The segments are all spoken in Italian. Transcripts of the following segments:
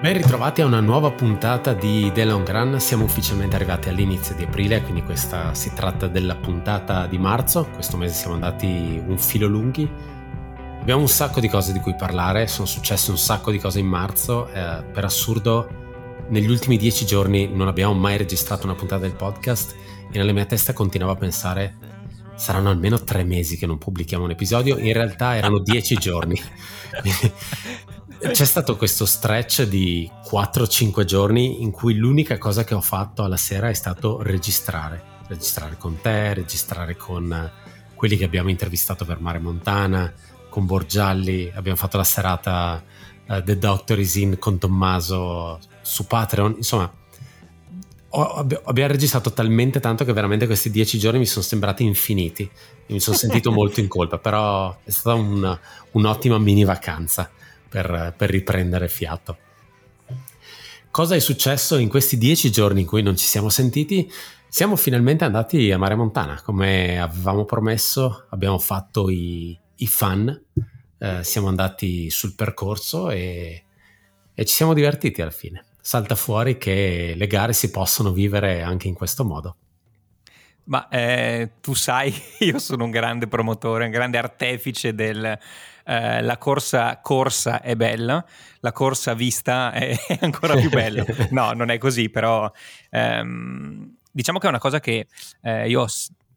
Ben ritrovati a una nuova puntata di The Long Run, siamo ufficialmente arrivati all'inizio di aprile, quindi questa si tratta della puntata di marzo, questo mese siamo andati un filo lunghi, abbiamo un sacco di cose di cui parlare, sono successe un sacco di cose in marzo, eh, per assurdo negli ultimi dieci giorni non abbiamo mai registrato una puntata del podcast e nella mia testa continuavo a pensare saranno almeno tre mesi che non pubblichiamo un episodio, in realtà erano dieci giorni. C'è stato questo stretch di 4-5 giorni in cui l'unica cosa che ho fatto alla sera è stato registrare. Registrare con te, registrare con quelli che abbiamo intervistato per Mare Montana, con Borgialli, abbiamo fatto la serata uh, The Doctor is in con Tommaso su Patreon, insomma abbiamo registrato talmente tanto che veramente questi dieci giorni mi sono sembrati infiniti mi sono sentito molto in colpa però è stata un, un'ottima mini vacanza per, per riprendere fiato. Cosa è successo in questi dieci giorni in cui non ci siamo sentiti? Siamo finalmente andati a Mare Montana, come avevamo promesso, abbiamo fatto i, i fan, eh, siamo andati sul percorso e, e ci siamo divertiti alla fine. Salta fuori che le gare si possono vivere anche in questo modo. Ma eh, tu sai, io sono un grande promotore, un grande artefice del eh, la corsa corsa è bella, la corsa vista è ancora più bella. No, non è così, però ehm, diciamo che è una cosa che eh, io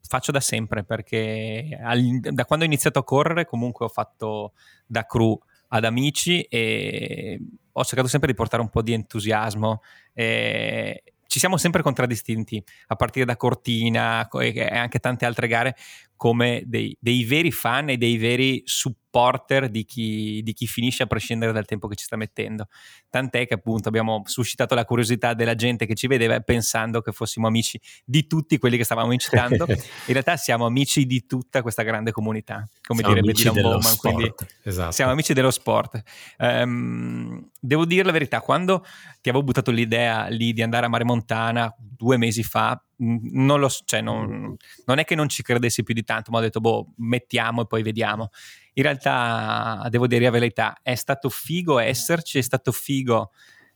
faccio da sempre perché al, da quando ho iniziato a correre comunque ho fatto da crew ad amici e ho cercato sempre di portare un po' di entusiasmo e ci siamo sempre contraddistinti a partire da Cortina e anche tante altre gare come dei, dei veri fan e dei veri supporter supporter di chi, di chi, finisce a prescindere dal tempo che ci sta mettendo. Tant'è che appunto abbiamo suscitato la curiosità della gente che ci vedeva pensando che fossimo amici di tutti quelli che stavamo incitando. In realtà siamo amici di tutta questa grande comunità, come siamo direbbe Dylan Bowman. Quindi esatto. siamo amici dello sport. Um, devo dire la verità, quando ti avevo buttato l'idea lì di andare a Mare Montana due mesi fa, non, lo, cioè non, non, è che non ci credessi più di tanto, ma ho detto, boh, mettiamo e poi vediamo in realtà devo dire la verità, è stato figo esserci, è stato figo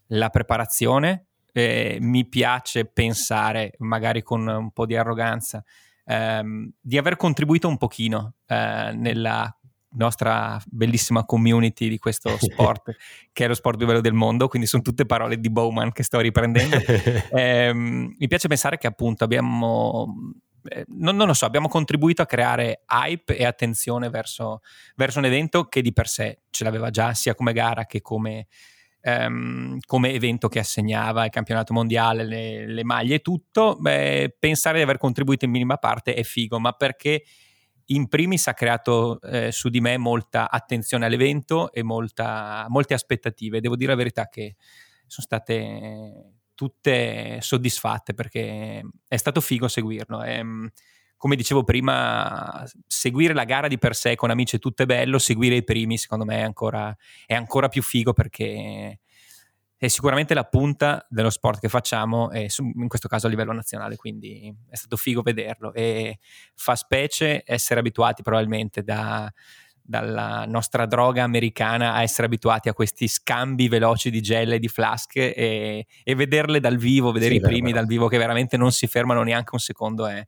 la preparazione, eh, mi piace pensare, magari con un po' di arroganza, ehm, di aver contribuito un pochino eh, nella nostra bellissima community di questo sport, che è lo sport più bello del mondo, quindi sono tutte parole di Bowman che sto riprendendo. eh, mi piace pensare che appunto abbiamo non, non, lo so, abbiamo contribuito a creare hype e attenzione verso, verso, un evento che di per sé ce l'aveva già sia come gara che come, um, come evento che assegnava il campionato mondiale, le, le maglie e tutto. Beh, pensare di aver contribuito in minima parte è figo, ma perché in primis ha creato eh, su di me molta attenzione all'evento e molta, molte aspettative. Devo dire la verità che sono state tutte soddisfatte perché è stato figo seguirlo. E, ehm, come dicevo prima, seguire la gara di per sé con amici è tutto bello, seguire i primi secondo me è ancora, è ancora più figo perché è sicuramente la punta dello sport che facciamo, in questo caso a livello nazionale, quindi è stato figo vederlo e fa specie essere abituati probabilmente da dalla nostra droga americana a essere abituati a questi scambi veloci di gel e di flasche e, e vederle dal vivo, vedere sì, i primi dal vivo che veramente non si fermano neanche un secondo è,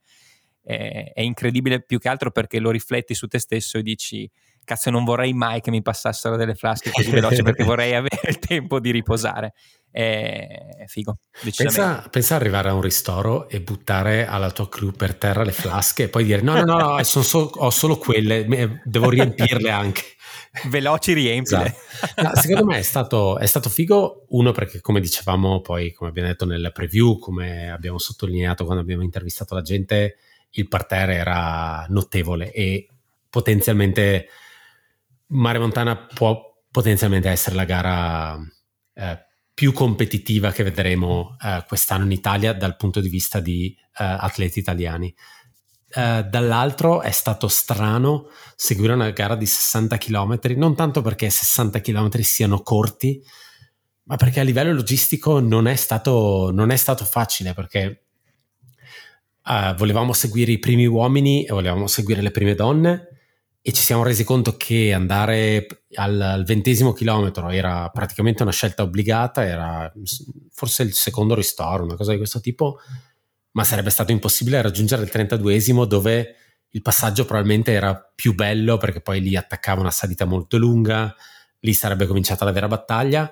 è, è, incredibile più che altro perché lo rifletti su te stesso e dici cazzo non vorrei mai che mi passassero delle flasche così veloci perché vorrei avere il tempo di riposare è figo. Pensa, pensa arrivare a un ristoro e buttare alla tua crew per terra le flasche e poi dire no, no, no, no so, ho solo quelle, devo riempirle anche. Veloci riempile. Esatto. No, secondo me è stato, è stato figo, uno perché come dicevamo poi, come abbiamo detto nella preview, come abbiamo sottolineato quando abbiamo intervistato la gente, il parterre era notevole e potenzialmente Mare Montana può potenzialmente essere la gara eh, più competitiva che vedremo uh, quest'anno in Italia dal punto di vista di uh, atleti italiani. Uh, dall'altro è stato strano seguire una gara di 60 km, non tanto perché 60 km siano corti, Ma perché a livello logistico non è stato, non è stato facile perché uh, volevamo seguire i primi uomini e volevamo seguire le prime donne e ci siamo resi conto che andare al, al ventesimo chilometro era praticamente una scelta obbligata, era forse il secondo ristoro, una cosa di questo tipo, ma sarebbe stato impossibile raggiungere il 32esimo dove il passaggio probabilmente era più bello perché poi lì attaccava una salita molto lunga, lì sarebbe cominciata la vera battaglia.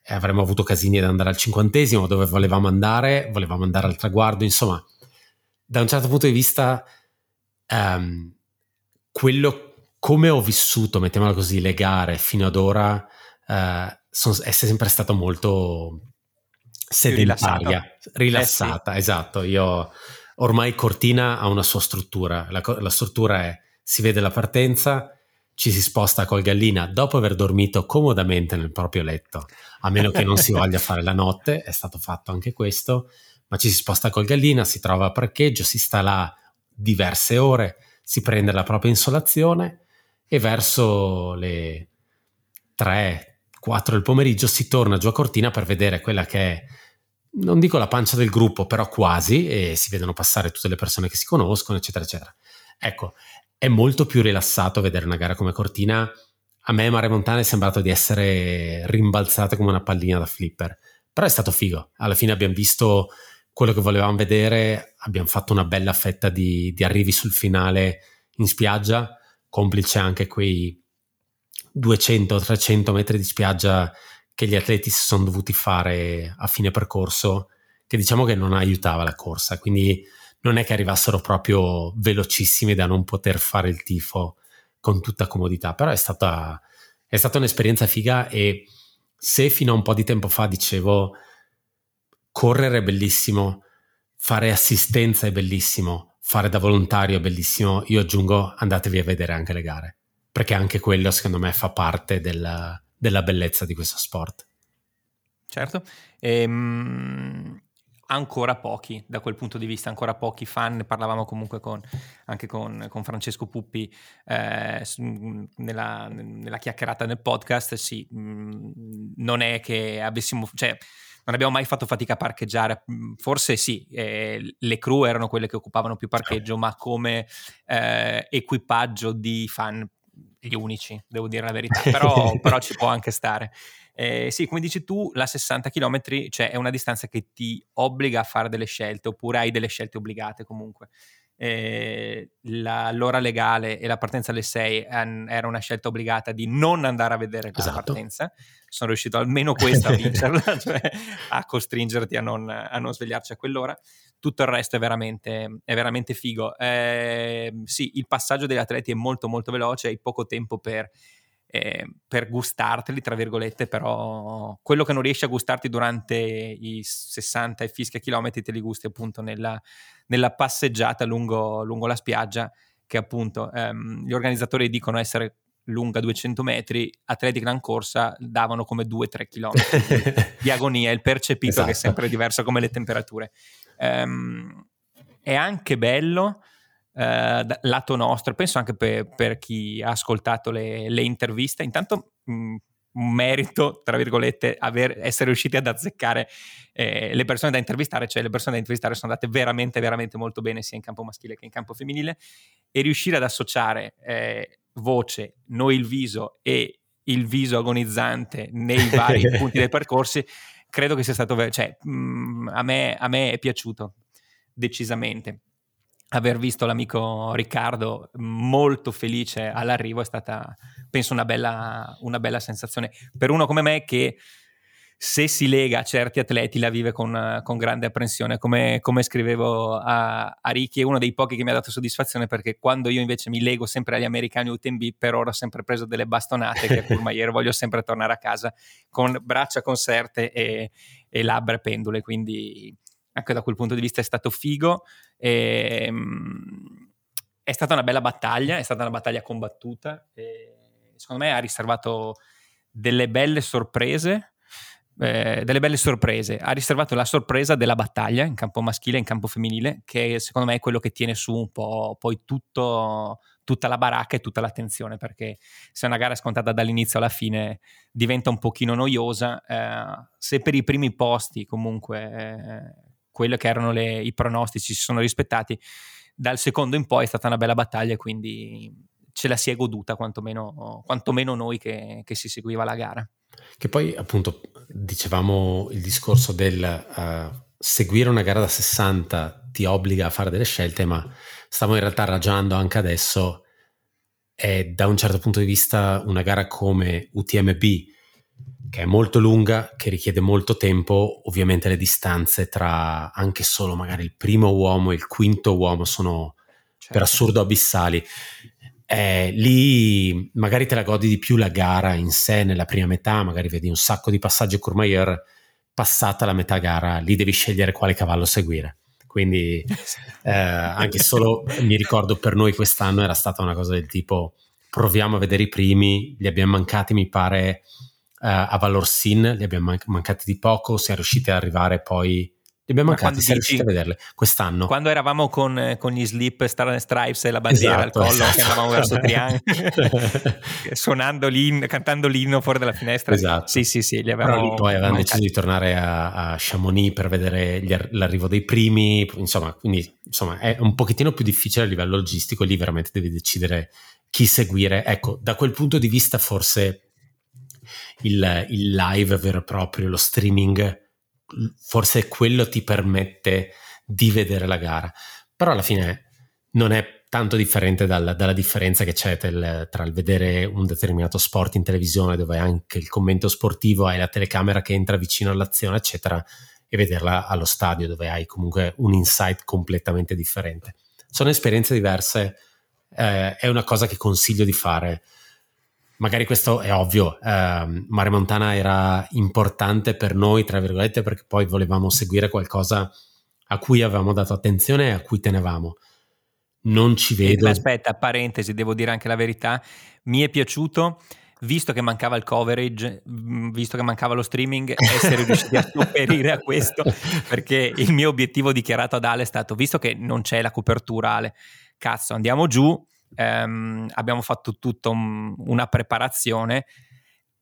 E avremmo avuto casini ad andare al cinquantesimo dove volevamo andare, volevamo andare al traguardo, insomma, da un certo punto di vista um, quello come ho vissuto, mettiamola così, le gare fino ad ora uh, sono, è sempre stato molto sedentaria, rilassata, eh sì. esatto. Io ormai Cortina ha una sua struttura, la, la struttura è si vede la partenza, ci si sposta col gallina dopo aver dormito comodamente nel proprio letto, a meno che non si voglia fare la notte, è stato fatto anche questo, ma ci si sposta col gallina, si trova a parcheggio, si sta là diverse ore, si prende la propria insolazione e verso le 3, 4 del pomeriggio si torna giù a Cortina per vedere quella che è non dico la pancia del gruppo, però quasi, e si vedono passare tutte le persone che si conoscono, eccetera, eccetera. Ecco, è molto più rilassato vedere una gara come Cortina. A me Mare Montana è sembrato di essere rimbalzata come una pallina da flipper, però è stato figo. Alla fine abbiamo visto quello che volevamo vedere, abbiamo fatto una bella fetta di, di arrivi sul finale in spiaggia, complice anche quei 200-300 metri di spiaggia che gli atleti si sono dovuti fare a fine percorso, che diciamo che non aiutava la corsa, quindi non è che arrivassero proprio velocissimi da non poter fare il tifo con tutta comodità, però è stata, è stata un'esperienza figa e se fino a un po' di tempo fa dicevo correre è bellissimo, fare assistenza è bellissimo, fare da volontario è bellissimo, io aggiungo andatevi a vedere anche le gare, perché anche quello secondo me fa parte della, della bellezza di questo sport. Certo, ehm, ancora pochi da quel punto di vista, ancora pochi fan, parlavamo comunque con, anche con, con, Francesco Puppi eh, nella, nella, chiacchierata nel podcast, sì, mh, mm, non è che avessimo, cioè non abbiamo mai fatto fatica a parcheggiare, mm, forse sì, eh, le crew erano quelle che occupavano più parcheggio, ma come eh, equipaggio di fan gli unici, devo dire la verità, però, però ci può anche stare. Eh, sì, come dici tu, la 60 km cioè, è una distanza che ti obbliga a fare delle scelte, oppure hai delle scelte obbligate comunque. Eh, la, l'ora legale e la partenza alle 6 an, era una scelta obbligata di non andare a vedere la esatto. partenza. Sono riuscito almeno questa a vincerla, cioè a costringerti a non, a non, svegliarci a quell'ora. Tutto il resto è veramente, è veramente figo. Eh, sì, il passaggio degli atleti è molto molto veloce, hai poco tempo per eh, per gustarteli, tra virgolette, però quello che non riesci a gustarti durante i 60 e fischia chilometri te li gusti appunto nella, nella passeggiata lungo, lungo, la spiaggia, che appunto ehm, gli organizzatori dicono essere lunga 200 metri, atleti gran corsa davano come 2-3 km di agonia, il percepito esatto. che è esatto. sempre diverso come le temperature. Um, è anche bello eh, lato nostro, penso anche per, per chi ha ascoltato le, le interviste. Intanto mh, un merito, tra virgolette, aver, essere riusciti ad azzeccare eh, le persone da intervistare, cioè le persone da intervistare sono andate veramente, veramente molto bene sia in campo maschile che in campo femminile e riuscire ad associare eh, voce, noi il viso e il viso agonizzante nei vari punti dei percorsi, credo che sia stato, cioè, mh, a, me, a me è piaciuto decisamente aver visto l'amico Riccardo molto felice all'arrivo è stata, penso, una bella, una bella sensazione. Per uno come me che se si lega a certi atleti la vive con, con grande apprensione, come, come scrivevo a, a, Ricky, è uno dei pochi che mi ha dato soddisfazione perché quando io invece mi lego sempre agli americani UTMB, per ora ho sempre preso delle bastonate che a Courmayeur voglio sempre tornare a casa con braccia conserte e, e labbra pendule, quindi anche da quel punto di vista è stato figo. E, ehm, è stata una bella battaglia, è stata una battaglia combattuta. secondo me ha riservato delle belle sorprese eh, delle belle sorprese. Ha riservato la sorpresa della battaglia in campo maschile e in campo femminile, che secondo me è quello che tiene su un po' poi tutto, tutta la baracca e tutta l'attenzione, perché se una gara è scontata dall'inizio alla fine diventa un pochino noiosa. Eh, se per i primi posti comunque quelli che erano le, i pronostici si sono rispettati, dal secondo in poi è stata una bella battaglia, quindi ce la si è goduta quantomeno, quantomeno noi che, che si seguiva la gara. Che poi appunto dicevamo il discorso del uh, seguire una gara da 60 ti obbliga a fare delle scelte, ma stavo in realtà ragionando anche adesso, è da un certo punto di vista una gara come UTMB, che è molto lunga, che richiede molto tempo, ovviamente le distanze tra anche solo magari il primo uomo e il quinto uomo sono certo. per assurdo abissali eh, lì magari te la godi di più la gara in sé nella prima metà, magari vedi un sacco di passaggi Courmayeur, passata la metà gara, lì devi scegliere quale cavallo seguire. Quindi eh, anche solo mi ricordo per noi quest'anno era stata una cosa del tipo proviamo a vedere i primi, li abbiamo mancati mi pare uh, a Valorsin, li abbiamo man- mancati di poco, siamo riusciti ad arrivare poi li abbiamo mancati, siamo riusciti a vederle quest'anno. Quando eravamo con, con gli slip, Star and Stripes e la bandiera esatto, al collo, esatto. che andavamo verso Triangolo, suonando l'inno, cantando l'inno fuori dalla finestra. Esatto. Sì, sì, sì, li avevamo poi avevamo deciso di tornare a, a Chamonix per vedere gli, l'arrivo dei primi, insomma, quindi insomma, è un pochettino più difficile a livello logistico, lì veramente devi decidere chi seguire. Ecco, da quel punto di vista forse il, il live vero e proprio, lo streaming forse quello ti permette di vedere la gara. Però alla fine non è tanto differente dal, dalla differenza che c'è tel, tra il vedere un determinato sport in televisione dove anche il commento sportivo, hai la telecamera che entra vicino all'azione, eccetera, e vederla allo stadio dove hai comunque un insight completamente differente. Sono esperienze diverse, eh, è una cosa che consiglio di fare magari questo è ovvio, eh, Mare Montana era importante per noi, tra virgolette, perché poi volevamo seguire qualcosa a cui avevamo dato attenzione e a cui tenevamo. Non ci vedo. Aspetta, parentesi, devo dire anche la verità. Mi è piaciuto, visto che mancava il coverage, mm, visto che mancava lo streaming, essere riusciti a sopperire a questo, perché il mio obiettivo dichiarato ad Ale è stato, visto che non c'è la copertura Ale, cazzo, andiamo giù, ehm, abbiamo fatto tutta un, una preparazione.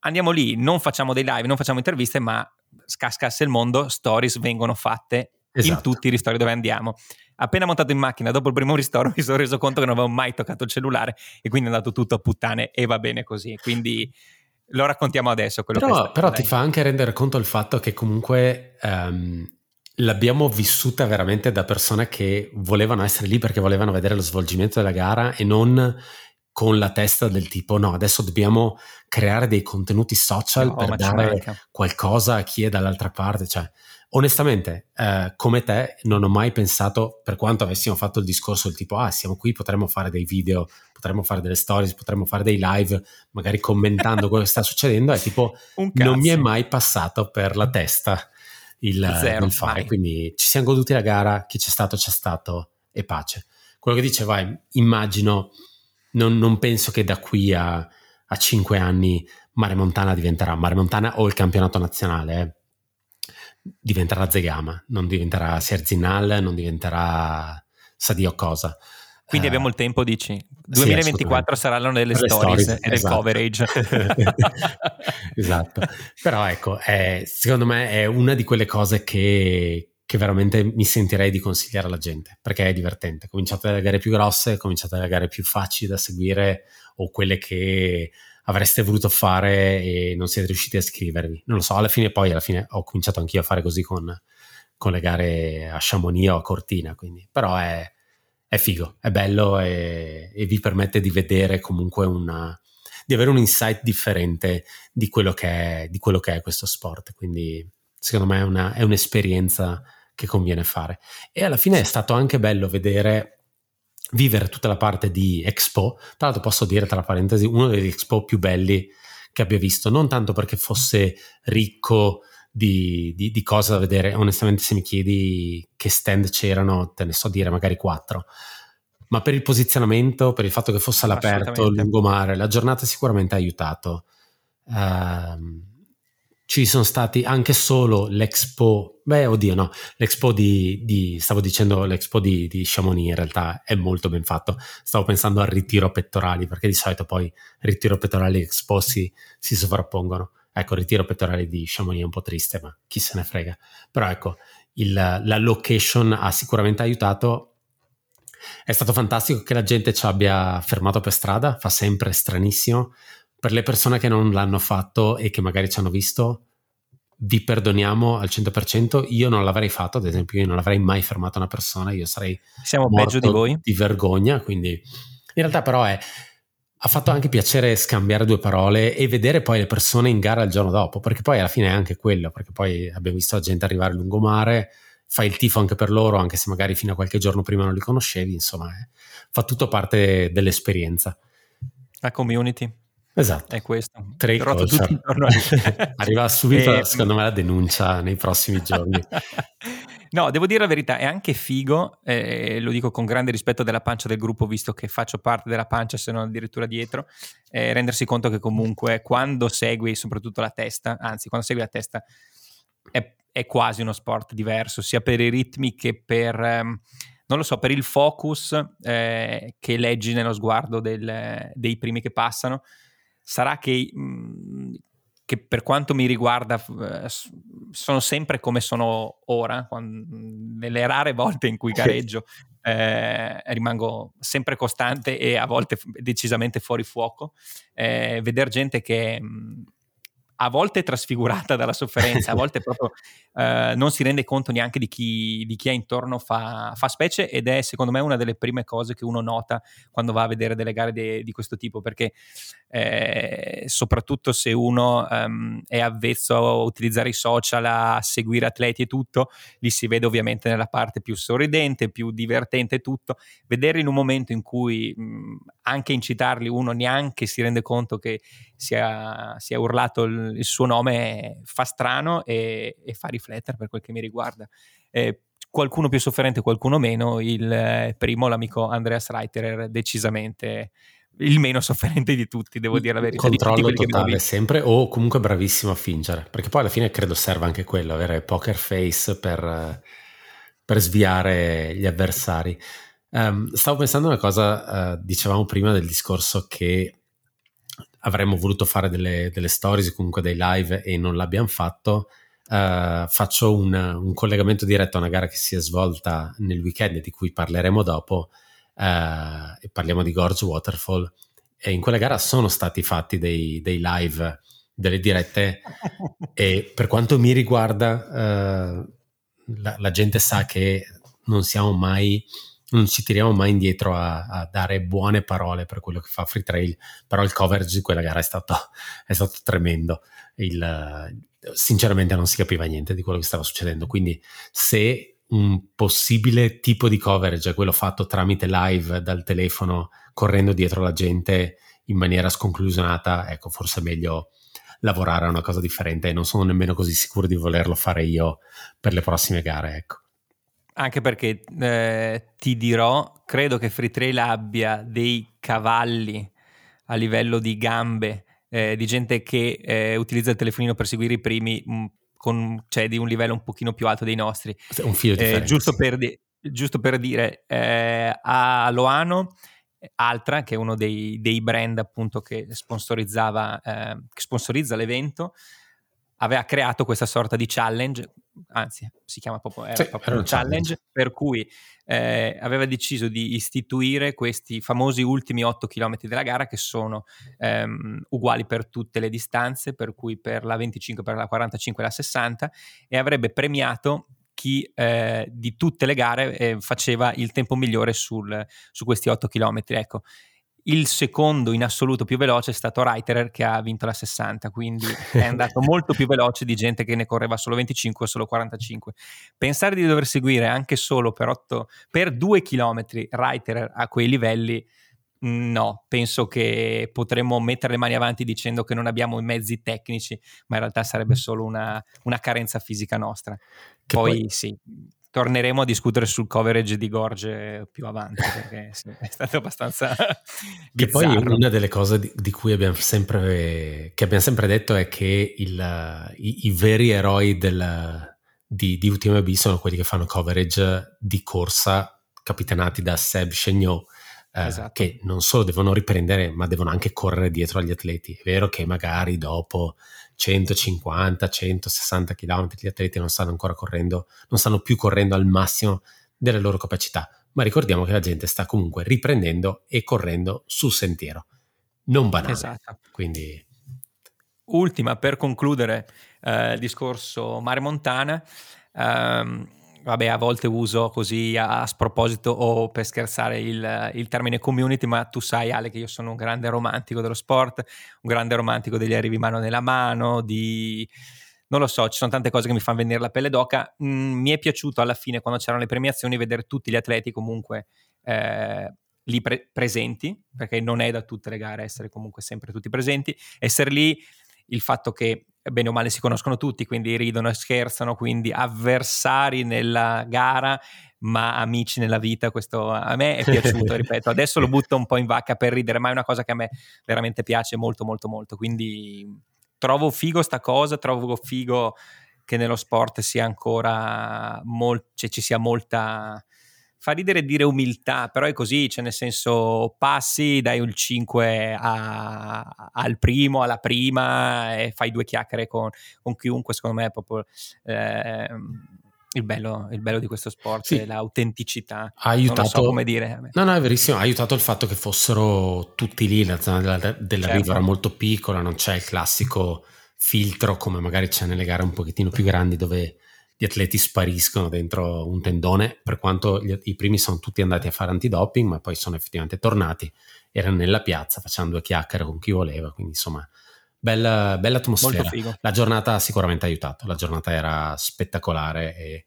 Andiamo lì, non facciamo dei live, non facciamo interviste, ma scascasse il mondo, stories vengono fatte esatto. in tutti i ristori dove andiamo. Appena montato in macchina, dopo il primo ristoro, mi sono reso conto che non avevo mai toccato il cellulare e quindi è andato tutto a puttane e va bene così. Quindi lo raccontiamo adesso. però, però ti fa anche rendere conto il fatto che comunque um, l'abbiamo vissuta veramente da persone che volevano essere lì perché volevano vedere lo svolgimento della gara e non con la testa del tipo no, adesso dobbiamo creare dei contenuti social no, per dare qualcosa a chi è dall'altra parte. Cioè, onestamente, eh, come te, non ho mai pensato, per quanto avessimo fatto il discorso del tipo, ah, siamo qui, potremmo fare dei video, potremmo fare delle stories, potremmo fare dei live, magari commentando quello che sta succedendo, è tipo, non mi è mai passato per la testa il, Zero, il fare. Mai. Quindi ci siamo goduti la gara, chi c'è stato c'è stato e pace. Quello che diceva, immagino, non, non, penso che da qui a, a 5 anni Mare Montana diventerà Mare Montana o il campionato nazionale. Eh. Diventerà Zegama, non diventerà Serzinal, non diventerà Sadio cosa. Quindi eh, abbiamo il tempo, dici? 2024 sì, sarà l'anno delle stories, stories, e esatto. del coverage. esatto. Però ecco, è, secondo me è una di quelle cose che, che, veramente mi sentirei di consigliare alla gente, perché è divertente. Cominciate dalle gare più grosse, cominciate dalle gare più facili da seguire o quelle che avreste voluto fare e non siete riusciti a scrivervi. Non lo so, alla fine poi alla fine ho cominciato anch'io a fare così con, con le gare a Chamonix o a Cortina, quindi però è è figo, è bello e, e vi permette di vedere comunque una, di avere un insight differente di quello che è, di quello che è questo sport. Quindi secondo me è, una, è un'esperienza che conviene fare. E alla fine è stato anche bello vedere, vivere tutta la parte di Expo. Tra l'altro posso dire, tra parentesi, uno degli Expo più belli che abbia visto, non tanto perché fosse ricco di, di, di, cose da vedere. Onestamente, se mi chiedi che stand c'erano, te ne so dire magari quattro. Ma per il posizionamento, per il fatto che fosse all'aperto, lungomare, la giornata sicuramente ha aiutato. Uh, ci sono stati anche solo l'Expo, beh oddio no, l'Expo di, di stavo dicendo l'Expo di, di, Chamonix in realtà è molto ben fatto, stavo pensando al ritiro pettorali perché di solito poi ritiro pettorali e Expo si, si sovrappongono, ecco il ritiro pettorali di Chamonix è un po' triste ma chi se ne frega, però ecco il, la location ha sicuramente aiutato è stato fantastico che la gente ci abbia fermato per strada, fa sempre stranissimo per le persone che non l'hanno fatto e che magari ci hanno visto, vi perdoniamo al 100%. Io non l'avrei fatto, ad esempio, io non avrei mai fermato una persona, io sarei Siamo peggio di voi. Di vergogna, quindi in realtà però è ha fatto anche piacere scambiare due parole e vedere poi le persone in gara il giorno dopo, perché poi alla fine è anche quello, perché poi abbiamo visto la gente arrivare lungomare, fai il tifo anche per loro, anche se magari fino a qualche giorno prima non li conoscevi, insomma, è, fa tutto parte dell'esperienza. La community. Esatto. È questo. Tre. Arriva subito, e... secondo me, la denuncia nei prossimi giorni. no, devo dire la verità, è anche figo, eh, lo dico con grande rispetto della pancia del gruppo, visto che faccio parte della pancia, se non addirittura dietro, eh, rendersi conto che comunque quando segui soprattutto la testa, anzi quando segui la testa, è, è quasi uno sport diverso, sia per i ritmi che per... Ehm, non lo so, per il focus eh, che leggi nello sguardo del, dei primi che passano, sarà che, mh, mhmm, che per quanto mi riguarda eh, sono sempre come sono ora, quando, nelle rare volte in cui gareggio eh, rimango sempre costante e a volte decisamente fuori fuoco. Eh, vedere gente che mhmm, a volte trasfigurata dalla sofferenza, a volte proprio eh, non si rende conto neanche di chi, di chi è intorno, fa, fa, specie ed è secondo me una delle prime cose che uno nota quando va a vedere delle gare de, di questo tipo, perché eh, soprattutto se uno um, è avvezzo a utilizzare i social, a seguire atleti e tutto, li si vede ovviamente nella parte più sorridente, più divertente e tutto, vederli in un momento in cui mh, anche incitarli uno neanche si rende conto che sia, sia urlato il, il, suo nome fa strano e, e, fa riflettere per quel che mi riguarda. Eh, qualcuno più sofferente, qualcuno meno, il primo, l'amico Andreas Reiterer, decisamente il meno sofferente di tutti, devo dire la verità. Controllo totale sempre o comunque bravissimo a fingere, perché poi alla fine credo serva anche quello, avere poker face per, per sviare gli avversari. Um, stavo pensando a una cosa, uh, dicevamo prima del discorso che avremmo voluto fare delle, delle stories, comunque dei live e non l'abbiamo fatto. Uh, faccio un, un, collegamento diretto a una gara che si è svolta nel weekend di cui parleremo dopo uh, e parliamo di Gorge Waterfall. E in quella gara sono stati fatti dei, dei live, delle dirette. E per quanto mi riguarda uh, la, la, gente sa che non siamo mai non ci tiriamo mai indietro a, a, dare buone parole per quello che fa Free Trail, però il coverage di quella gara è stato, è stato tremendo. Il, sinceramente non si capiva niente di quello che stava succedendo, quindi se un possibile tipo di coverage quello fatto tramite live dal telefono correndo dietro la gente in maniera sconclusionata, ecco, forse è meglio lavorare a una cosa differente non sono nemmeno così sicuro di volerlo fare io per le prossime gare, ecco. Anche perché eh, ti dirò, credo che Free Trail abbia dei cavalli a livello di gambe, eh, di gente che eh, utilizza il telefonino per seguire i primi, con, cioè di un livello un pochino più alto dei nostri. Un filo di eh, giusto, per di- giusto per dire, eh, a Loano Altra, che è uno dei, dei brand appunto che sponsorizzava, eh, che sponsorizza l'evento, aveva creato questa sorta di challenge, anzi si chiama proprio, era sì, proprio un challenge, challenge, per cui eh, aveva deciso di istituire questi famosi ultimi 8 km della gara che sono ehm, uguali per tutte le distanze, per cui per la 25, per la 45 e la 60 e avrebbe premiato chi eh, di tutte le gare eh, faceva il tempo migliore sul, su questi 8 km. Ecco, il secondo in assoluto più veloce è stato Reiterer che ha vinto la 60, quindi è andato molto più veloce di gente che ne correva solo 25 o solo 45. Pensare di dover seguire anche solo per, 8, per 2 km Reiterer a quei livelli, mm, no, penso che potremmo mettere le mani avanti dicendo che non abbiamo i mezzi tecnici, ma in realtà sarebbe solo una, una carenza fisica nostra. Poi, poi, sì torneremo a discutere sul coverage di Gorge più avanti perché sì, è stato abbastanza che poi una delle cose di, di, cui abbiamo sempre che abbiamo sempre detto è che il, i, i, veri eroi del, di, di UTMB sono quelli che fanno coverage di corsa capitanati da Seb Chegnot eh, esatto. che non solo devono riprendere ma devono anche correre dietro agli atleti è vero che magari dopo 150, 160 km, gli atleti non stanno ancora correndo, non stanno più correndo al massimo delle loro capacità, ma ricordiamo che la gente sta comunque riprendendo e correndo sul sentiero, non banale. Esatto. Quindi... Ultima per concludere eh, il discorso Mare Montana. Ehm, vabbè, a volte uso così a, a sproposito o per scherzare il, il, termine community, ma tu sai Ale che io sono un grande romantico dello sport, un grande romantico degli arrivi mano nella mano, di... Non lo so, ci sono tante cose che mi fanno venire la pelle d'oca. Mm, mi è piaciuto alla fine, quando c'erano le premiazioni, vedere tutti gli atleti comunque eh, lì pre- presenti, perché non è da tutte le gare essere comunque sempre tutti presenti. Essere lì, il fatto che bene o male si conoscono tutti, quindi ridono e scherzano, quindi avversari nella gara ma amici nella vita, questo a me è piaciuto, ripeto, adesso lo butto un po' in vacca per ridere, ma è una cosa che a me veramente piace molto molto molto, quindi trovo figo sta cosa, trovo figo che nello sport sia ancora molto, cioè ci sia molta fa ridere dire umiltà, però è così, cioè nel senso passi, dai il 5 a, al primo, alla prima e fai due chiacchiere con, con chiunque, secondo me è proprio... Eh, il bello, il bello, di questo sport sì. è l'autenticità. Ha aiutato, so come dire. No, no, è verissimo. Ha aiutato il fatto che fossero tutti lì. La zona della, della certo. riva era molto piccola, non c'è il classico filtro come magari c'è nelle gare un pochettino più grandi dove gli atleti spariscono dentro un tendone, per quanto gli, i primi sono tutti andati a fare antidoping, ma poi sono effettivamente tornati, erano nella piazza facendo due chiacchiere con chi voleva, quindi insomma bella, bella atmosfera. La giornata ha sicuramente aiutato, la giornata era spettacolare e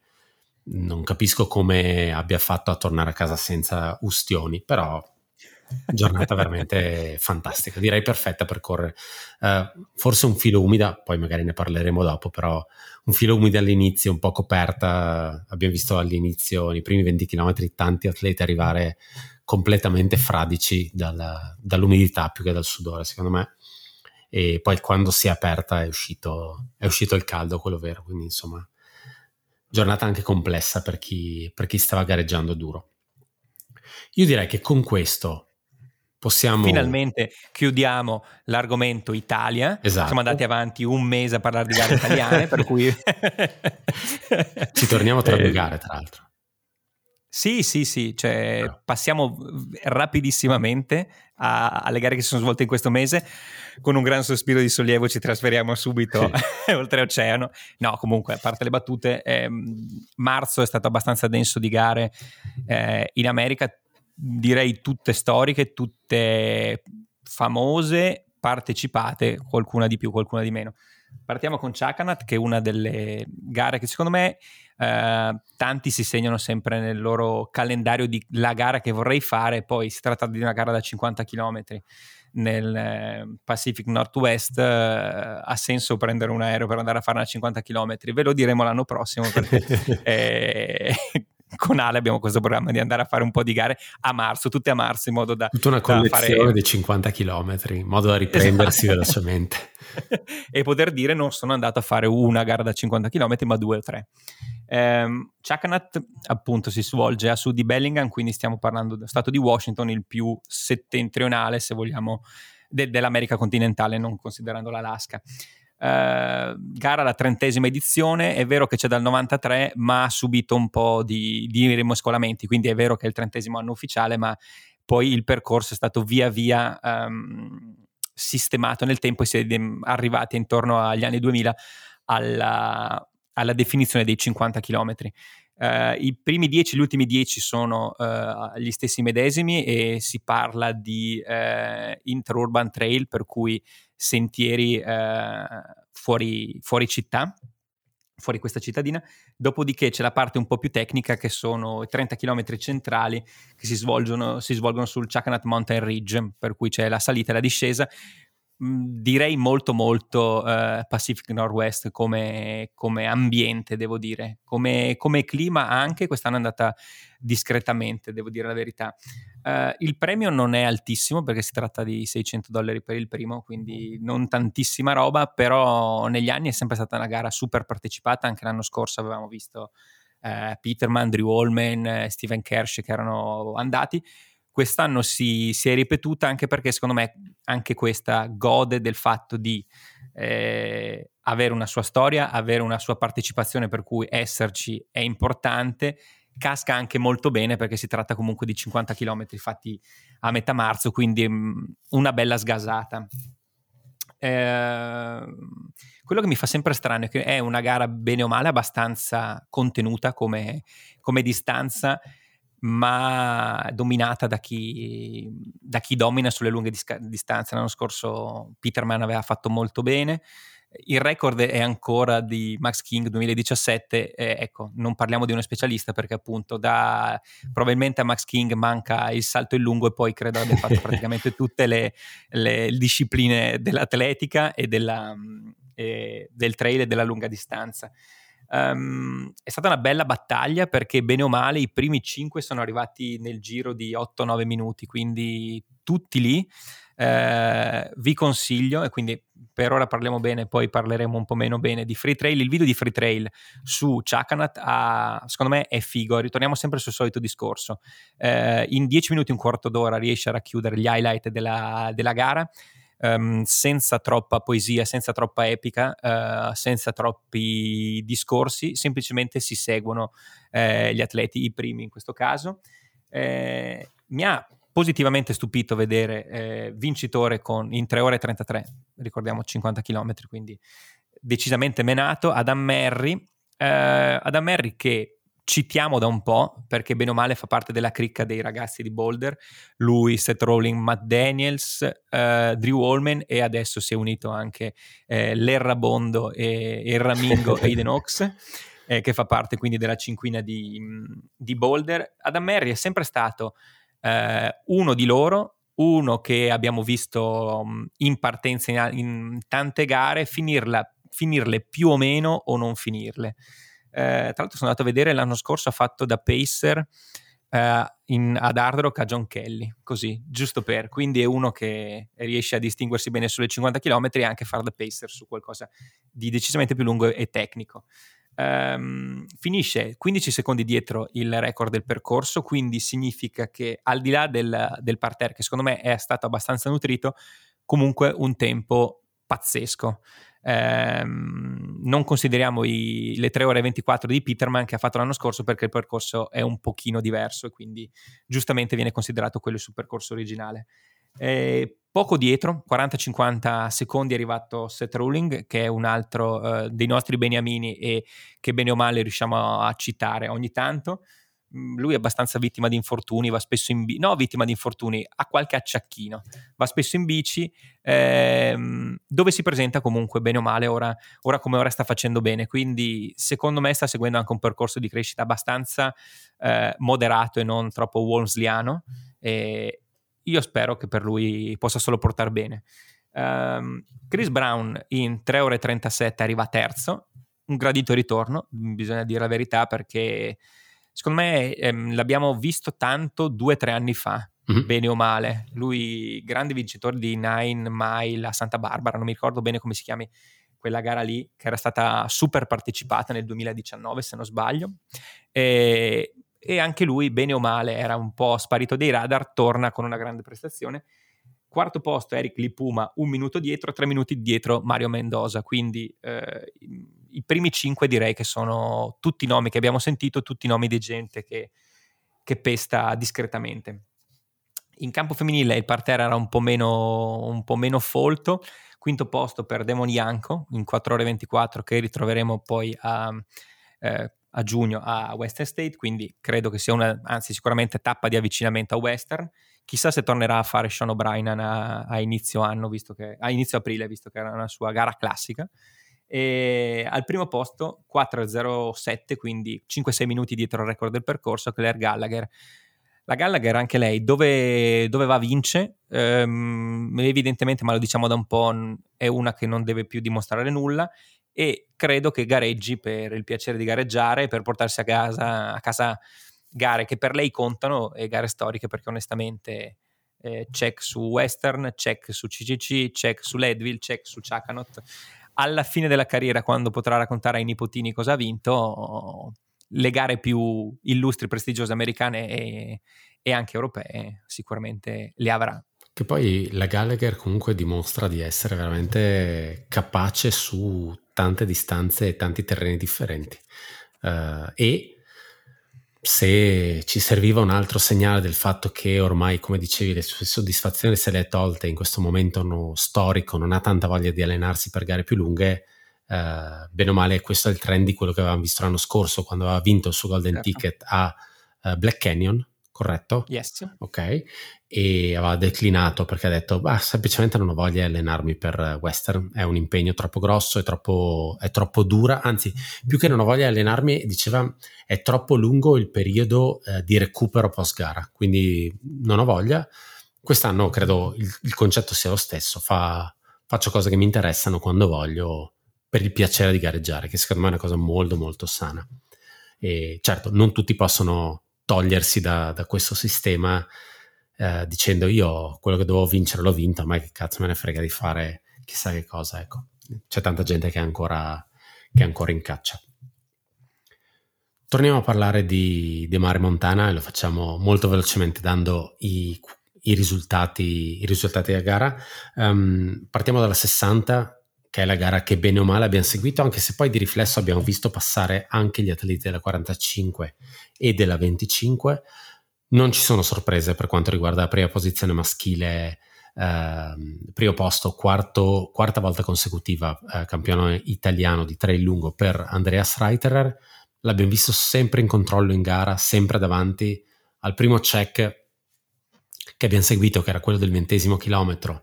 non capisco come abbia fatto a tornare a casa senza ustioni, però giornata veramente fantastica, direi perfetta per correre. Uh, forse un filo umida, poi magari ne parleremo dopo, però un filo umida all'inizio, un po' coperta. Abbiamo visto all'inizio, nei primi 20 km, tanti atleti arrivare completamente fradici dalla, dall'umidità più che dal sudore, secondo me. E poi quando si è aperta è uscito, è uscito il caldo, quello vero. Quindi, insomma, giornata anche complessa per chi, per chi stava gareggiando duro. Io direi che con questo Possiamo... Finalmente chiudiamo l'argomento Italia. Esatto. Siamo andati avanti un mese a parlare di gare italiane, per cui... Ci torniamo tra due eh, gare, tra l'altro. Sì, sì, sì, cioè, passiamo rapidissimamente a, alle gare che si sono svolte in questo mese. Con un gran sospiro di sollievo ci trasferiamo subito sì. oltreoceano. No, comunque, a parte le battute, ehm, marzo è stato abbastanza denso di gare eh, in America direi tutte storiche, tutte famose, partecipate, qualcuna di più, qualcuna di meno. Partiamo con Chakanat, che è una delle gare che secondo me eh, tanti si segnano sempre nel loro calendario di la gara che vorrei fare, poi si tratta di una gara da 50 km nel eh, Pacific Northwest, eh, ha senso prendere un aereo per andare a fare una 50 km, ve lo diremo l'anno prossimo perché eh, con Ale abbiamo questo programma di andare a fare un po' di gare a marzo, tutte a marzo, in modo da... Tutta una collezione fare... di 50 km, in modo da riprendersi esatto. velocemente. e poter dire non sono andato a fare una gara da 50 km, ma due o tre. Um, Chakanat appunto si svolge a sud di Bellingham, quindi stiamo parlando dello stato di Washington, il più settentrionale, se vogliamo, de- dell'America continentale, non considerando l'Alaska. Uh, gara la trentesima edizione, è vero che c'è dal 93 ma ha subito un po' di, di rimoscolamenti, quindi è vero che è il trentesimo anno ufficiale ma poi il percorso è stato via via um, sistemato nel tempo e si è arrivati intorno agli anni 2000 alla, alla definizione dei 50 km. Uh, I primi 10 gli ultimi 10 sono uh, gli stessi medesimi e si parla di uh, interurban trail, per cui sentieri fuori, fuori città, fuori questa cittadina. Dopodiché c'è la parte un po' più tecnica che sono i 30 km centrali che si svolgono, si svolgono sul Chakanat Mountain Ridge, per cui c'è la salita e la discesa. Direi molto molto uh, Pacific Northwest come, come, ambiente, devo dire, come, come, clima anche quest'anno è andata discretamente, devo dire la verità. Uh, il premio non è altissimo perché si tratta di 600 dollari per il primo, quindi non tantissima roba, però negli anni è sempre stata una gara super partecipata, anche l'anno scorso avevamo visto uh, Peterman, Drew Holman, Steven Kersh che erano andati quest'anno si, si, è ripetuta anche perché secondo me anche questa gode del fatto di eh, avere una sua storia, avere una sua partecipazione per cui esserci è importante, casca anche molto bene perché si tratta comunque di 50 km fatti a metà marzo, quindi mh, mm, una bella sgasata. Eh, quello che mi fa sempre strano è che è una gara bene o male abbastanza contenuta come, come distanza ma dominata da chi, da chi domina sulle lunghe disca- distanze. L'anno scorso Peterman aveva fatto molto bene. Il record è ancora di Max King 2017, eh, ecco, non parliamo di uno specialista perché appunto da, probabilmente a Max King manca il salto in lungo e poi credo abbia fatto praticamente tutte le, le discipline dell'atletica e della, eh, del trail e della lunga distanza. Um, è stata una bella battaglia perché bene o male i primi 5 sono arrivati nel giro di 8-9 minuti, quindi tutti lì. Uh, vi consiglio, e quindi per ora parliamo bene, poi parleremo un po' meno bene di Free Trail. Il video di Free Trail su Chakanat ha, secondo me è figo. Ritorniamo sempre sul solito discorso. Uh, in 10 minuti, un quarto d'ora riesce a racchiudere gli highlight della, della gara um, senza troppa poesia, senza troppa epica, uh, senza troppi discorsi, semplicemente si seguono uh, gli atleti, i primi in questo caso. Uh, mi ha positivamente stupito vedere vincitore con, in 3 ore e 33, ricordiamo 50 km, quindi decisamente menato, Adam Merry. Adam Merry che citiamo da un po', perché bene o male fa parte della cricca dei ragazzi di Boulder, lui, Seth Rowling, Matt Daniels, uh, Drew Holman e adesso si è unito anche eh, l'Errabondo e il Ramingo Aiden Oaks, eh, che fa parte quindi della cinquina di, di Boulder. Adam Merry è sempre stato eh, uno di loro, uno che abbiamo visto in partenza in, in tante gare finirla, finirle più o meno o non finirle. Eh, tra l'altro sono andato a vedere l'anno scorso ha fatto da pacer eh, in, ad Hard Rock a John Kelly, così, giusto per. Quindi è uno che riesce a distinguersi bene sulle 50 km e anche fare da pacer su qualcosa di decisamente più lungo e tecnico. Um, finisce 15 secondi dietro il record del percorso, quindi significa che al di là del, del parterre, che secondo me è stato abbastanza nutrito, comunque un tempo pazzesco. Ehm, non consideriamo i, le 3 ore e 24 di Peterman che ha fatto l'anno scorso perché il percorso è un pochino diverso e quindi giustamente viene considerato quello sul percorso originale. Eh, poco dietro, 40-50 secondi, è arrivato Seth Ruling, che è un altro eh, dei nostri beniamini e che bene o male riusciamo a citare ogni tanto. Lui è abbastanza vittima di infortuni, va spesso in bici, no vittima di infortuni, ha qualche acciacchino, va spesso in bici, ehm, dove si presenta comunque bene o male, ora, ora, come ora sta facendo bene, quindi secondo me sta seguendo anche un percorso di crescita abbastanza eh, moderato e non troppo Wolmsliano e io spero che per lui possa solo portare bene. Um, Chris Brown in 3 ore e 37 arriva terzo, un gradito ritorno, bisogna dire la verità perché secondo me ehm, l'abbiamo visto tanto due o tre anni fa, mm-hmm. bene o male. Lui, grande vincitore di Nine Mile a Santa Barbara, non mi ricordo bene come si chiami quella gara lì, che era stata super partecipata nel 2019, se non sbaglio. E, e anche lui, bene o male, era un po' sparito dei radar, torna con una grande prestazione. Quarto posto Eric Lipuma, un minuto dietro, tre minuti dietro Mario Mendoza, quindi eh, i primi cinque direi che sono tutti nomi che abbiamo sentito, tutti nomi di gente che, che pesta discretamente. In campo femminile il parterre era un po' meno, un po meno folto, quinto posto per Demon Yanko in 4 ore 24 che ritroveremo poi a, eh, a giugno a Western State, quindi credo che sia una, anzi sicuramente tappa di avvicinamento a Western. Chissà se tornerà a fare Sean O'Brien a, a inizio anno, visto che, a inizio aprile, visto che era una sua gara classica. E al primo posto 4.07, quindi 5-6 minuti dietro il record del percorso, Claire Gallagher. La Gallagher anche lei dove, dove va vince, ehm, evidentemente, ma lo diciamo da un po', è una che non deve più dimostrare nulla e credo che gareggi per il piacere di gareggiare, per portarsi a casa, a casa gare che per lei contano e gare storiche perché onestamente eh, check su Western, check su CCC, check su Leadville, check su Chakanot. Alla fine della carriera, quando potrà raccontare ai nipotini cosa ha vinto, le gare più illustri, prestigiose americane e, e anche europee sicuramente le avrà. Che poi la Gallagher comunque dimostra di essere veramente capace su tante distanze e tanti terreni differenti. Uh, e se ci serviva un altro segnale del fatto che ormai, come dicevi, le sue soddisfazioni se le è tolte in questo momento no, storico, non ha tanta voglia di allenarsi per gare più lunghe, eh, bene o male questo è il trend di quello che avevamo visto l'anno scorso quando aveva vinto il suo Golden certo. Ticket a uh, Black Canyon, corretto? Yes. Ok, e aveva declinato perché ha detto, bah, semplicemente non ho voglia di allenarmi per western, è un impegno troppo grosso, è troppo, è troppo dura, anzi, più che non ho voglia di allenarmi, diceva, è troppo lungo il periodo eh, di recupero post gara, quindi non ho voglia. Quest'anno credo il, il concetto sia lo stesso, fa, faccio cose che mi interessano quando voglio per il piacere di gareggiare, che secondo me è una cosa molto molto sana. E certo, non tutti possono togliersi da, da questo sistema eh, dicendo io quello che dovevo vincere l'ho vinto, ma che cazzo me ne frega di fare chissà che cosa, ecco. C'è tanta gente che è ancora, che è ancora in caccia. Torniamo a parlare di, di Mare Montana e lo facciamo molto velocemente dando i, i, risultati, i risultati della gara. Um, partiamo dalla 60 che è la gara che bene o male abbiamo seguito, anche se poi di riflesso abbiamo visto passare anche gli atleti della 45 e della 25. Non ci sono sorprese per quanto riguarda la prima posizione maschile, eh, primo posto, quarto, quarta volta consecutiva eh, campione italiano di trail lungo per Andreas Reiterer. L'abbiamo visto sempre in controllo in gara, sempre davanti al primo check che abbiamo seguito, che era quello del ventesimo chilometro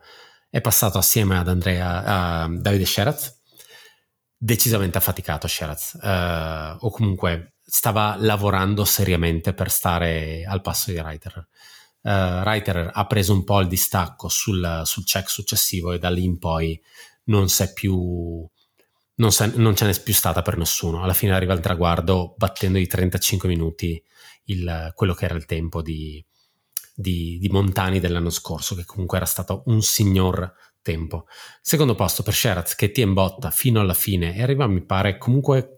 è passato assieme ad Andrea, a Davide Sheraz, decisamente affaticato Sheraz, eh, o comunque stava lavorando seriamente per stare al passo di Reiter. Uh, Reiter ha preso un po' il distacco sul, sul check successivo e da lì in poi non c'è più non, non, ce n'è più stata per nessuno. Alla fine arriva il traguardo battendo di 35 minuti il, quello che era il tempo di, di, di Montani dell'anno scorso, che comunque era stato un signor tempo. Secondo posto per Sheraz che ti imbotta fino alla fine e arriva, mi pare, comunque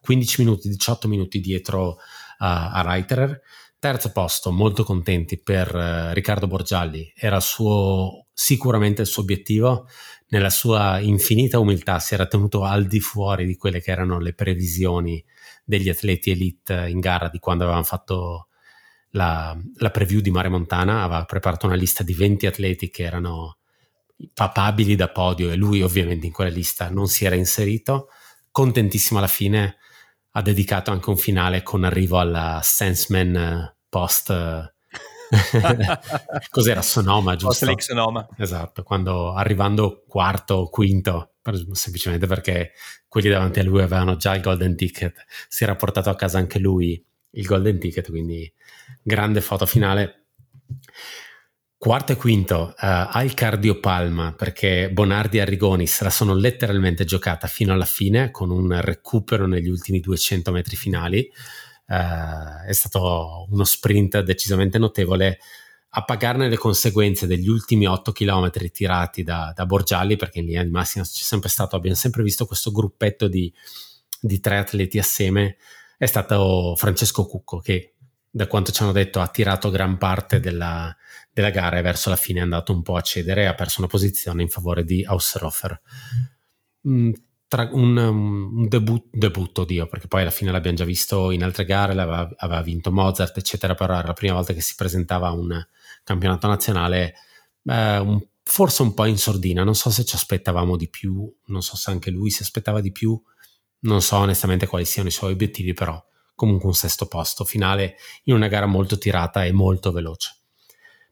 15 minuti, 18 minuti dietro a, a Reiterer. Terzo posto, molto contenti per uh, Riccardo Borgialli, era suo, sicuramente il suo obiettivo, nella sua infinita umiltà si era tenuto al di fuori di quelle che erano le previsioni degli atleti elite in gara di quando avevano fatto la, la, preview di Mare Montana, aveva preparato una lista di 20 atleti che erano papabili da podio e lui ovviamente in quella lista non si era inserito. Contentissimo alla fine, ha dedicato anche un finale con arrivo alla Senseman eh, post... Eh, cos'era Sonoma giusto? Post Lake Sonoma esatto quando arrivando quarto o quinto semplicemente perché quelli davanti a lui avevano già il golden ticket si era portato a casa anche lui il golden ticket quindi grande foto finale. Quarto e quinto uh, al cardiopalma perché Bonardi e Arrigoni se la sono letteralmente giocata fino alla fine con un recupero negli ultimi 200 metri finali. Uh, è stato uno sprint decisamente notevole a pagarne le conseguenze degli ultimi 8 km tirati da, da Borgialli perché in linea di massima c'è sempre stato, abbiamo sempre visto questo gruppetto di, di tre atleti assieme è stato Francesco Cucco che da quanto ci hanno detto, ha tirato gran parte della, della gara e verso la fine è andato un po' a cedere e ha perso una posizione in favore di Hausserhofer. Mm, un, un debut, debutto, Dio, perché poi alla fine l'abbiamo già visto in altre gare, aveva, aveva, vinto Mozart, eccetera, però era la prima volta che si presentava a un campionato nazionale, eh, un, forse un po' in sordina, non so se ci aspettavamo di più, non so se anche lui si aspettava di più, non so onestamente quali siano i suoi obiettivi, però comunque un sesto posto finale in una gara molto tirata e molto veloce.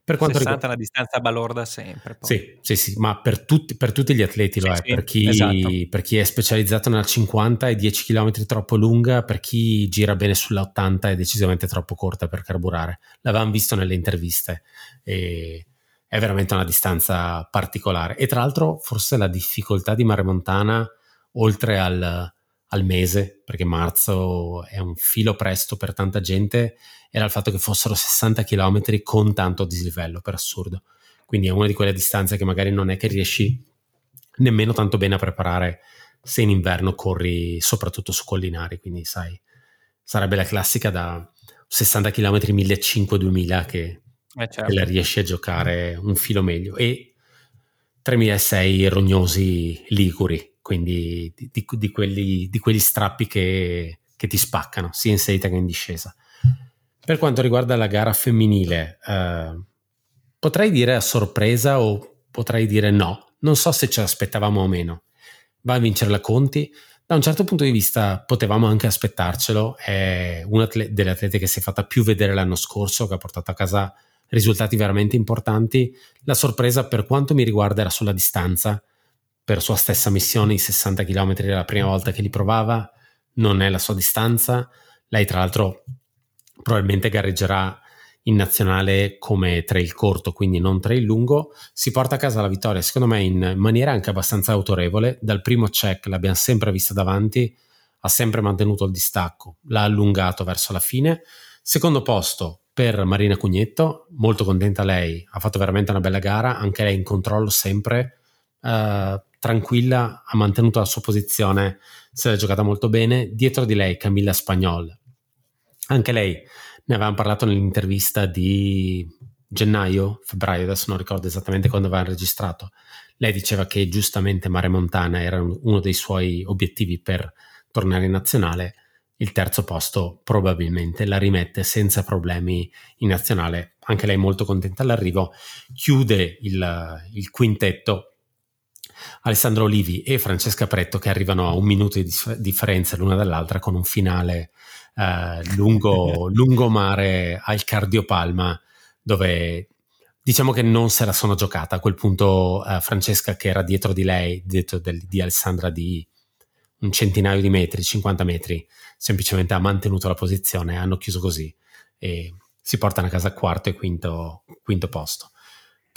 Per quanto 60 riguarda... è una distanza balorda sempre. Poi. Sì, sì, sì, ma per tutti, per tutti gli atleti lo sì, è. Sì, per, chi, esatto. per, chi, è specializzato nella 50 è 10 km troppo lunga, per chi gira bene sulla 80 è decisamente troppo corta per carburare. L'avevamo visto nelle interviste e è veramente una distanza particolare. E tra l'altro forse la difficoltà di Mare Montana, oltre al, al mese, perché marzo è un filo presto per tanta gente, era il fatto che fossero 60 km con tanto dislivello, per assurdo. Quindi è una di quelle distanze che magari non è che riesci nemmeno tanto bene a preparare se in inverno corri soprattutto su collinari, quindi sai, sarebbe la classica da 60 km 1500-2000 che, eh certo. che la riesci a giocare un filo meglio e 3006 rognosi liguri, quindi di, di, quelli, di quegli strappi che, che, ti spaccano sia in salita che in discesa. Per quanto riguarda la gara femminile, eh, potrei dire a sorpresa o potrei dire no. Non so se ce l'aspettavamo o meno. Va a vincere la Conti. Da un certo punto di vista potevamo anche aspettarcelo. È una delle atlete che si è fatta più vedere l'anno scorso, che ha portato a casa risultati veramente importanti. La sorpresa per quanto mi riguarda era sulla distanza. Per sua stessa missione, i 60 km la prima volta che li provava. Non è la sua distanza. Lei, tra l'altro, probabilmente gareggerà in nazionale come trail corto, quindi non trail lungo, si porta a casa la vittoria, secondo me in maniera anche abbastanza autorevole. Dal primo check l'abbiamo sempre vista davanti, ha sempre mantenuto il distacco, l'ha allungato verso la fine. Secondo posto per Marina Cugnetto, molto contenta lei, ha fatto veramente una bella gara, anche lei in controllo sempre, eh, tranquilla, ha mantenuto la sua posizione, se l'è giocata molto bene. Dietro di lei Camilla Spagnol, anche lei ne avevamo parlato nell'intervista di gennaio, febbraio, adesso non ricordo esattamente quando avevamo registrato. Lei diceva che giustamente Mare Montana era uno dei suoi obiettivi per tornare in nazionale. Il terzo posto probabilmente la rimette senza problemi in nazionale. Anche lei molto contenta all'arrivo. Chiude il, il quintetto Alessandro Olivi e Francesca Pretto che arrivano a un minuto di differenza l'una dall'altra con un finale eh, lungo, lungomare al Cardiopalma, dove diciamo che non se la sono giocata. A quel punto eh, Francesca, che era dietro di lei, dietro del, di Alessandra di un centinaio di metri, 50 metri, semplicemente ha mantenuto la posizione, hanno chiuso così e si portano a casa quarto e quinto, quinto posto.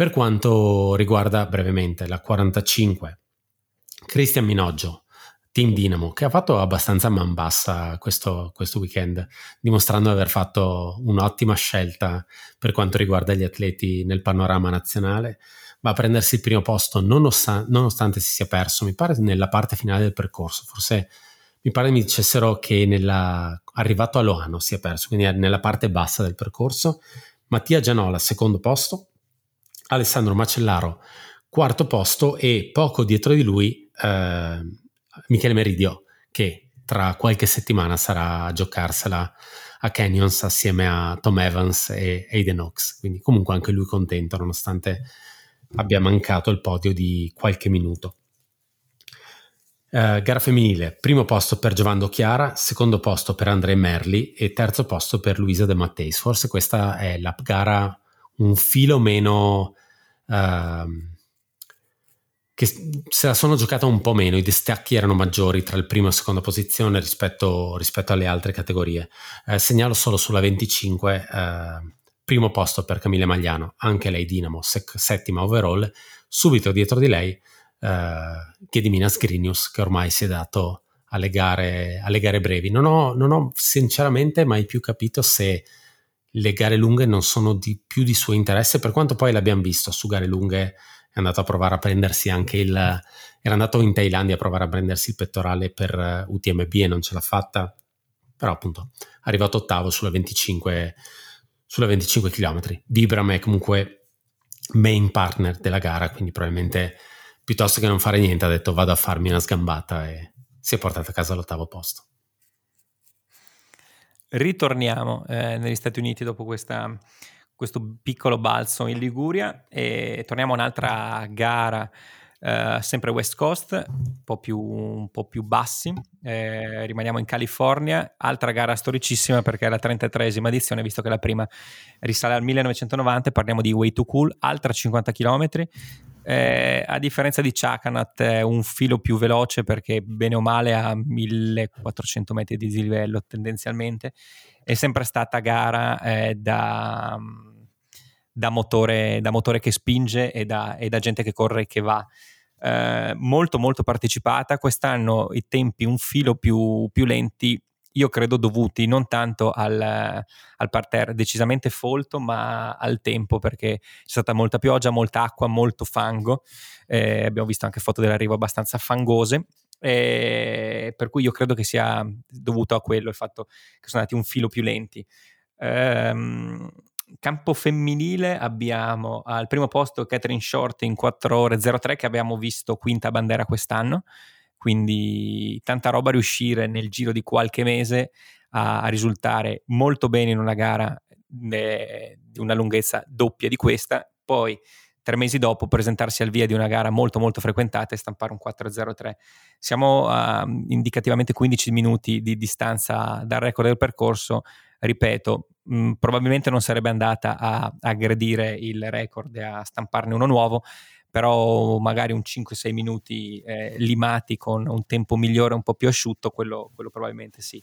Per quanto riguarda brevemente la 45, Cristian Minoggio Team Dinamo, che ha fatto abbastanza man bassa questo, questo, weekend, dimostrando di aver fatto un'ottima scelta per quanto riguarda gli atleti nel panorama nazionale. Va a prendersi il primo posto nonostante, nonostante si sia perso, mi pare, nella parte finale del percorso. Forse mi pare mi dicessero che nella, arrivato a Loano si è perso, quindi nella parte bassa del percorso. Mattia Gianola, secondo posto. Alessandro Macellaro, quarto posto e poco dietro di lui eh, Michele Meridio, che tra qualche settimana sarà a giocarsela a Canyons assieme a Tom Evans e Aiden Oaks. Quindi comunque anche lui contento, nonostante abbia mancato il podio di qualche minuto. Uh, gara femminile, primo posto per Giovando Chiara, secondo posto per Andrea Merli e terzo posto per Luisa De Matteis. Forse questa è la gara un filo meno uh, che se la sono giocata un po' meno, i distacchi erano maggiori tra il primo e la seconda posizione rispetto, rispetto alle altre categorie. Eh, segnalo solo sulla 25, eh, primo posto per Camille Magliano, anche lei Dinamo, sec- settima overall, subito dietro di lei eh, Gediminas Grinius, che ormai si è dato alle gare, alle gare brevi. Non ho, non ho, sinceramente mai più capito se le gare lunghe non sono di più di suo interesse, per quanto poi l'abbiamo visto su gare lunghe è andato a provare a prendersi anche il... era andato in Thailandia a provare a prendersi il pettorale per UTMB e non ce l'ha fatta, però appunto è arrivato ottavo sulla 25, sulla 25 km. Vibram è comunque main partner della gara, quindi probabilmente piuttosto che non fare niente ha detto vado a farmi una sgambata e si è portato a casa all'ottavo posto. Ritorniamo eh, negli Stati Uniti dopo questa questo piccolo balzo in Liguria e torniamo a un'altra gara Uh, sempre West Coast, un po' più, un po più bassi, eh, rimaniamo in California, altra gara storicissima perché è la 33esima edizione, visto che la prima risale al 1990, parliamo di Way to Cool, altra 50 km, eh, a differenza di Chakanat è un filo più veloce perché bene o male a 1400 metri di dislivello tendenzialmente, è sempre stata gara eh, da da motore, da motore che spinge e da, e da, gente che corre e che va. Eh, molto molto partecipata, quest'anno i tempi un filo più, più lenti, io credo dovuti non tanto al, al, parterre decisamente folto, ma al tempo perché c'è stata molta pioggia, molta acqua, molto fango, eh, abbiamo visto anche foto dell'arrivo abbastanza fangose. Eh, per cui io credo che sia dovuto a quello il fatto che sono andati un filo più lenti. Um, campo femminile abbiamo al primo posto Catherine Short in 4 ore 03 che abbiamo visto quinta bandera quest'anno, quindi tanta roba riuscire nel giro di qualche mese a, a risultare molto bene in una gara de, di una lunghezza doppia di questa, poi tre mesi dopo presentarsi al via di una gara molto molto frequentata e stampare un 4.03. Siamo a indicativamente 15 minuti di distanza dal record del percorso, ripeto, mh, mm, probabilmente non sarebbe andata a aggredire il record e a stamparne uno nuovo, però magari un 5-6 minuti eh, limati con un tempo migliore, un po' più asciutto, quello, quello probabilmente sì.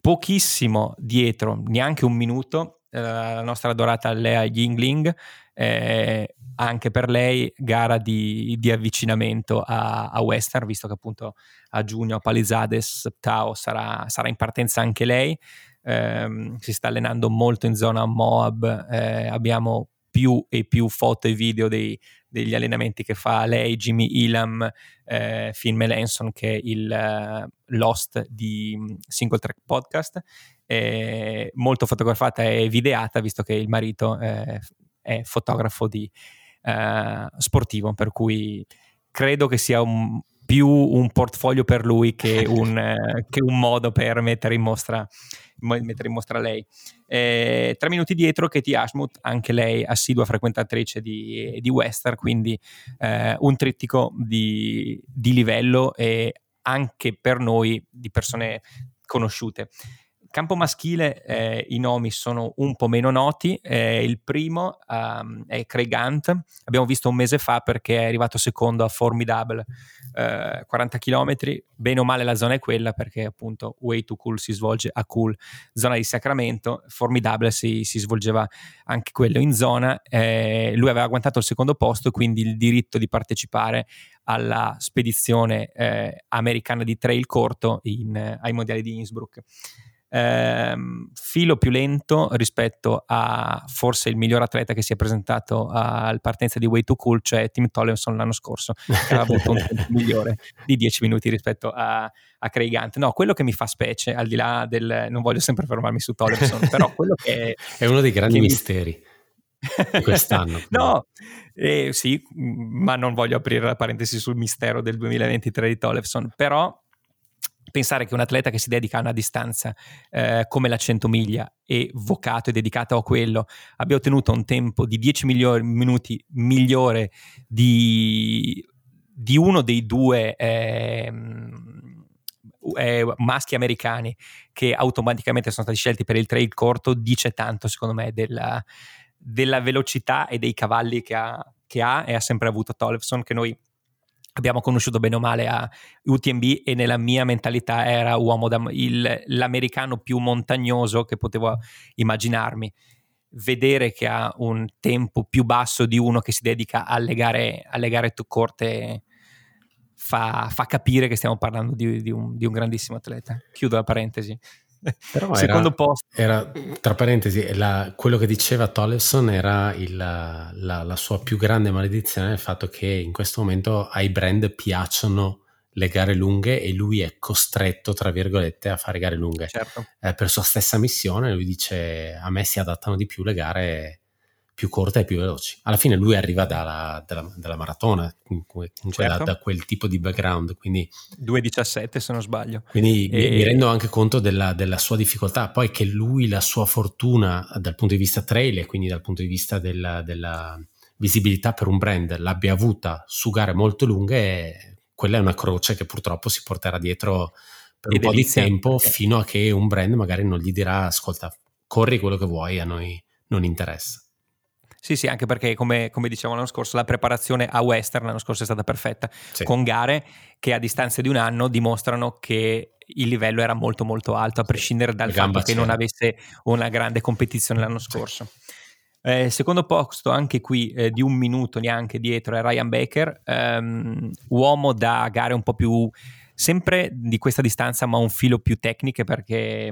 Pochissimo dietro, neanche un minuto, eh, la nostra adorata Lea Yingling, eh, anche per lei gara di, di avvicinamento a, a, Western, visto che appunto a giugno a Palizades Tao sarà, sarà in partenza anche lei ehm, si sta allenando molto in zona Moab, eh, abbiamo più e più foto e video dei, degli allenamenti che fa lei, Jimmy Elam, eh, Phil Melanson che è il uh, Lost di mm, Single Track Podcast, eh, molto fotografata e videata visto che il marito eh, è fotografo di, uh, sportivo, per cui credo che sia un, più un portfolio per lui che un, eh, che un modo per mettere in mostra, mettere in mostra lei. Eh, tre minuti dietro Katie Ashmouth, anche lei assidua frequentatrice di, di western, quindi eh, un trittico di, di livello e anche per noi di persone conosciute campo maschile eh, i nomi sono un po' meno noti. Eh, il primo um, è Craig Hunt, abbiamo visto un mese fa perché è arrivato secondo a Formidable, eh, 40 km. Bene o male la zona è quella perché appunto Way to Cool si svolge a Cool, zona di Sacramento. Formidable si, si svolgeva anche quello in zona. Eh, lui aveva agguantato il secondo posto quindi il diritto di partecipare alla spedizione eh, americana di trail corto in, ai mondiali di Innsbruck ehm, filo più lento rispetto a forse il miglior atleta che si è presentato al partenza di Way to Cool, cioè Tim Tollefson l'anno scorso, che aveva avuto un tempo migliore di 10 minuti rispetto a, a Craig Hunt. No, quello che mi fa specie, al di là del... non voglio sempre fermarmi su Tollefson, però quello che... è uno dei grandi misteri. di quest'anno. no, eh, sì, ma non voglio aprire la parentesi sul mistero del 2023 di Tollefson, però pensare che un atleta che si dedica a una distanza eh, come la 100 miglia e vocato e dedicato a quello abbia ottenuto un tempo di 10 migliori, minuti migliore di, di, uno dei due eh, eh, maschi americani che automaticamente sono stati scelti per il trail corto dice tanto secondo me della, della velocità e dei cavalli che ha, che ha e ha sempre avuto Tollefson che noi abbiamo conosciuto bene o male a UTMB e nella mia mentalità era uomo da, il, l'americano più montagnoso che potevo immaginarmi. Vedere che ha un tempo più basso di uno che si dedica alle gare, alle gare corte fa, fa, capire che stiamo parlando di, di, un, di un grandissimo atleta. Chiudo la parentesi. Però Secondo era, posto. Era, tra parentesi, la, quello che diceva Tollefson era il, la, la, sua più grande maledizione, il fatto che in questo momento ai brand piacciono le gare lunghe e lui è costretto, tra virgolette, a fare gare lunghe. Certo. Eh, per sua stessa missione, lui dice a me si adattano di più le gare più corte e più veloci. Alla fine lui arriva dalla, dalla, dalla maratona, comunque, cioè certo. da, da, quel tipo di background. Quindi 2.17 se non sbaglio. Quindi e... mi, rendo anche conto della, della, sua difficoltà. Poi che lui, la sua fortuna dal punto di vista trail e quindi dal punto di vista della, della visibilità per un brand l'abbia avuta su gare molto lunghe, quella è una croce che purtroppo si porterà dietro per un po' di tempo fino a che un brand magari non gli dirà ascolta, corri quello che vuoi, a noi non interessa. Sì, sì, anche perché come, come, dicevamo l'anno scorso, la preparazione a Western l'anno scorso è stata perfetta, sì. con gare che a distanza di un anno dimostrano che il livello era molto molto alto, a prescindere dal fatto che non avesse una grande competizione l'anno scorso. Eh, secondo posto anche qui eh, di un minuto neanche dietro è Ryan Baker, ehm, uomo da gare un po' più sempre di questa distanza ma un filo più tecniche perché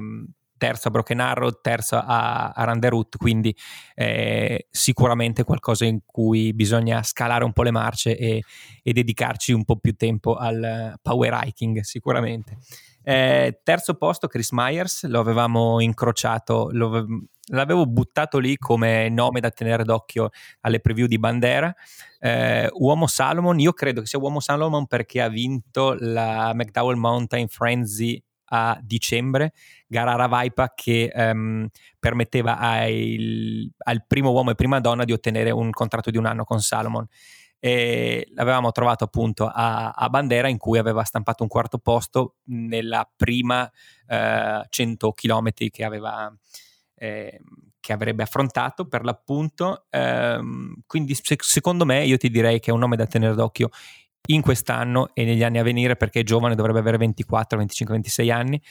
terzo a Broken Arrow, terzo a, a Randerut, quindi eh, sicuramente qualcosa in cui bisogna scalare un po' le marce e, e dedicarci un po' più tempo al power hiking sicuramente. Eh, terzo posto Chris Myers, lo avevamo incrociato, lo, l'avevo buttato lì come nome da tenere d'occhio alle preview di Bandera. Eh, Uomo Salomon, io credo che sia Uomo Salomon perché ha vinto la McDowell Mountain Frenzy a dicembre, gara Ravaipa che um, permetteva ai, al primo uomo e prima donna di ottenere un contratto di un anno con Salomon. E l'avevamo trovato appunto a, a Bandera in cui aveva stampato un quarto posto nella prima uh, 100 km che aveva eh, che avrebbe affrontato per l'appunto. Um, quindi se, secondo me io ti direi che è un nome da tenere d'occhio in quest'anno e negli anni a venire perché è giovane, dovrebbe avere 24, 25, 26 anni,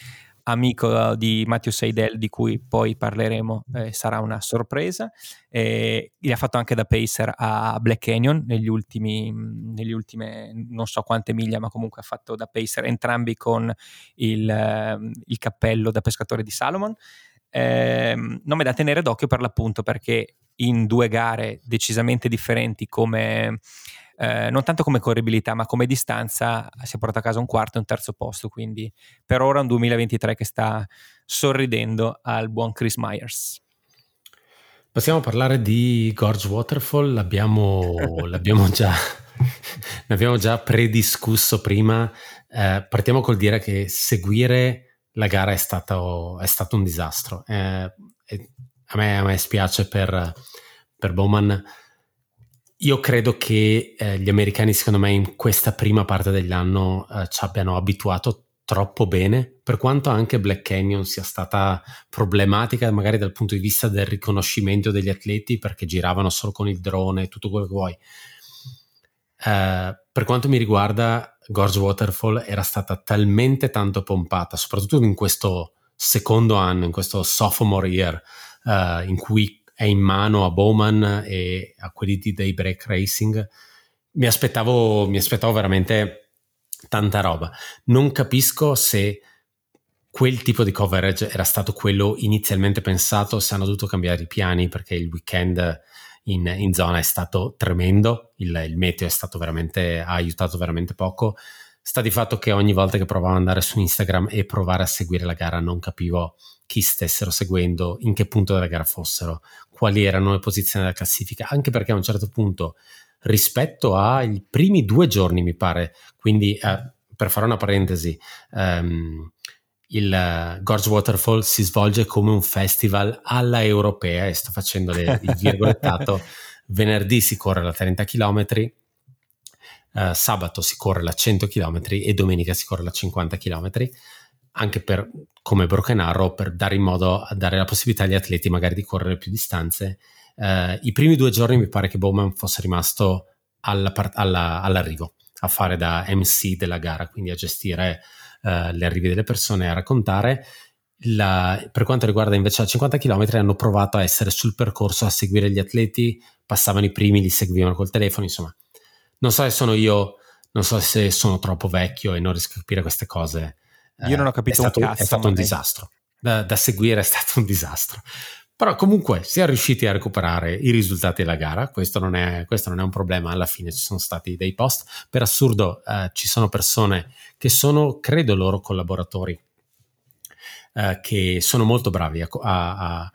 amico di Matteo Seidel di cui poi parleremo, eh, sarà una sorpresa. Eh, ha fatto anche da pacer a Black Canyon negli ultimi, negli ultime non so quante miglia, ma comunque ha fatto da pacer entrambi con il, eh, il cappello da pescatore di Salomon. Eh, nome da tenere d'occhio per l'appunto perché in due gare decisamente differenti come eh, non tanto come corribilità, ma come distanza si è portato a casa un quarto e un terzo posto. Quindi per ora un 2023 che sta sorridendo al buon Chris Myers. Possiamo parlare di Gorge Waterfall, l'abbiamo, l'abbiamo già, l'abbiamo già prediscusso prima. Eh, partiamo col dire che seguire la gara è stato, è stato un disastro. Eh, a, me, a, me, spiace per, per Bowman io credo che eh, gli americani, secondo me, in questa prima parte dell'anno eh, ci abbiano abituato troppo bene, per quanto anche Black Canyon sia stata problematica, magari dal punto di vista del riconoscimento degli atleti, perché giravano solo con il drone e tutto quello che vuoi. Eh, per quanto mi riguarda, Gorge Waterfall era stata talmente tanto pompata, soprattutto in questo secondo anno, in questo sophomore year, eh, in cui è in mano a Bowman e a quelli di Daybreak Racing. Mi aspettavo, mi aspettavo veramente tanta roba. Non capisco se quel tipo di coverage era stato quello inizialmente pensato, se hanno dovuto cambiare i piani perché il weekend in, in zona è stato tremendo, il, il meteo è stato veramente, ha aiutato veramente poco. Sta di fatto che ogni volta che provavo ad andare su Instagram e provare a seguire la gara non capivo chi stessero seguendo, in che punto della gara fossero, quali erano le posizioni della classifica, anche perché a un certo punto rispetto ai primi due giorni mi pare, quindi eh, per fare una parentesi, um, il uh, Gorge Waterfall si svolge come un festival alla europea e sto facendo le, il virgolettato, venerdì si corre la 30 km, uh, sabato si corre la 100 km e domenica si corre la 50 km anche per, come Broken Arrow, per dare in modo a dare la possibilità agli atleti magari di correre più distanze. Eh, I primi due giorni mi pare che Bowman fosse rimasto alla, alla, all'arrivo, a fare da MC della gara, quindi a gestire eh, le arrivi delle persone, a raccontare. La, per quanto riguarda invece la 50 km hanno provato a essere sul percorso, a seguire gli atleti, passavano i primi, li seguivano col telefono, insomma. Non so se sono io, non so se sono troppo vecchio e non riesco a capire queste cose io non ho capito è stato, un cazzo. È stato un disastro. Da, da, seguire è stato un disastro. Però comunque si è riusciti a recuperare i risultati della gara, questo non è, questo non è un problema, alla fine ci sono stati dei post. Per assurdo eh, ci sono persone che sono, credo, loro collaboratori, eh, che sono molto bravi a, a, a,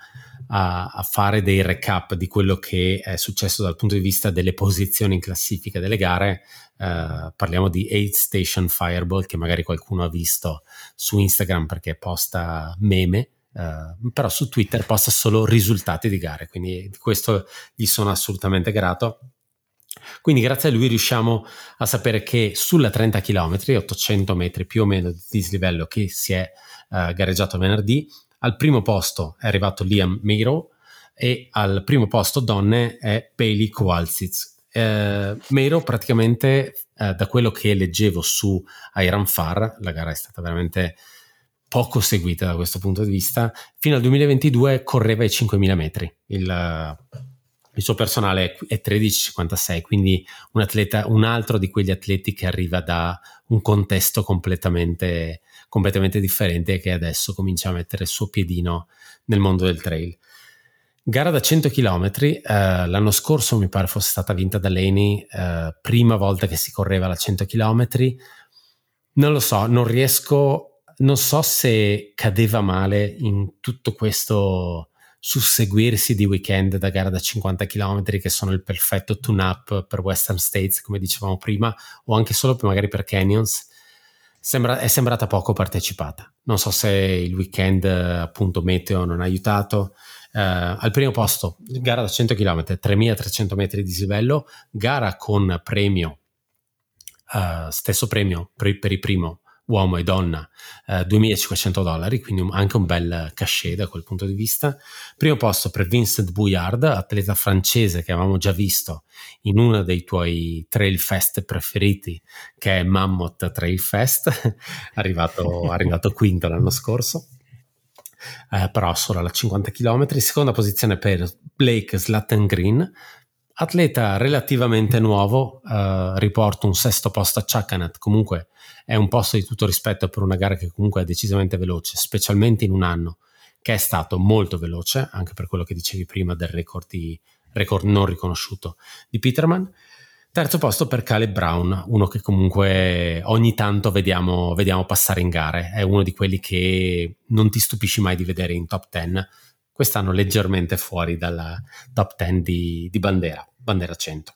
a, fare dei recap di quello che è successo dal punto di vista delle posizioni in classifica delle gare Uh, parliamo di 8 Station Fireball che magari qualcuno ha visto su Instagram perché posta meme uh, però su Twitter posta solo risultati di gare, quindi di questo gli sono assolutamente grato. Quindi grazie a lui riusciamo a sapere che sulla 30 km, 800 metri più o meno di dislivello che si è uh, gareggiato venerdì, al primo posto è arrivato Liam Miro e al primo posto donne è Bailey Kowalczyk. Eh, Miro praticamente eh, da quello che leggevo su Iron Far, la gara è stata veramente poco seguita da questo punto di vista, fino al 2022 correva i 5.000 metri. Il, il suo personale è 13,56, quindi un, atleta, un altro di quegli atleti che arriva da un contesto completamente, completamente differente e che adesso comincia a mettere il suo piedino nel mondo del trail. Gara da 100 km, eh, l'anno scorso mi pare fosse stata vinta da Leni, eh, prima volta che si correva la 100 km. Non lo so, non riesco, non so se cadeva male in tutto questo susseguirsi di weekend da gara da 50 km che sono il perfetto tune-up per Western States, come dicevamo prima, o anche solo per, magari per Canyons. Sembra, è sembrata poco partecipata. Non so se il weekend appunto meteo non ha aiutato. Uh, al primo posto, gara da 100 km, 3300 metri di dislivello, gara con premio, uh, stesso premio per, per, il primo uomo e donna, uh, 2500 dollari, quindi anche un bel cachet da quel punto di vista. Primo posto per Vincent Bouillard, atleta francese che avevamo già visto in uno dei tuoi trail fest preferiti, che è Mammoth Trail Fest, arrivato, arrivato quinto l'anno scorso eh, però solo alla 50 km. Seconda posizione per Blake Slatten Green, atleta relativamente nuovo, eh, riporto un sesto posto a Chakanat, comunque è un posto di tutto rispetto per una gara che comunque è decisamente veloce, specialmente in un anno che è stato molto veloce, anche per quello che dicevi prima del record, di, record non riconosciuto di Peterman. Terzo posto per Caleb Brown, uno che comunque ogni tanto vediamo, vediamo, passare in gare, è uno di quelli che non ti stupisci mai di vedere in top 10, quest'anno leggermente fuori dalla top 10 di, di Bandera, Bandera 100.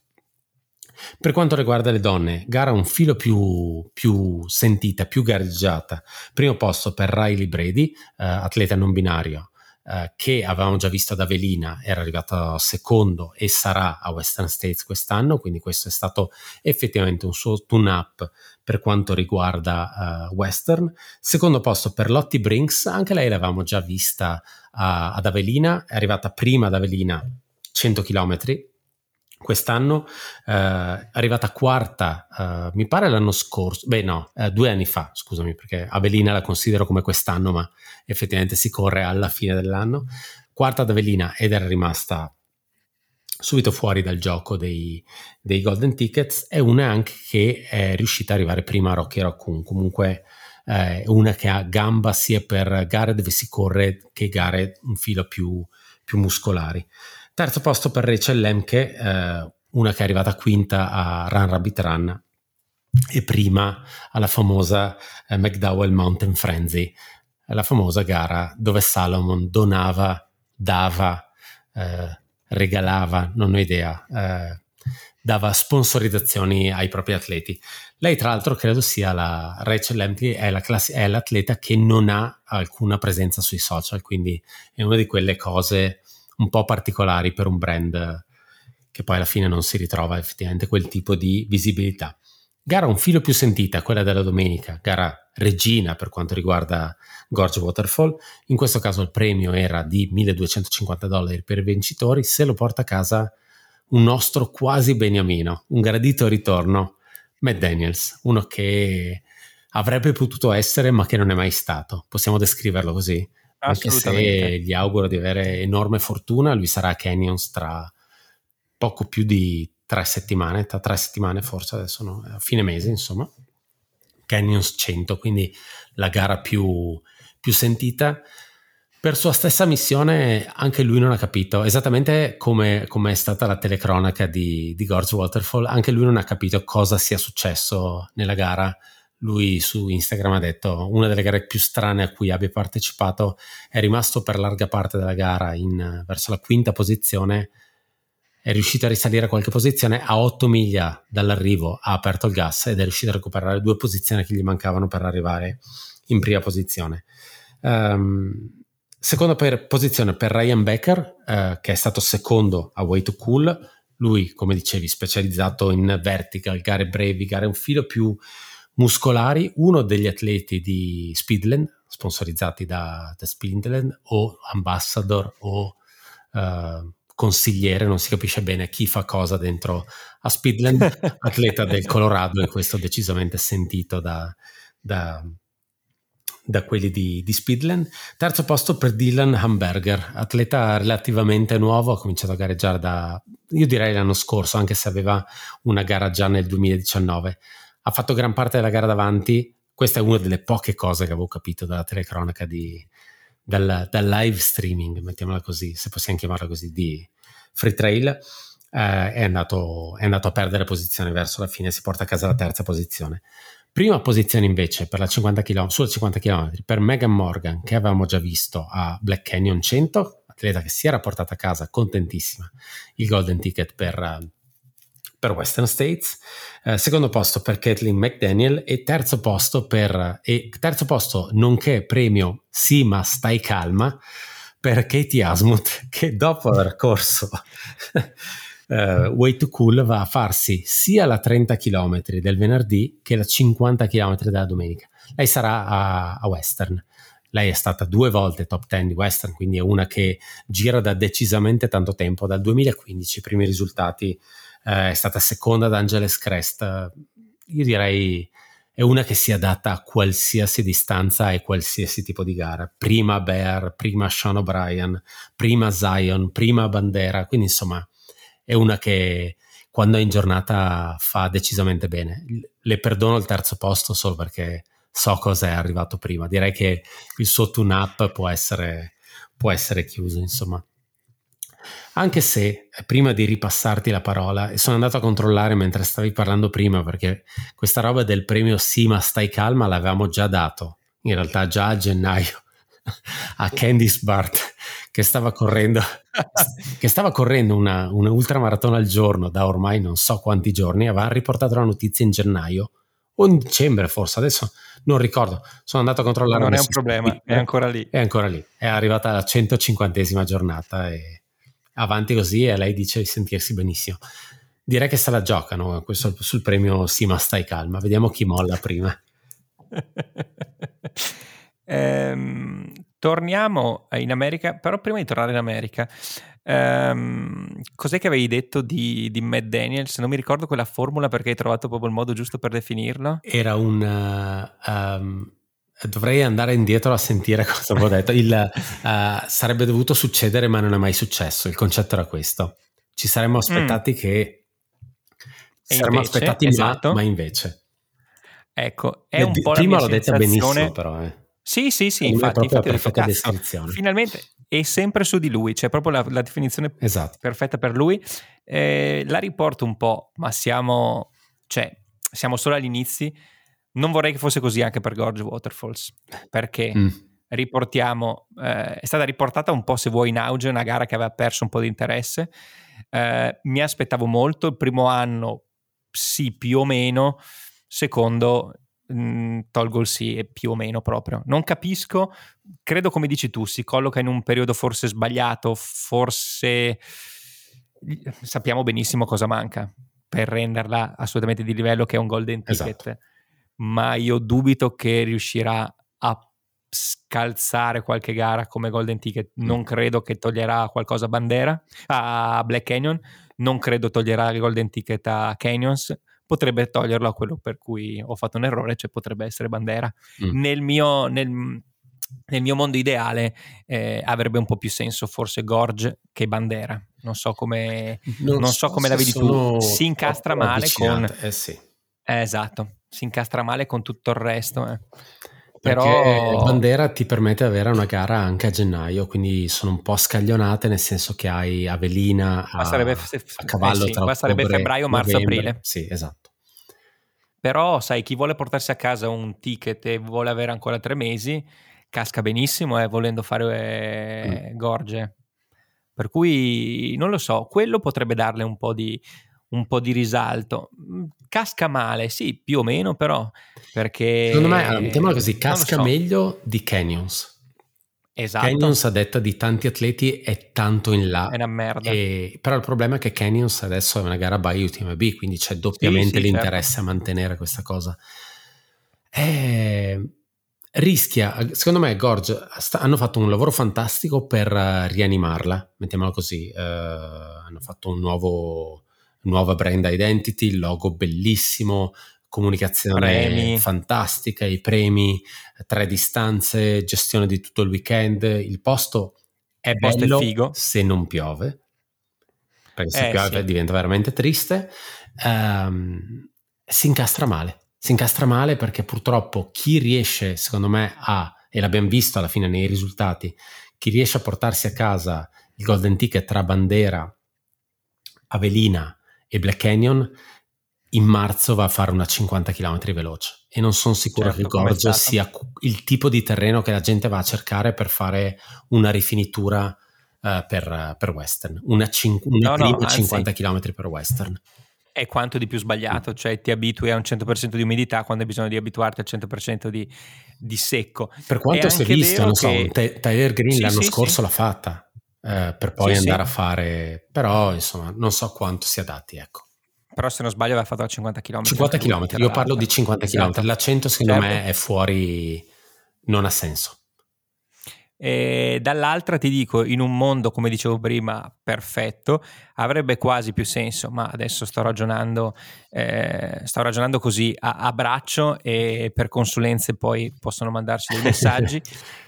Per quanto riguarda le donne, gara un filo più, più sentita, più gareggiata. Primo posto per Riley Brady, eh, atleta non binario, eh, che avevamo già visto ad Avelina, era arrivato secondo e sarà a Western States quest'anno, quindi questo è stato effettivamente un suo tune-up per quanto riguarda uh, Western. Secondo posto per Lottie Brinks, anche lei l'avevamo già vista uh, ad Avelina, è arrivata prima ad Avelina 100 km, quest'anno, eh, arrivata quarta, eh, mi pare l'anno scorso, beh no, eh, due anni fa, scusami, perché Avellina la considero come quest'anno, ma effettivamente si corre alla fine dell'anno. Quarta ad Avellina ed era rimasta subito fuori dal gioco dei, dei, Golden Tickets e una anche che è riuscita ad arrivare prima a Rocky Raccoon, comunque eh, una che ha gamba sia per gare dove si corre che gare un filo più, più muscolari. Terzo posto per Rachel Lemke, eh, una che è arrivata quinta a Run Rabbit Run e prima alla famosa eh, McDowell Mountain Frenzy, la famosa gara dove Salomon donava, dava, eh, regalava, non ho idea, eh, dava sponsorizzazioni ai propri atleti. Lei, tra l'altro, credo sia la Rachel Lemke, è, la classi- è l'atleta che non ha alcuna presenza sui social, quindi è una di quelle cose un po' particolari per un brand che poi alla fine non si ritrova effettivamente quel tipo di visibilità. Gara un filo più sentita, quella della domenica, gara regina per quanto riguarda Gorge Waterfall. In questo caso il premio era di 1250 dollari per i vincitori. Se lo porta a casa un nostro quasi beniamino, un gradito ritorno, Matt Daniels, uno che avrebbe potuto essere ma che non è mai stato. Possiamo descriverlo così? Anche se gli auguro di avere enorme fortuna, lui sarà a Canyons tra poco più di tre settimane, tra tre settimane forse adesso no, a fine mese insomma. Canyons 100, quindi la gara più, più sentita. Per sua stessa missione anche lui non ha capito, esattamente come, come è stata la telecronaca di, di Gorge Waterfall, anche lui non ha capito cosa sia successo nella gara lui su Instagram ha detto una delle gare più strane a cui abbia partecipato è rimasto per larga parte della gara in, verso la quinta posizione è riuscito a risalire qualche posizione a 8 miglia dall'arrivo ha aperto il gas ed è riuscito a recuperare due posizioni che gli mancavano per arrivare in prima posizione um, seconda per, posizione per Ryan Becker, uh, che è stato secondo a Way to Cool. Lui, come dicevi, specializzato in vertical, gare brevi, gare un filo più muscolari, uno degli atleti di Speedland, sponsorizzati da, da Speedland, o ambassador o uh, consigliere, non si capisce bene chi fa cosa dentro a Speedland, atleta del Colorado e questo decisamente sentito da, da, da quelli di, di, Speedland. Terzo posto per Dylan Hamburger, atleta relativamente nuovo, ha cominciato a gareggiare da, io direi l'anno scorso, anche se aveva una gara già nel 2019 ha fatto gran parte della gara davanti. Questa è una delle poche cose che avevo capito dalla telecronaca di, dal, dal, live streaming, mettiamola così, se possiamo chiamarla così, di Free Trail. Eh, è, andato, è andato a perdere posizione verso la fine, si porta a casa la terza posizione. Prima posizione invece per la 50 km, sulla 50 km per Megan Morgan, che avevamo già visto a Black Canyon 100, atleta che si era portata a casa contentissima il golden ticket per, per Western States, eh, secondo posto per Kathleen McDaniel e terzo posto per e terzo posto nonché premio Sima Stai Calma per Katie Asmuth che dopo aver corso uh, Way to Cool va a farsi sia la 30 km del venerdì che la 50 km della domenica. Lei sarà a, a Western. Lei è stata due volte top 10 di Western, quindi è una che gira da decisamente tanto tempo, dal 2015, i primi risultati eh, è stata seconda ad Angeles Crest. Io direi è una che si adatta a qualsiasi distanza e qualsiasi tipo di gara. Prima Bear, prima Sean O'Brien, prima Zion, prima Bandera. Quindi insomma è una che quando è in giornata fa decisamente bene. Le perdono il terzo posto solo perché so cosa è arrivato prima. Direi che il suo tune-up può essere, può essere chiuso, insomma. Anche se eh, prima di ripassarti la parola, sono andato a controllare mentre stavi parlando prima, perché questa roba del premio Sima Stai Calma l'avevamo già dato, in realtà già a gennaio, a Candice Bart, che stava correndo, che stava correndo una, una ultramaratona al giorno da ormai non so quanti giorni, aveva riportato la notizia in gennaio o in dicembre forse, adesso non ricordo, sono andato a controllare. Non è un problema, è ancora lì. È ancora lì, è arrivata alla 150esima giornata e avanti così e lei dice di sentirsi benissimo. Direi che se la giocano questo, sul premio Sima stai calma, vediamo chi molla prima. ehm, torniamo in America, però prima di tornare in America, ehm, cos'è che avevi detto di, di Matt Daniels? Non mi ricordo quella formula perché hai trovato proprio il modo giusto per definirlo. Era un... Um, Dovrei andare indietro a sentire cosa avevo detto. Il, uh, sarebbe dovuto succedere, ma non è mai successo. Il concetto era questo. Ci saremmo aspettati mm. che. Ci saremmo aspettati, esatto. ma, ma, invece. Ecco, è un po' Prima l'ho detta benissimo, però. Eh. Sì, sì, sì. Infatti, infatti perfetta descrizione. Finalmente è sempre su di lui, c'è proprio la, la definizione esatto. perfetta per lui. Eh, la riporto un po', ma siamo, cioè, siamo solo agli inizi non vorrei che fosse così anche per Gorge Waterfalls, perché mm. riportiamo, eh, è stata riportata un po' se vuoi in auge, una gara che aveva perso un po' di interesse. Eh, mi aspettavo molto, il primo anno sì, più o meno, secondo mh, mm, tolgo il sì e più o meno proprio. Non capisco, credo come dici tu, si colloca in un periodo forse sbagliato, forse sappiamo benissimo cosa manca per renderla assolutamente di livello che è un golden ticket. Esatto ma io dubito che riuscirà a scalzare qualche gara come Golden Ticket. Non credo che toglierà qualcosa a Bandera, a Black Canyon, non credo toglierà il Golden Ticket a Canyons. Potrebbe toglierlo a quello per cui ho fatto un errore, cioè potrebbe essere Bandera. Mm. Nel, mio, nel, nel, mio, mondo ideale eh, avrebbe un po' più senso forse Gorge che Bandera. Non so come, non non so come la vedi tu. Si incastra male con... Eh sì. Eh, esatto, si incastra male con tutto il resto. Eh. Perché Però... Bandera ti permette di avere una gara anche a gennaio, quindi sono un po' scaglionate, nel senso che hai Avelina a, sarebbe, a cavallo eh sì, tra sarebbe febbraio, marzo, aprile. Sì, esatto. Però, sai, chi vuole portarsi a casa un ticket e vuole avere ancora tre mesi, casca benissimo, eh, volendo fare eh, mm. gorge. Per cui, non lo so, quello potrebbe darle un po' di, un po' di risalto. Mm, casca male, sì, più o meno, però perché... Secondo me, allora, mettiamola così, casca so. meglio di Canyons. Esatto. Canyons a detta di tanti atleti è tanto in là. È una merda. E, però il problema è che Canyons adesso è una gara by UTMB, quindi c'è doppiamente sì, sì, l'interesse certo. a mantenere questa cosa. È, rischia, secondo me Gorge sta, hanno fatto un lavoro fantastico per uh, rianimarla, mettiamola così, uh, hanno fatto un nuovo, nuova brand identity, il logo bellissimo, comunicazione premi. fantastica, i premi, tre distanze, gestione di tutto il weekend, il posto è il posto bello è figo. se non piove, perché se eh, piove sì. diventa veramente triste, um, si incastra male, si incastra male perché purtroppo chi riesce, secondo me, a, e l'abbiamo visto alla fine nei risultati, chi riesce a portarsi a casa il golden ticket tra Bandera, Avelina e Black Canyon, in marzo va a fare una 50 km veloce e non sono sicuro certo, che Gorge sia il tipo di terreno che la gente va a cercare per fare una rifinitura uh, per, per, Western, una, cin- una no, no, 50 km per Western. È quanto di più sbagliato, cioè ti abitui a un 100% di umidità quando hai bisogno di abituarti al 100% di, di secco. Per quanto si è visto, non so, che... Tyler Green sì, l'anno sì, scorso sì. l'ha fatta eh, per poi andare a fare, però insomma non so quanto si adatti, ecco però se non sbaglio aveva fatto 50 km. 50 km, io parlo di 50 esatto. km, l'accento secondo certo. me è fuori, non ha senso. E dall'altra ti dico, in un mondo, come dicevo prima, perfetto, avrebbe quasi più senso, ma adesso sto ragionando, eh, sto ragionando così a, a, braccio e per consulenze poi possono mandarci dei messaggi.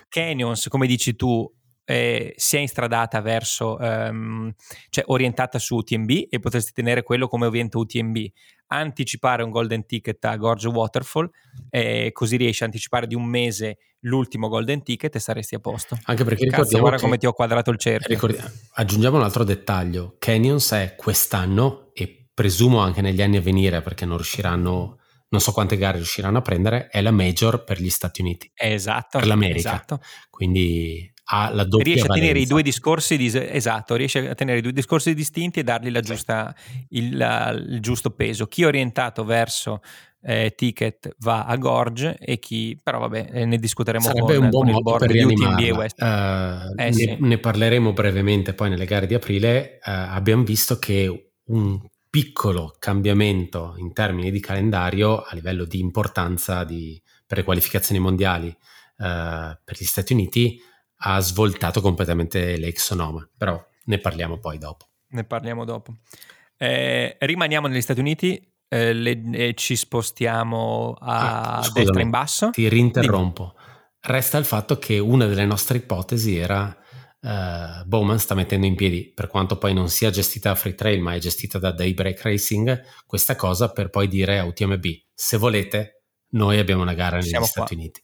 Canyons, come dici tu, eh, sia instradata verso, um, cioè orientata su UTMB e potresti tenere quello come evento UTMB, anticipare un golden ticket a Gorge Waterfall e così riesci a anticipare di un mese l'ultimo golden ticket e saresti a posto. Anche perché Cazzo, guarda come ti ho quadrato il cerchio. aggiungiamo un altro dettaglio, Canyons è quest'anno e presumo anche negli anni a venire perché non riusciranno non so quante gare riusciranno a prendere, è la major per gli Stati Uniti. Esatto. Per l'America. Esatto. Quindi ha la doppia riesce a tenere i due discorsi di, esatto, riesce a tenere i due discorsi distinti e dargli giusta, il, la, il, giusto peso. Chi è orientato verso eh, ticket va a Gorge e chi però vabbè eh, ne discuteremo Sarebbe con, un buon modo per rianimarla. Uh, eh, ne, sì. ne, parleremo brevemente poi nelle gare di aprile. Uh, abbiamo visto che un piccolo cambiamento in termini di calendario a livello di importanza di, per le qualificazioni mondiali uh, per gli Stati Uniti ha svoltato completamente l'exonoma, però ne parliamo poi dopo. Ne parliamo dopo. Eh, rimaniamo negli Stati Uniti, eh, le, eh, ci spostiamo a ah, scusami, destra in basso. Ti rinterrompo. Dimmi. Resta il fatto che una delle nostre ipotesi era uh, Bowman sta mettendo in piedi, per quanto poi non sia gestita da Free Trail, ma è gestita da Daybreak Racing, questa cosa per poi dire a UTMB, se volete, noi abbiamo una gara negli Siamo Stati qua. Uniti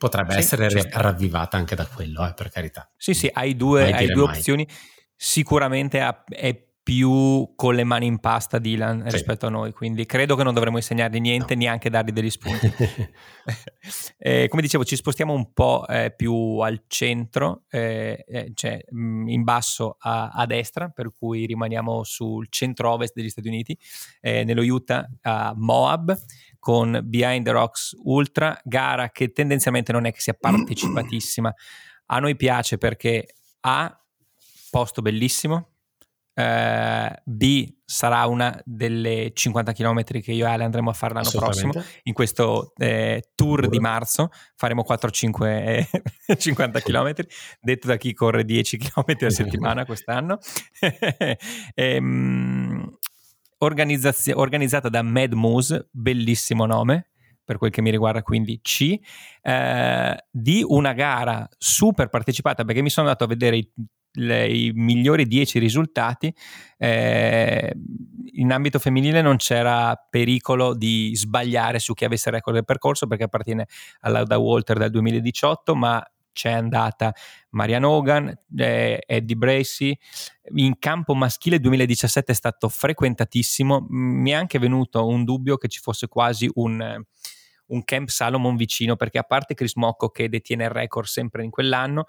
potrebbe sì, essere certo. ravvivata anche da quello, eh, per carità. Sì, sì, hai due, hai due opzioni. Sicuramente è più con le mani in pasta Dylan sì. rispetto a noi, quindi credo che non dovremmo insegnargli niente, no. neanche dargli degli spunti. eh, come dicevo, ci spostiamo un po' eh, più al centro, eh, eh cioè mh, mm, in basso a, a, destra, per cui rimaniamo sul centro-ovest degli Stati Uniti, eh, nello Utah a Moab con Behind the Rocks Ultra, gara che tendenzialmente non è che sia partecipatissima. A noi piace perché A, posto bellissimo, Uh, B sarà una delle 50 km che io e Ale andremo a fare l'anno prossimo in questo eh, tour di marzo. Faremo 4-5 50 km detto da chi corre 10 km a settimana quest'anno ehm, organizzata da Mad Moose, bellissimo nome per quel che mi riguarda, quindi C, eh, di una gara super partecipata perché mi sono andato a vedere i, le, i migliori 10 risultati. Eh, in ambito femminile non c'era pericolo di sbagliare su chi avesse il record del percorso perché appartiene all'Auda Walter del 2018, ma c'è andata Marian Hogan, eh, Eddie Bracy. In campo maschile 2017 è stato frequentatissimo. Mi è anche venuto un dubbio che ci fosse quasi un, un camp Salomon vicino, perché a parte Chris Mocco che detiene il record sempre in quell'anno,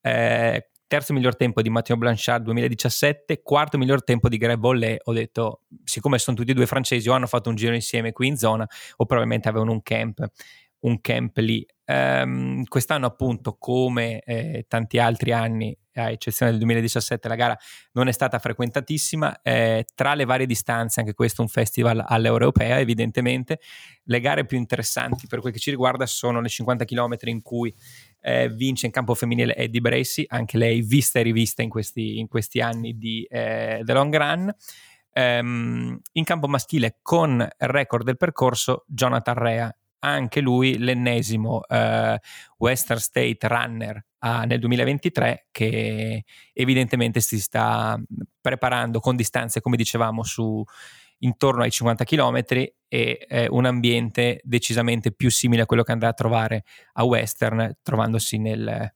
eh, terzo miglior tempo di Matteo Blanchard 2017, quarto miglior tempo di Greg Bollet. Ho detto, siccome sono tutti e due francesi o hanno fatto un giro insieme qui in zona o probabilmente avevano un camp, un camp lì. Ehm, quest'anno appunto come eh, tanti altri anni a eccezione del 2017 la gara non è stata frequentatissima, eh, tra le varie distanze, anche questo è un festival all'europea evidentemente, le gare più interessanti per quel che ci riguarda sono le 50 km in cui eh, vince in campo femminile Eddie Bracy, anche lei vista e rivista in questi, in questi anni di eh, The Long Run. Um, in campo maschile con record del percorso Jonathan Rea, anche lui l'ennesimo uh, Western State Runner uh, nel 2023 che evidentemente si sta preparando con distanze, come dicevamo, su intorno ai 50 km e eh, un ambiente decisamente più simile a quello che andrà a trovare a Western, trovandosi nel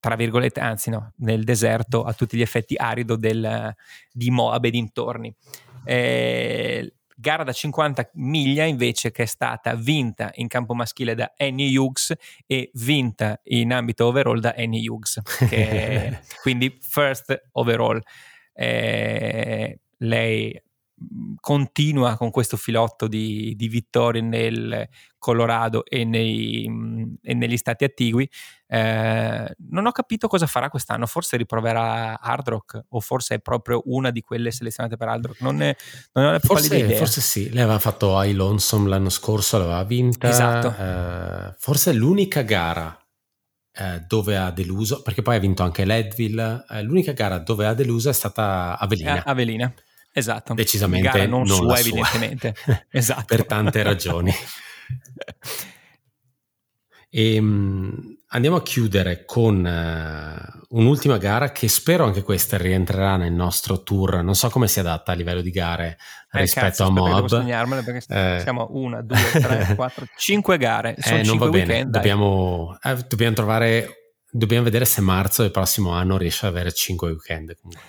tra virgolette, anzi no, nel deserto a tutti gli effetti arido del, di Moab e dintorni. Eh, gara da 50 miglia invece che è stata vinta in campo maschile da Annie Hughes e vinta in ambito overall da Annie Hughes, quindi first overall. Eh, lei continua con questo filotto di, di vittorie nel Colorado e, nei, e negli stati attigui. Eh, non ho capito cosa farà quest'anno, forse riproverà Hard Rock o forse è proprio una di quelle selezionate per Hard Rock. Non, ne, non ho la forse, idea. Forse sì, lei aveva fatto I Lonesome l'anno scorso, l'aveva vinta. Esatto. Eh, forse è l'unica gara eh, dove ha deluso, perché poi ha vinto anche Leadville, eh, l'unica gara dove ha deluso è stata Avelina. Avelina. Esatto. Decisamente Gara non, non sua, sua. evidentemente. esatto. per tante ragioni. E, um, andiamo a chiudere con uh, un'ultima gara che spero anche questa rientrerà nel nostro tour. Non so come si adatta a livello di gare eh, rispetto cazzo, a Moab. Devo segnarmele perché eh, siamo una, due, tre, quattro, cinque gare. Sono eh, non va bene. Weekend, dobbiamo, eh, dobbiamo trovare. Dobbiamo vedere se marzo del prossimo anno riesce ad avere cinque weekend. Comunque.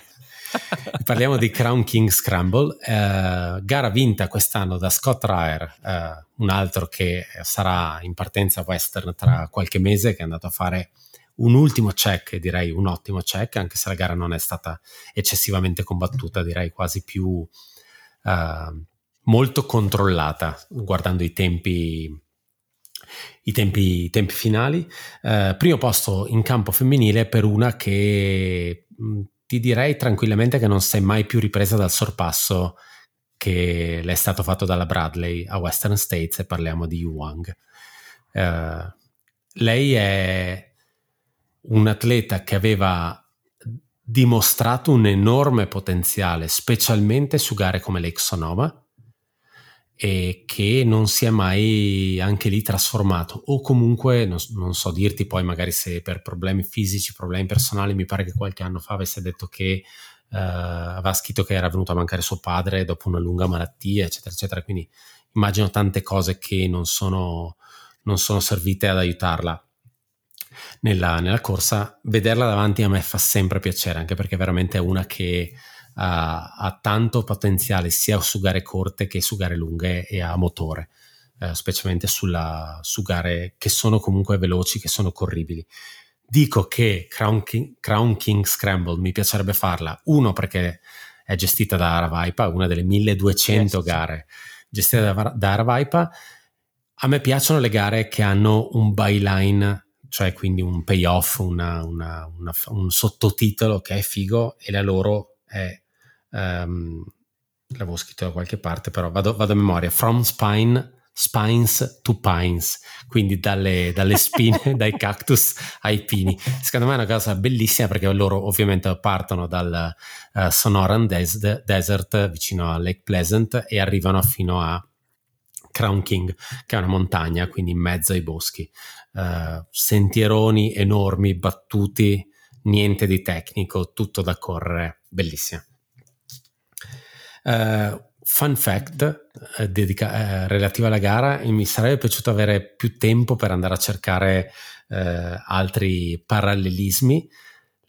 Parliamo di Crown King Scramble, eh, gara vinta quest'anno da Scott Ryer, eh, un altro che sarà in partenza western tra qualche mese, che è andato a fare un ultimo check, direi un ottimo check, anche se la gara non è stata eccessivamente combattuta, direi quasi più eh, molto controllata, guardando i tempi i tempi, i tempi finali. Eh, primo posto in campo femminile per una che ti direi tranquillamente che non è mai più ripresa dal sorpasso che le è stato fatto dalla Bradley a Western States e parliamo di Yu Wang. Uh, lei è un atleta che aveva dimostrato un enorme potenziale, specialmente su gare come Lake Sonoma, e che non si è mai anche lì trasformato. O comunque non, non, so dirti poi magari se per problemi fisici, problemi personali mi pare che qualche anno fa avesse detto che uh, aveva scritto che era venuto a mancare suo padre dopo una lunga malattia eccetera eccetera. Quindi immagino tante cose che non sono, non sono servite ad aiutarla nella, nella corsa. Vederla davanti a me fa sempre piacere anche perché veramente è una che ha, tanto potenziale sia su gare corte che su gare lunghe e a motore, eh, specialmente sulla, su gare che sono comunque veloci, che sono corribili. Dico che Crown King, Crown King Scramble mi piacerebbe farla, uno perché è gestita da Aravaipa, una delle 1200 yes, gare gestite da, da Aravaipa. A me piacciono le gare che hanno un byline cioè quindi un payoff, una, una, una, un sottotitolo che è figo e la loro è um, l'avevo scritto da qualche parte, però vado, vado a memoria, From Spine spines to pines, quindi dalle, dalle spine, dai cactus ai pini. Secondo me è una cosa bellissima perché loro ovviamente partono dal uh, Sonoran Des- Desert vicino a Lake Pleasant e arrivano fino a Crown King, che è una montagna, quindi in mezzo ai boschi. Uh, sentieroni enormi, battuti, niente di tecnico, tutto da correre, bellissimo. Uh, fun fact uh, dedica- uh, relativo alla gara, mi sarebbe piaciuto avere più tempo per andare a cercare altri parallelismi.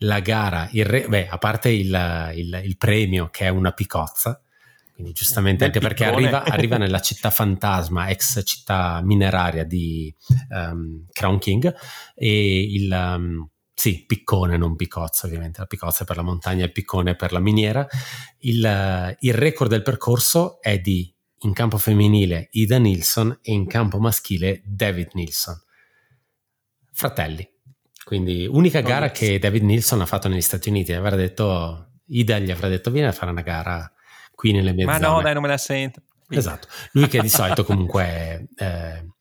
La gara, il re- beh, a parte il, il, il, premio che è una picozza, quindi giustamente anche perché arriva, arriva, nella città fantasma, ex città mineraria di um, Crown King, e il... Um, sì, piccone, non picozza ovviamente, la picozza è per la montagna e il piccone per la miniera. Il, il record del percorso è di, in campo femminile, Ida Nilsson e in campo maschile, David Nilsson. fratelli. Quindi unica oh, gara yes. che David Nilsson ha fatto negli Stati Uniti, avrà detto, Ida gli avrà detto vieni a fare una gara qui nelle mie Ma zone. no, dai, non me la sento. Esatto, lui che di solito comunque è eh,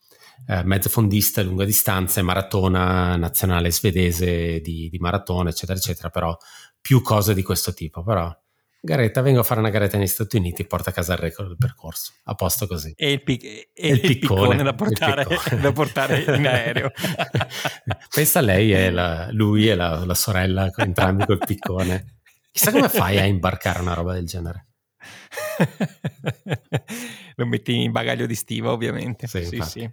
eh, mezzo fondista, lunga distanza, maratona nazionale svedese di, di maratona, eccetera, eccetera, però più cose di questo tipo, però Garetta, vengo a fare una garetta negli Stati Uniti, porta a casa il record del percorso, a posto così. E il, pic- e il, il piccone, piccone, da portare, piccone. da portare in aereo. Pensa lei e la, lui e la, la sorella, entrambi col piccone. Chissà come fai a imbarcare una roba del genere. Lo metti in bagaglio di stiva, ovviamente. Sì, sì, sì.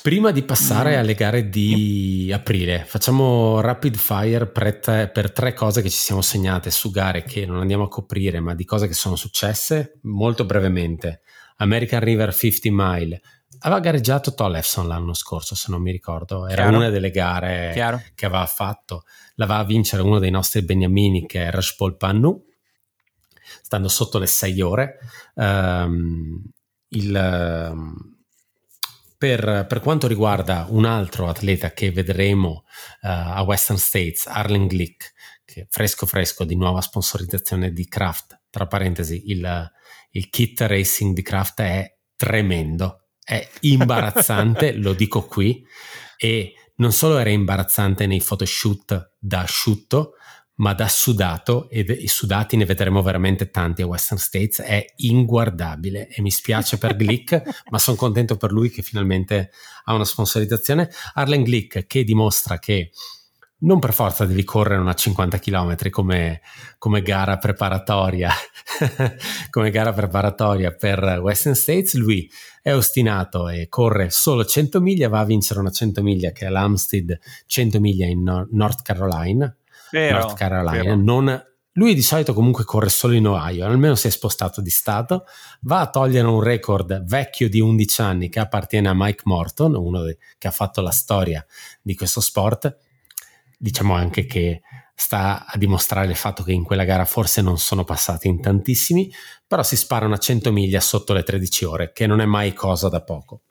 Prima di passare mm. alle gare di aprile, facciamo rapid fire per tre, per tre, cose che ci siamo segnate su gare che non andiamo a coprire, ma di cose che sono successe molto brevemente. American River 50 Mile. Aveva gareggiato Tollefson l'anno scorso, se non mi ricordo. Era Chiaro. una delle gare Chiaro. che aveva fatto. La va a vincere uno dei nostri beniamini che è Rashpol Pannu, stando sotto le 6 ore. Um, il... Per, per, quanto riguarda un altro atleta che vedremo uh, a Western States, Arlen Glick, che fresco fresco di nuova sponsorizzazione di Kraft, tra parentesi, il, il kit racing di Kraft è tremendo, è imbarazzante, lo dico qui, e non solo era imbarazzante nei photoshoot da asciutto, ma da sudato, e sudati ne vedremo veramente tanti a Western States, è inguardabile. E mi spiace per Glick, ma sono contento per lui che finalmente ha una sponsorizzazione. Arlen Glick che dimostra che non per forza devi correre una 50 km come, come gara preparatoria come gara preparatoria per Western States. Lui è ostinato e corre solo 100 miglia va a vincere una 100 miglia che è l'Amstead 100 miglia in North Carolina Vero, North Carolina. Non, lui di solito comunque corre solo in Ohio, almeno si è spostato di stato, va a togliere un record vecchio di 11 anni che appartiene a Mike Morton, uno de, che ha fatto la storia di questo sport. Diciamo anche che sta a dimostrare il fatto che in quella gara forse non sono passati in tantissimi, però si spara una 100 miglia sotto le 13 ore, che non è mai cosa da poco.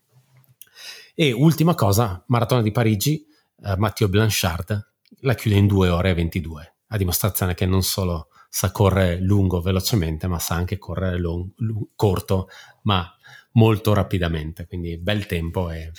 E ultima cosa, Maratona di Parigi, eh, Matteo Blanchard la chiude in 2 ore e 22, a dimostrazione che non solo sa correre lungo velocemente, ma sa anche correre long, long, corto, ma molto rapidamente, quindi bel tempo e...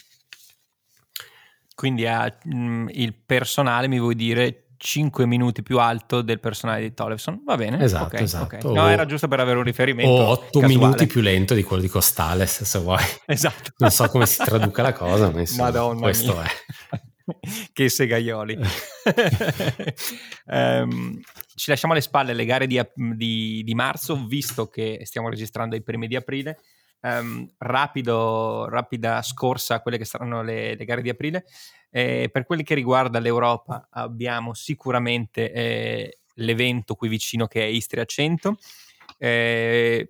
Quindi ha mh, mm, il personale, mi vuoi dire, 5 minuti più alto del personale di Tollefson. Va bene. Esatto, okay, esatto. Okay. No, era giusto per avere un riferimento. O 8 casuale. minuti più lento di quello di Costales, se vuoi. Esatto. Non so come si traduca la cosa, ma insomma, Madonna questo mia. è. che segaioli. um, ci lasciamo alle spalle le gare di, di, di, marzo, visto che stiamo registrando i primi di aprile. Um, rapido, rapida scorsa a quelle che saranno le, le gare di aprile. Eh, per quelli che riguarda l'Europa abbiamo sicuramente eh, l'evento qui vicino che è Istria 100. Eh,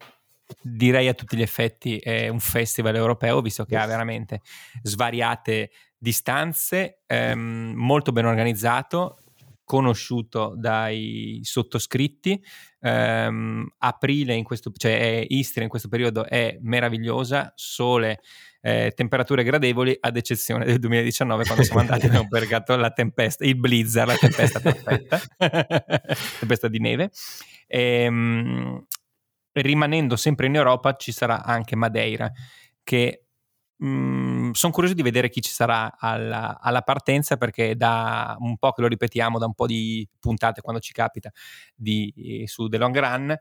direi a tutti gli effetti è un festival europeo visto che ha veramente svariate distanze, ehm, molto ben organizzato, conosciuto dai sottoscritti. Um, aprile in questo, cioè Istria in questo periodo è meravigliosa, sole, eh, temperature gradevoli, ad eccezione del 2019 quando siamo andati abbiamo pergato la tempesta, il blizzard, la tempesta perfetta, tempesta di neve. E, um, rimanendo sempre in Europa ci sarà anche Madeira che Mm, sono curioso di vedere chi ci sarà alla, alla, partenza perché da un po' che lo ripetiamo, da un po' di puntate quando ci capita di, su The Long Run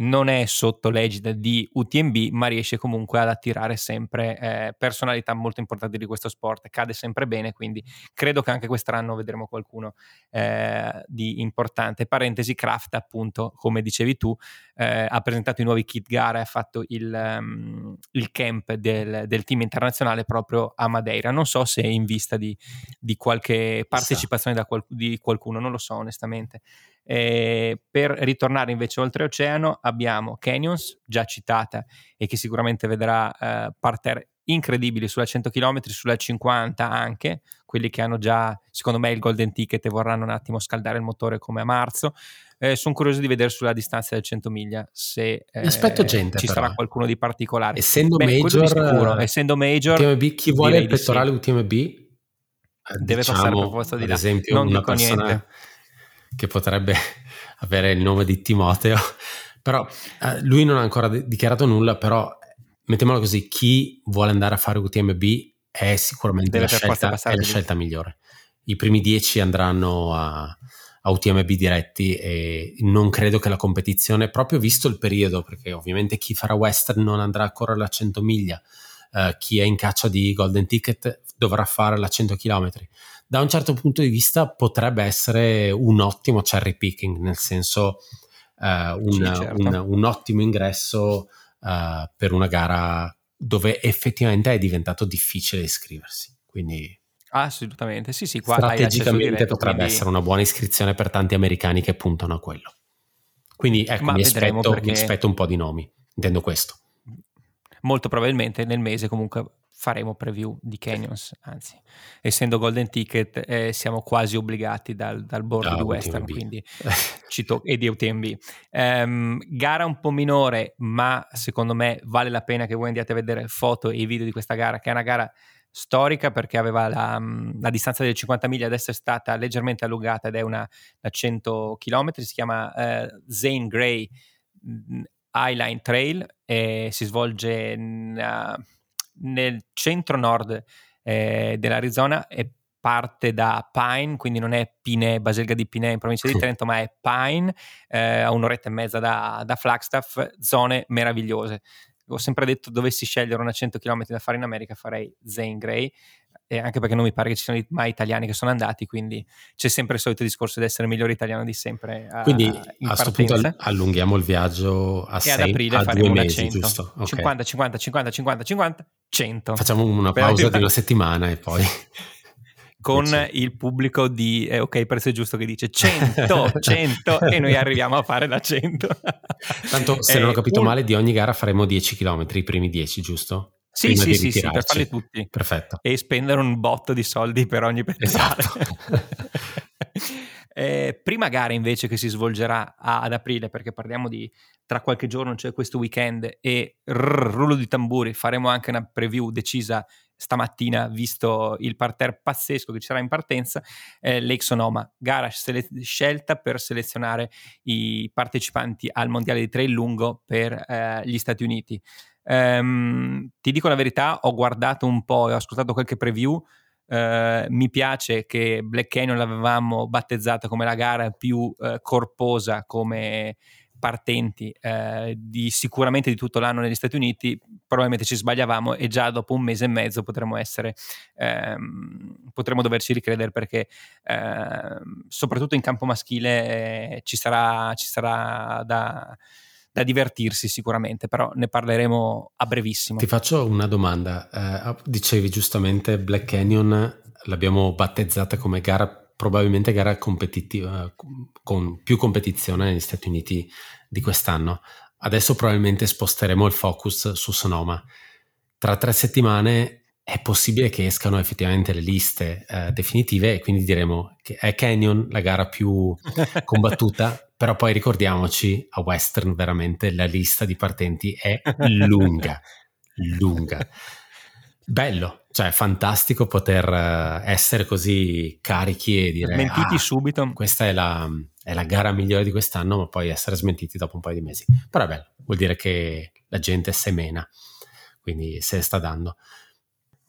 non è sotto l'egida di UTMB, ma riesce comunque ad attirare sempre eh, personalità molto importanti di questo sport, cade sempre bene, quindi credo che anche quest'anno vedremo qualcuno eh, di importante. Parentesi, Kraft appunto, come dicevi tu, eh, ha presentato i nuovi kit gara, ha fatto il, um, il camp del, del, team internazionale proprio a Madeira. Non so se è in vista di, di qualche partecipazione da qual- di qualcuno, non lo so onestamente. Eh, per ritornare invece oltreoceano abbiamo Canyons, già citata e che sicuramente vedrà eh, parterre incredibili sulla 100 km, sulla 50 anche, quelli che hanno già, secondo me, il golden ticket e vorranno un attimo scaldare il motore come a marzo. Eh, sono curioso di vedere sulla distanza del 100 miglia se eh, gente, ci però. sarà qualcuno di particolare. Essendo Beh, major, sicuro, essendo major, UTMB, chi vuole il pettorale sì. UTMB deve diciamo, passare per forza di là. Esempio, non una persona niente. Che potrebbe avere il nome di Timoteo, però eh, lui non ha ancora dichiarato nulla, però mettiamolo così, chi vuole andare a fare UTMB è sicuramente la scelta, è la scelta migliore. I primi dieci andranno a, a UTMB diretti e non credo che la competizione, proprio visto il periodo, perché ovviamente chi farà Western non andrà a correre la 100 miglia, uh, chi è in caccia di Golden Ticket dovrà fare la 100 km. Da un certo punto di vista potrebbe essere un ottimo cherry picking, nel senso uh, un, sì, certo. un, un, ottimo ingresso uh, per una gara dove effettivamente è diventato difficile iscriversi. Quindi assolutamente, sì, sì, qua strategicamente diretto, potrebbe quindi... essere una buona iscrizione per tanti americani che puntano a quello. Quindi ecco, mi aspetto, perché... mi aspetto un po' di nomi, intendo questo. Molto probabilmente nel mese comunque faremo preview di Canyons, anzi, essendo Golden Ticket eh, siamo quasi obbligati dal, dal board ah, di Western quindi to- e di UTMB. Um, ehm, gara un po' minore, ma secondo me vale la pena che voi andiate a vedere foto e video di questa gara, che è una gara storica perché aveva la, la, distanza delle 50 miglia, adesso è stata leggermente allungata ed è una da 100 km, si chiama uh, Zane Gray Highline Trail e si svolge in, uh, nel centro-nord eh, dell'Arizona e parte da Pine, quindi non è Pinè, Baselga di Pinè in provincia di Trento, ma è Pine, eh, a un'oretta e mezza da, da Flagstaff, zone meravigliose. Ho sempre detto dovessi scegliere una 100 km da fare in America farei Zane Gray, e anche perché non mi pare che ci siano mai italiani che sono andati, quindi c'è sempre il solito discorso di essere il migliore italiano di sempre. A, quindi a questo punto allunghiamo il viaggio a, e sei, ad aprile a faremo due mesi, 100. giusto? Okay. 50, 50, 50, 50, 50, 100. Facciamo una pausa di una settimana e poi... con il pubblico di eh, ok, prezzo è giusto che dice 100, 100 e noi arriviamo a fare la 100. Tanto se eh, non ho capito un... male di ogni gara faremo 10 km, i primi 10, giusto? Sì, sì, sì, sì, per farli tutti. Perfetto. E spendere un botto di soldi per ogni pedale. Esatto. eh, prima gara invece che si svolgerà ad aprile, perché parliamo di tra qualche giorno, cioè questo weekend, e rrr, rullo di tamburi, faremo anche una preview decisa stamattina, visto il parterre pazzesco che ci sarà in partenza, eh, Lake Sonoma, gara sele- scelta per selezionare i partecipanti al mondiale di trail lungo per eh, gli Stati Uniti. Um, ti dico la verità, ho guardato un po' e ho ascoltato qualche preview. Uh, mi piace che Black Canyon l'avevamo battezzata come la gara più uh, corposa come partenti uh, di sicuramente di tutto l'anno negli Stati Uniti. Probabilmente ci sbagliavamo e già dopo un mese e mezzo potremmo essere, um, potremmo doverci ricredere perché ehm, soprattutto in campo maschile eh, ci sarà, ci sarà da da divertirsi sicuramente, però ne parleremo a brevissimo. Ti faccio una domanda. Eh, dicevi giustamente Black Canyon l'abbiamo battezzata come gara, probabilmente gara competitiva, con più competizione negli Stati Uniti di quest'anno. Adesso probabilmente sposteremo il focus su Sonoma. Tra tre settimane è possibile che escano effettivamente le liste eh, definitive e quindi diremo che è Canyon la gara più combattuta però poi ricordiamoci, a Western veramente la lista di partenti è lunga, lunga. Bello, cioè fantastico poter eh, essere così carichi e dire... Smentiti ah, subito. Questa è la, è la gara migliore di quest'anno, ma poi essere smentiti dopo un paio di mesi. Però è bello, vuol dire che la gente semena, quindi se sta dando.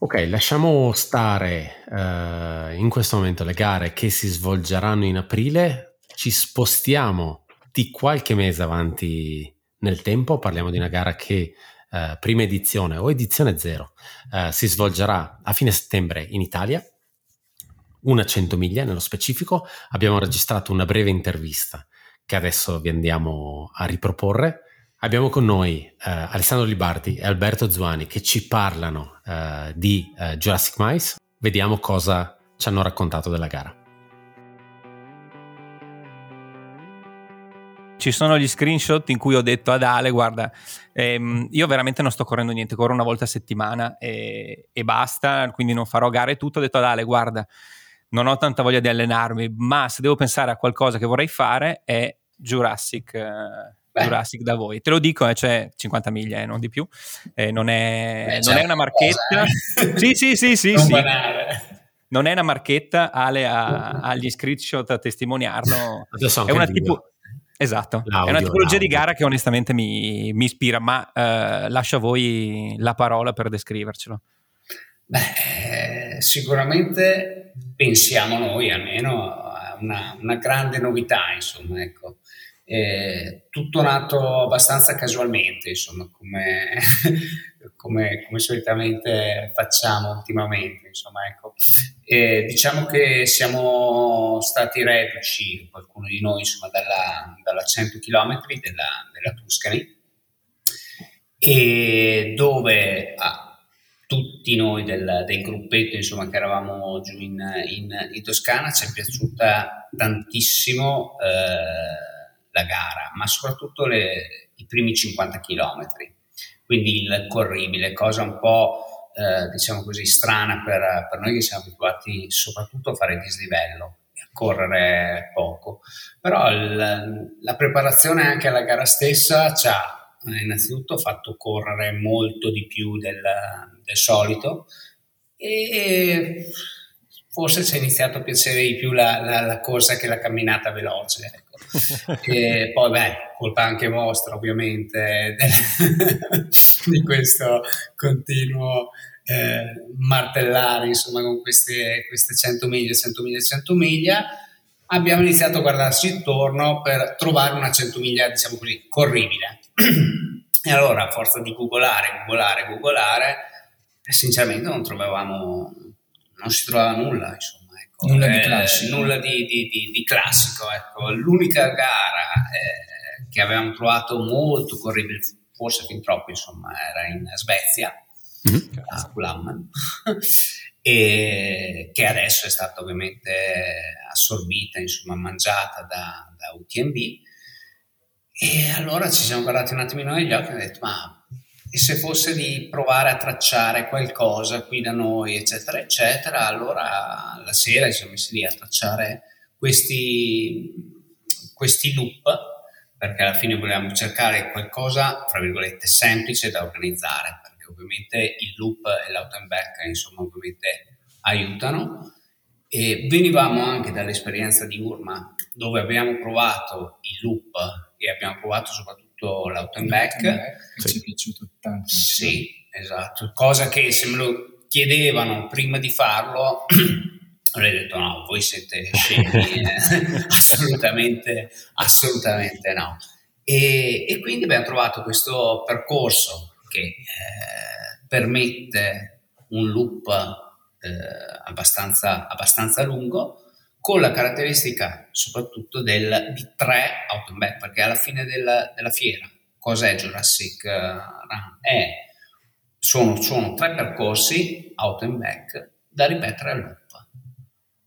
Ok, lasciamo stare uh, in questo momento le gare che si svolgeranno in aprile ci spostiamo di qualche mese avanti nel tempo, parliamo di una gara che eh, prima edizione o edizione zero eh, si svolgerà a fine settembre in Italia, una 100 miglia nello specifico. Abbiamo registrato una breve intervista che adesso vi andiamo a riproporre. Abbiamo con noi eh, Alessandro Libardi e Alberto Zuani che ci parlano eh, di eh, Jurassic Mice. Vediamo cosa ci hanno raccontato della gara. ci sono gli screenshot in cui ho detto ad Ale, guarda, ehm, io veramente non sto correndo niente, corro una volta a settimana e, e basta, quindi non farò gare tutto. Ho detto ad Ale, guarda, non ho tanta voglia di allenarmi, ma se devo pensare a qualcosa che vorrei fare è Jurassic. Jurassic da voi. Te lo dico, eh, c'è 50 miglia, eh, non di più. Eh, non, è, Beh, non è, una marchetta. Cosa, eh? sì, sì, sì, sì. sì. non è una marchetta, Ale ha, ha gli screenshot a testimoniarlo. È una tipo... Esatto, l'audio, è una tipologia l'audio. di gara che onestamente mi, mi ispira, ma eh, lascio a voi la parola per descrivercelo. Beh, sicuramente pensiamo noi almeno a una, una grande novità, insomma, ecco. Eh, tutto nato abbastanza casualmente, insomma, come, come, come solitamente facciamo ultimamente, insomma, ecco. Eh, diciamo che siamo stati reduci, qualcuno di noi, insomma, dalla, dalla 100 km della, della Tuscany, e dove ah, tutti noi del, del, gruppetto insomma, che eravamo giù in, in, in Toscana ci è piaciuta tantissimo eh, la gara, ma soprattutto le, i primi 50 km. Quindi il corribile, cosa un po' eh, diciamo così strana per, per, noi che siamo abituati soprattutto a fare dislivello e a correre poco. Però il, la preparazione anche alla gara stessa ci ha eh, innanzitutto fatto correre molto di più del, del solito e forse ci è iniziato a piacere di più la, la, la corsa che la camminata veloce. E poi, beh, colpa anche vostra, ovviamente, di questo continuo eh, martellare, insomma, con queste, queste 100 miglia, 100 miglia, 100 miglia. Abbiamo iniziato a guardarci intorno per trovare una 100 miglia, diciamo così, corribile. e allora, a forza di googolare, googolare, googolare, sinceramente non trovavamo, non si trovava nulla, insomma nulla di eh, classico. nulla di, di, di, di classico ecco. L'unica gara eh, che avevamo trovato molto corribile, forse fin troppo, insomma, era in Svezia, mm-hmm. a Kulamman, e che adesso è stata ovviamente assorbita, insomma, mangiata da, da UTMB. E allora ci siamo guardati un attimino negli occhi e abbiamo detto, ma e se fosse di provare a tracciare qualcosa qui da noi, eccetera, eccetera, allora la sera ci siamo messi lì a tracciare questi, questi loop, perché alla fine volevamo cercare qualcosa, tra virgolette, semplice da organizzare, perché ovviamente il loop e l'auto and back, insomma, ovviamente aiutano. E venivamo anche dall'esperienza di Urma, dove abbiamo provato il loop e abbiamo provato soprattutto tutto l'auto and back. Che sì. ci è piaciuto tanto. Sì, esatto. Cosa che se me lo chiedevano prima di farlo, avrei detto no, voi siete scemi, eh? assolutamente, assolutamente no. E, e, quindi abbiamo trovato questo percorso che eh, permette un loop eh, abbastanza, abbastanza lungo con la caratteristica soprattutto del, di tre auto and back, perché alla fine della, della fiera, cos'è Jurassic eh, Run? È, sono, sono, tre percorsi auto and back da ripetere a loop.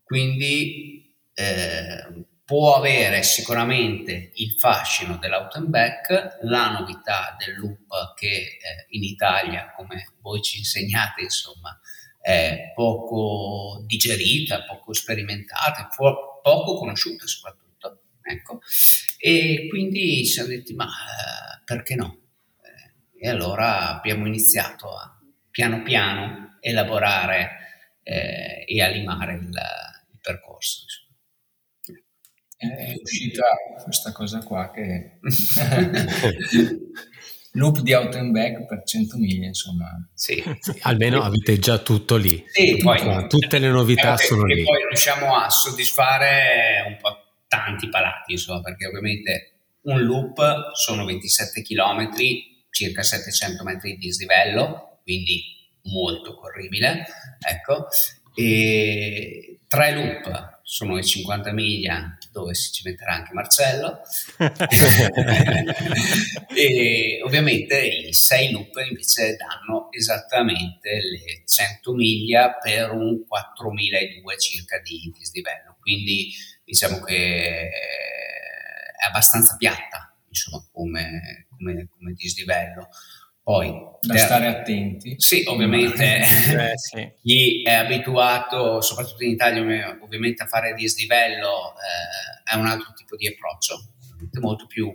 Quindi eh, può avere sicuramente il fascino dell'auto and back, la novità del loop che eh, in Italia, come voi ci insegnate, insomma, è poco digerita, poco sperimentata, po- poco conosciuta soprattutto. Ecco. E quindi ci siamo detti, ma eh, perché no? Eh, e allora abbiamo iniziato a piano piano elaborare eh, e a limare il, il percorso. È uscita questa cosa qua che loop di out and back per 100 miglia, insomma. Sì. sì almeno avete già tutto lì. Sì, poi, tutte le novità eh, sono lì. E poi riusciamo a soddisfare un po' tanti palati, insomma, perché ovviamente un loop sono 27 km, circa 700 metri di dislivello, quindi molto corribile, ecco, e tre loop sono i 50 miglia dove si ci metterà anche Marcello. E ovviamente i 6 loop invece danno esattamente le 100 miglia per un 4002 circa di dislivello quindi diciamo che è abbastanza piatta insomma come, come, come dislivello poi, da stare attenti. Sì, ovviamente eh, sì. chi è abituato, soprattutto in Italia, ovviamente a fare dislivello eh, è un altro tipo di approccio, molto più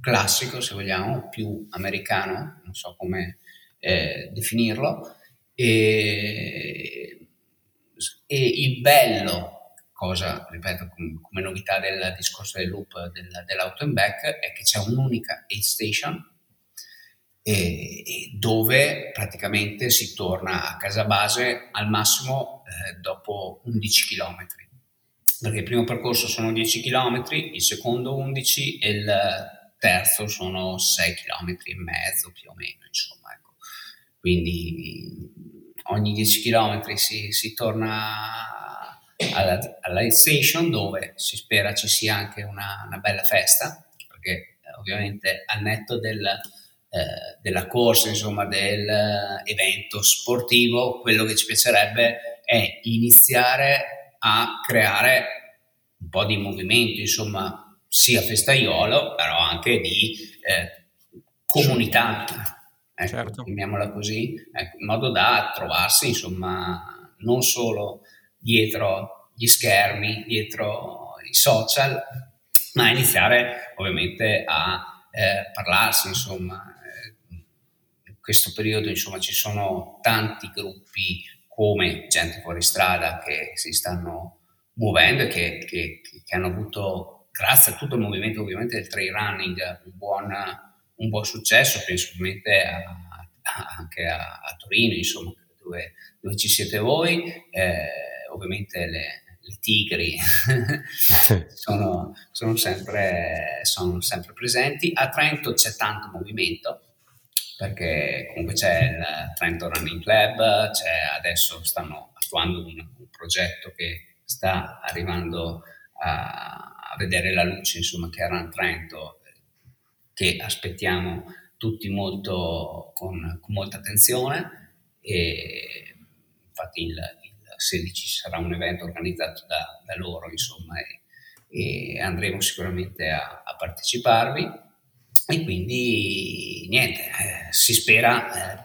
classico, se vogliamo, più americano, non so come eh, definirlo. E e il bello, cosa ripeto come, come novità del discorso del loop del, dell'auto and back, è che c'è un'unica aid station e, e dove praticamente si torna a casa base al massimo eh, dopo 11 km. Perché il primo percorso sono 10 km, il secondo 11 e il terzo sono 6 km e mezzo più o meno, insomma. Ecco. Quindi ogni 10 km si, si torna alla, alla station dove si spera ci sia anche una, una bella festa, perché ovviamente al netto del, eh, della corsa, insomma, dell'evento sportivo, quello che ci piacerebbe è iniziare a creare un po' di movimento, insomma, sia festaiolo, però anche di eh, comunità, ecco, certo. chiamiamola così, ecco, in modo da trovarsi, insomma, non solo dietro gli schermi, dietro i social, ma iniziare ovviamente a eh, parlarsi, insomma, questo periodo insomma ci sono tanti gruppi come gente fuori strada che si stanno muovendo e che, che, che hanno avuto, grazie a tutto il movimento ovviamente del trail running, un buon, un buon successo, penso ovviamente a, a, anche a, a, Torino, insomma, dove, dove, ci siete voi, eh, ovviamente le, le tigri sono, sono, sempre, sono sempre presenti, a Trento c'è tanto movimento, perché comunque c'è il Trento Running Club, adesso stanno attuando un, un, progetto che sta arrivando a, a, vedere la luce, insomma, che è Run Trento, che aspettiamo tutti molto con, con molta attenzione. E infatti il, il, 16 sarà un evento organizzato da, da loro, insomma, e, e andremo sicuramente a, a parteciparvi e quindi niente, eh, si spera eh,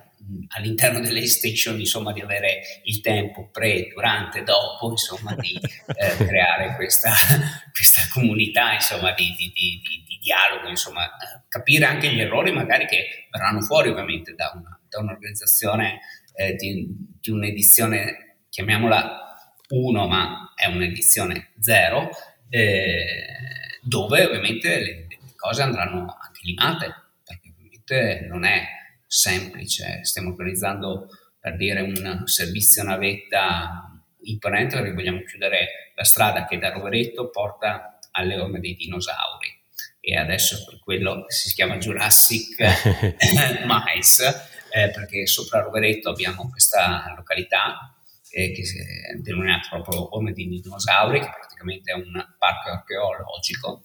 all'interno delle station insomma di avere il tempo pre, durante, dopo insomma di eh, creare questa, questa, comunità insomma di, di, di, di dialogo insomma eh, capire anche gli errori magari che verranno fuori ovviamente da, una, da un'organizzazione eh, di, un'edizione chiamiamola 1 ma è un'edizione 0 eh, dove ovviamente le, le cose andranno anche limate, perché ovviamente non è semplice. Stiamo organizzando per dire un servizio navetta imponente perché vogliamo chiudere la strada che da Roveretto porta alle orme dei dinosauri e adesso per quello si chiama Jurassic Mice eh, perché sopra Roveretto abbiamo questa località eh, che è denominata proprio Orme dei Dinosauri che praticamente è un parco archeologico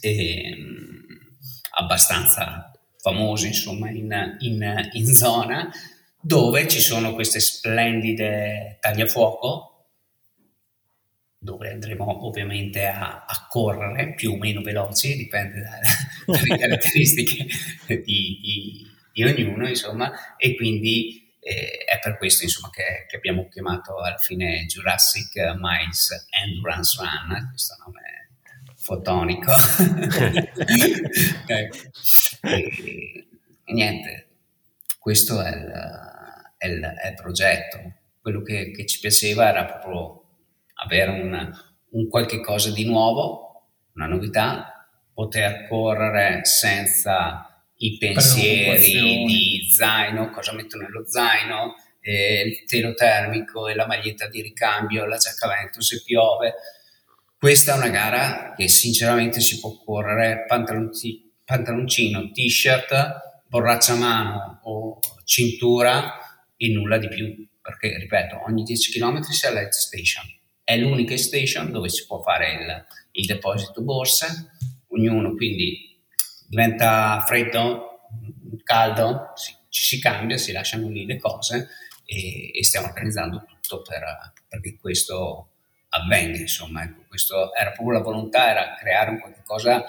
e, ehm, abbastanza famosi insomma in, in, in zona dove ci sono queste splendide tagliafuoco dove andremo ovviamente a, a, correre più o meno veloci, dipende da, dalle caratteristiche di, di, di, ognuno, insomma, e quindi eh, è per questo insomma, che, che, abbiamo chiamato alla fine Jurassic Miles Endurance Run, questo nome fotonico. e, e, niente, questo è il, è il, è il progetto. Quello che, che, ci piaceva era proprio avere un, un qualche cosa di nuovo, una novità, poter correre senza i pensieri di zaino, cosa metto nello zaino, eh, il telo termico e la maglietta di ricambio, la giacca vento se piove questa è una gara che sinceramente si può correre pantaloncino, t-shirt, borraccia a mano o cintura e nulla di più, perché ripeto, ogni 10 km c'è la station. È l'unica station dove si può fare il, il deposito borse, ognuno quindi diventa freddo, caldo, si, ci si cambia, si lasciano lì le cose e, e stiamo organizzando tutto per, perché questo avvenga, insomma, ecco, questo era proprio la volontà, era creare un qualcosa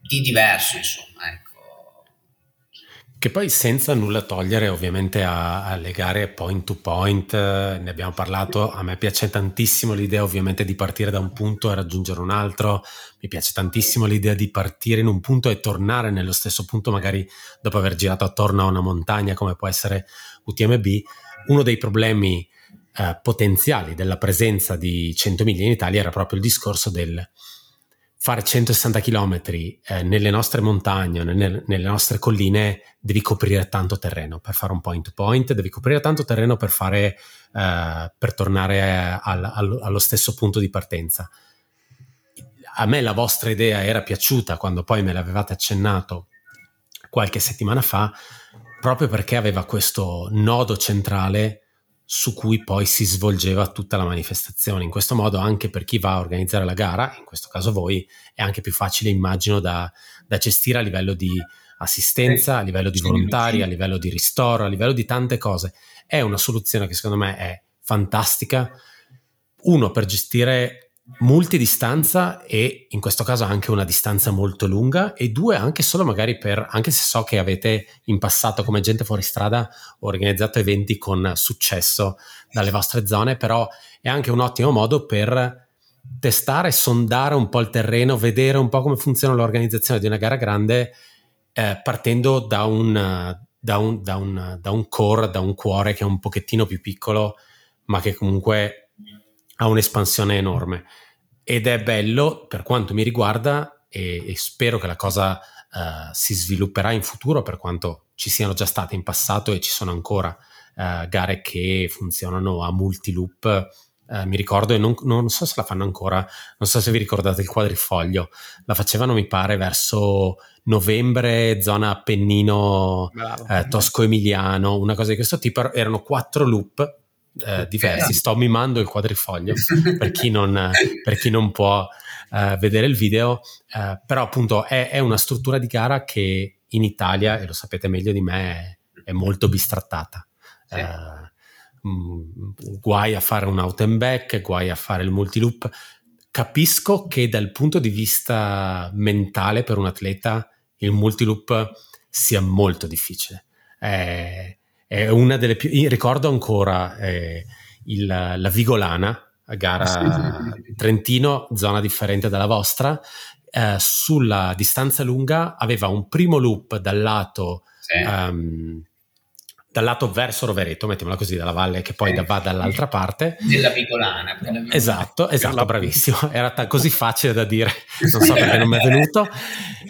di diverso, insomma, ecco. Che poi senza nulla togliere ovviamente alle gare point to point, eh, ne abbiamo parlato, a me piace tantissimo l'idea ovviamente di partire da un punto e raggiungere un altro, mi piace tantissimo l'idea di partire in un punto e tornare nello stesso punto magari dopo aver girato attorno a una montagna come può essere UTMB. Uno dei problemi eh, potenziali della presenza di 100 miglia in Italia era proprio il discorso del fare 160 km eh, nelle nostre montagne, nelle, nelle, nostre colline, devi coprire tanto terreno per fare un point to point, devi coprire tanto terreno per, fare, eh, per tornare al, al, allo stesso punto di partenza. A me la vostra idea era piaciuta quando poi me l'avevate accennato qualche settimana fa, proprio perché aveva questo nodo centrale su cui poi si svolgeva tutta la manifestazione. In questo modo anche per chi va a organizzare la gara, in questo caso voi, è anche più facile, immagino, da, da gestire a livello di assistenza, a livello di volontari, a livello di ristoro, a livello di tante cose. È una soluzione che secondo me è fantastica. Uno, per gestire multidistanza e in questo caso anche una distanza molto lunga e due anche solo magari per anche se so che avete in passato come gente fuori strada organizzato eventi con successo dalle vostre zone però è anche un ottimo modo per testare, sondare un po' il terreno, vedere un po' come funziona l'organizzazione di una gara grande eh, partendo da un, da, un, da, un, da un core, da un cuore che è un pochettino più piccolo ma che comunque ha un'espansione enorme. Ed è bello per quanto mi riguarda e, e spero che la cosa uh, si svilupperà in futuro per quanto ci siano già state in passato e ci sono ancora uh, gare che funzionano a multi-loop. Uh, mi ricordo e non, non, so se la fanno ancora, non so se vi ricordate il quadrifoglio, la facevano mi pare verso novembre, zona Appennino, eh, Tosco-Emiliano, una cosa di questo tipo, erano quattro loop eh, diversi. Sto mimando il quadrifoglio per chi non, per chi non può eh, vedere il video, eh, però appunto è, è, una struttura di gara che in Italia, e lo sapete meglio di me, è, è molto bistrattata. Sì. Mh, mm, guai a fare un out and back, guai a fare il multiloop. Capisco che dal punto di vista mentale per un atleta il multiloop sia molto difficile. Eh, è una delle più. Ricordo ancora eh, il, la Vigolana, a gara ah, sì, sì, sì. Trentino, zona differente dalla vostra. Eh, sulla distanza lunga aveva un primo loop dal lato um, dal lato verso Rovereto, mettiamola così, dalla valle che poi eh, va dall'altra parte. Della Vigolana. Esatto, esatto, bravissimo. Era t- così facile da dire, non so perché non mi è venuto.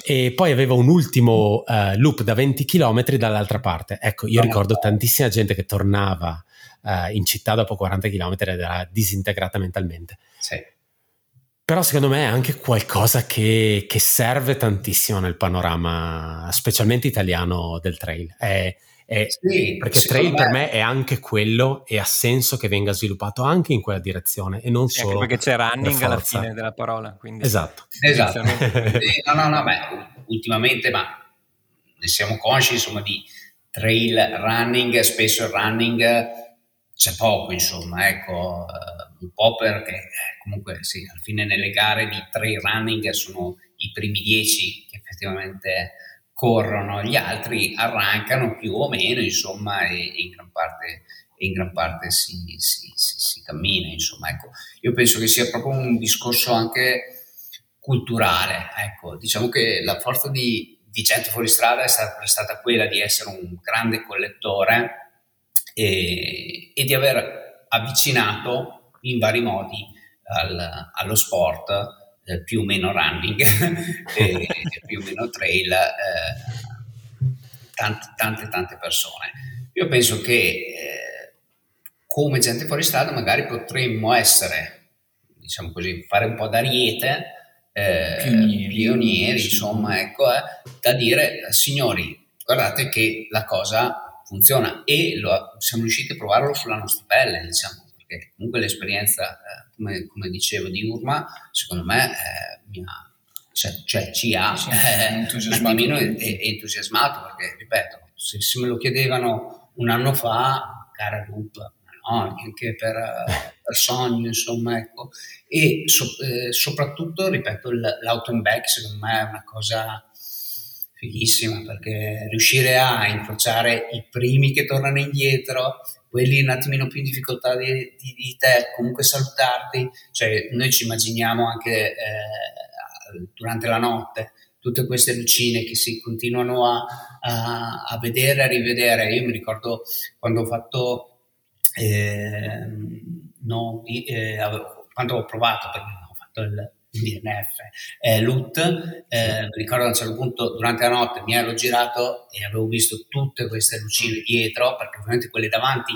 E poi aveva un ultimo uh, loop da 20 km dall'altra parte. Ecco, io ricordo tantissima gente che tornava uh, in città dopo 40 km ed era disintegrata mentalmente. Sì. Però secondo me è anche qualcosa che, che serve tantissimo nel panorama, specialmente italiano del trail. È, è, sì, perché trail me... per me è anche quello e ha senso che venga sviluppato anche in quella direzione e non sì, solo perché c'è running alla fine della parola quindi esatto, esatto. no no no beh, ultimamente ma ne siamo consci insomma di trail running spesso il running c'è poco insomma ecco uh, un po' perché eh, comunque sì alla fine nelle gare di trail running sono i primi dieci che effettivamente corrono, gli altri arrancano più o meno, insomma, e, in gran parte, in gran parte si, si, si, si, cammina, insomma, ecco. Io penso che sia proprio un discorso anche culturale, ecco, diciamo che la forza di, di Gente Fuori Strada è stata, stata, quella di essere un grande collettore e, e di aver avvicinato in vari modi al, allo sport eh, più o meno running e, più o meno trail eh, tante, tante, tante persone. Io penso che eh, come gente fuori strada magari potremmo essere, diciamo così, fare un po' d'ariete, eh, pionieri, pionieri insomma, ecco, eh, da dire, signori, guardate che la cosa funziona e lo, siamo riusciti a provarlo sulla nostra pelle, diciamo perché comunque l'esperienza, eh, come, come, dicevo, di Urma, secondo me eh, mi ha, cioè, cioè, ci ha sì, eh, entusiasmato, entusiasmato perché, ripeto, se, se, me lo chiedevano un anno fa, cara loop, no, neanche per, per sogno, insomma, ecco. E so, eh, soprattutto, ripeto, l'auto and back secondo me è una cosa fighissima perché riuscire a incrociare i primi che tornano indietro quelli un attimino più in difficoltà di, di, di te, comunque salutarti, cioè noi ci immaginiamo anche eh, durante la notte tutte queste lucine che si continuano a, a, a vedere, a rivedere. Io mi ricordo quando ho fatto eh, non, eh, quando ho provato, perché ho fatto il DNF, eh, LUT, eh, ricordo a un certo punto durante la notte mi ero girato e avevo visto tutte queste lucine dietro, perché ovviamente quelle davanti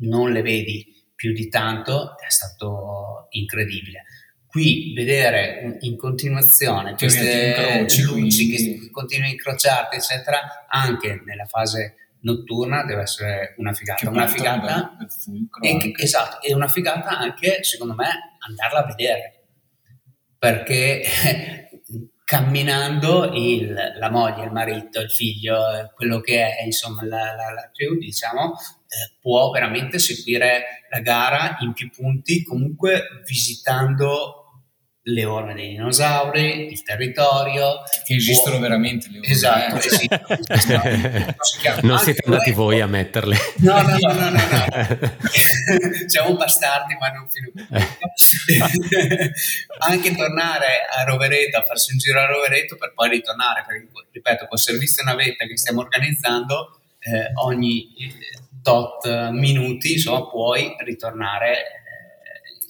non le vedi più di tanto, è stato incredibile. Qui vedere in continuazione queste incroci, luci quindi... che continuano a incrociarti, eccetera, anche nella fase notturna deve essere una figata. Una figata e, esatto, e una figata anche, secondo me, andarla a vedere. Perché camminando il, la moglie, il marito, il figlio, quello che è, insomma, la, la, la crew, diciamo, eh, può veramente seguire la gara in più punti, comunque visitando le orme dei dinosauri, il territorio. Che esistono può... veramente le orme. Esatto, eh? esistono. non siete andati voi a metterle. No, no, no, no, no. no. Siamo bastardi, ma non fino Anche tornare a Rovereto, a farsi un giro a Rovereto per poi ritornare, perché ripeto, col servizio navetta che stiamo organizzando, eh, ogni tot minuti, insomma, puoi ritornare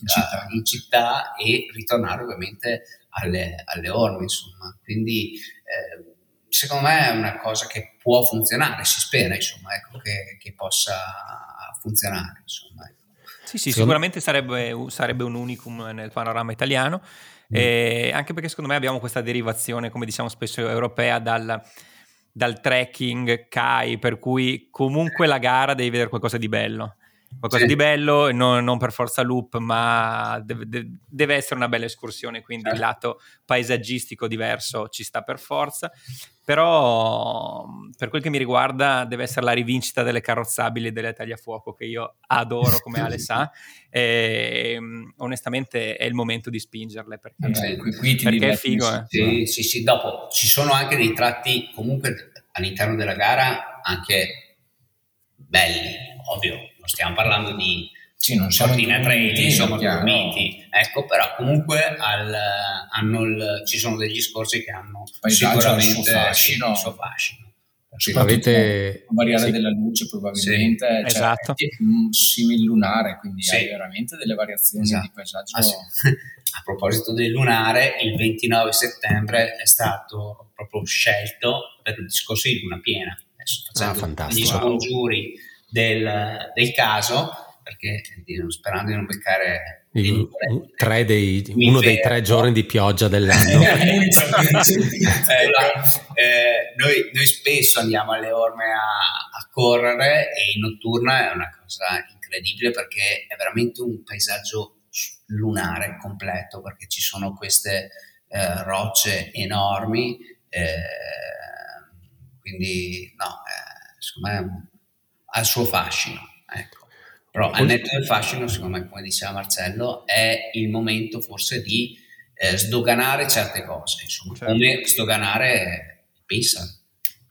città, in città e ritornare ovviamente alle, alle orme, insomma. Quindi eh, secondo me è una cosa che può funzionare, si spera insomma, ecco, che, che, possa funzionare. Insomma, ecco. Sì, sì, sicuramente sarebbe, sarebbe, un unicum nel panorama italiano, mm. eh, anche perché secondo me abbiamo questa derivazione, come diciamo spesso, europea dal, dal trekking CAI, per cui comunque la gara devi vedere qualcosa di bello qualcosa sì. di bello, non, non, per forza loop, ma deve, deve, essere una bella escursione, quindi certo. il lato paesaggistico diverso ci sta per forza, però per quel che mi riguarda deve essere la rivincita delle carrozzabili e delle tagliafuoco che io adoro come Ale sa e onestamente è il momento di spingerle perché, Vabbè, qui, qui perché è figo. Eh. Sì, sì, sì, dopo ci sono anche dei tratti comunque all'interno della gara anche belli, ovvio, stiamo parlando di sì, non siamo Cortina Trail, insomma, dormiti. Ecco, però comunque al, il, ci sono degli scorsi che hanno sicuramente il suo fascino. Sì, il suo fascino. Avete... variare sì. della luce probabilmente sì. cioè, esatto. è un simil lunare quindi sì. hai veramente delle variazioni esatto. di paesaggio ah, a proposito del lunare il 29 settembre è stato proprio scelto per il discorso di luna piena adesso facendo ah, gli scongiuri del, del caso, perché sperando di non beccare il, dei, uno dei tre giorni di pioggia dell'anno. eh, eh, noi, noi, spesso andiamo alle orme a, a, correre e in notturna è una cosa incredibile perché è veramente un paesaggio lunare completo perché ci sono queste eh, rocce enormi eh, quindi no, eh, secondo me ha il suo fascino. Ecco. Però al netto del fascino, secondo me, come diceva Marcello, è il momento forse di eh, sdoganare certe cose, insomma, certo. come sdoganare il Pixar,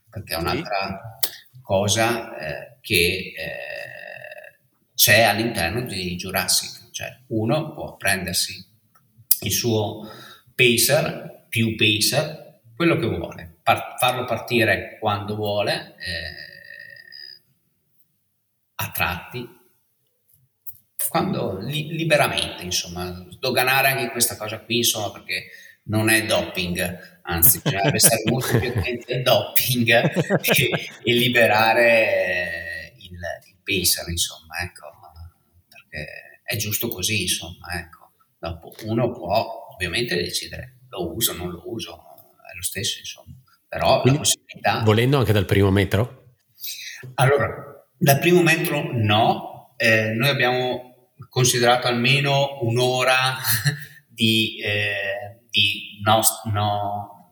perché è un'altra sì. cosa eh, che eh, c'è all'interno di Jurassic, cioè uno può prendersi il suo pacer, più pacer, quello che vuole, par- farlo partire quando vuole, eh, a tratti, quando li, liberamente, insomma, sdoganare anche questa cosa qui, insomma, perché non è doping, anzi, bisognerebbe essere molto più attenti al doping e, e liberare il, il pacer, insomma, ecco, perché è giusto così, insomma, ecco. Dopo uno può ovviamente decidere lo uso, non lo uso, è lo stesso, insomma, però Quindi, la possibilità... Volendo anche dal primo metro? Allora, dal primo metro no, eh, noi abbiamo considerato almeno un'ora di, eh, di no, no,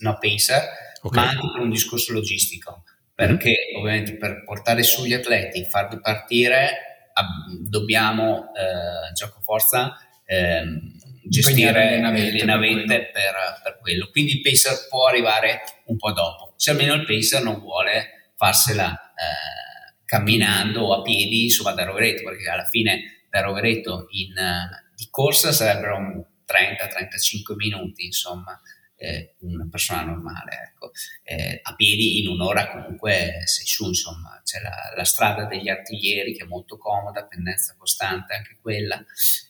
no, pacer, okay. ma anche per un discorso logistico, perché mm-hmm. ovviamente per portare su gli atleti, farli partire, ab- dobbiamo, eh, gioco forza, ehm, gestire le navette, le navette per, per, per, quello. Quindi il pacer può arrivare un po' dopo, se almeno il pacer non vuole farsela eh, camminando o a piedi insomma da Rovereto perché alla fine da Rovereto in, uh, di corsa sarebbero 30-35 minuti insomma eh, una persona normale, ecco. eh, a piedi in un'ora comunque sei su, insomma, c'è la, la, strada degli artiglieri che è molto comoda, pendenza costante anche quella.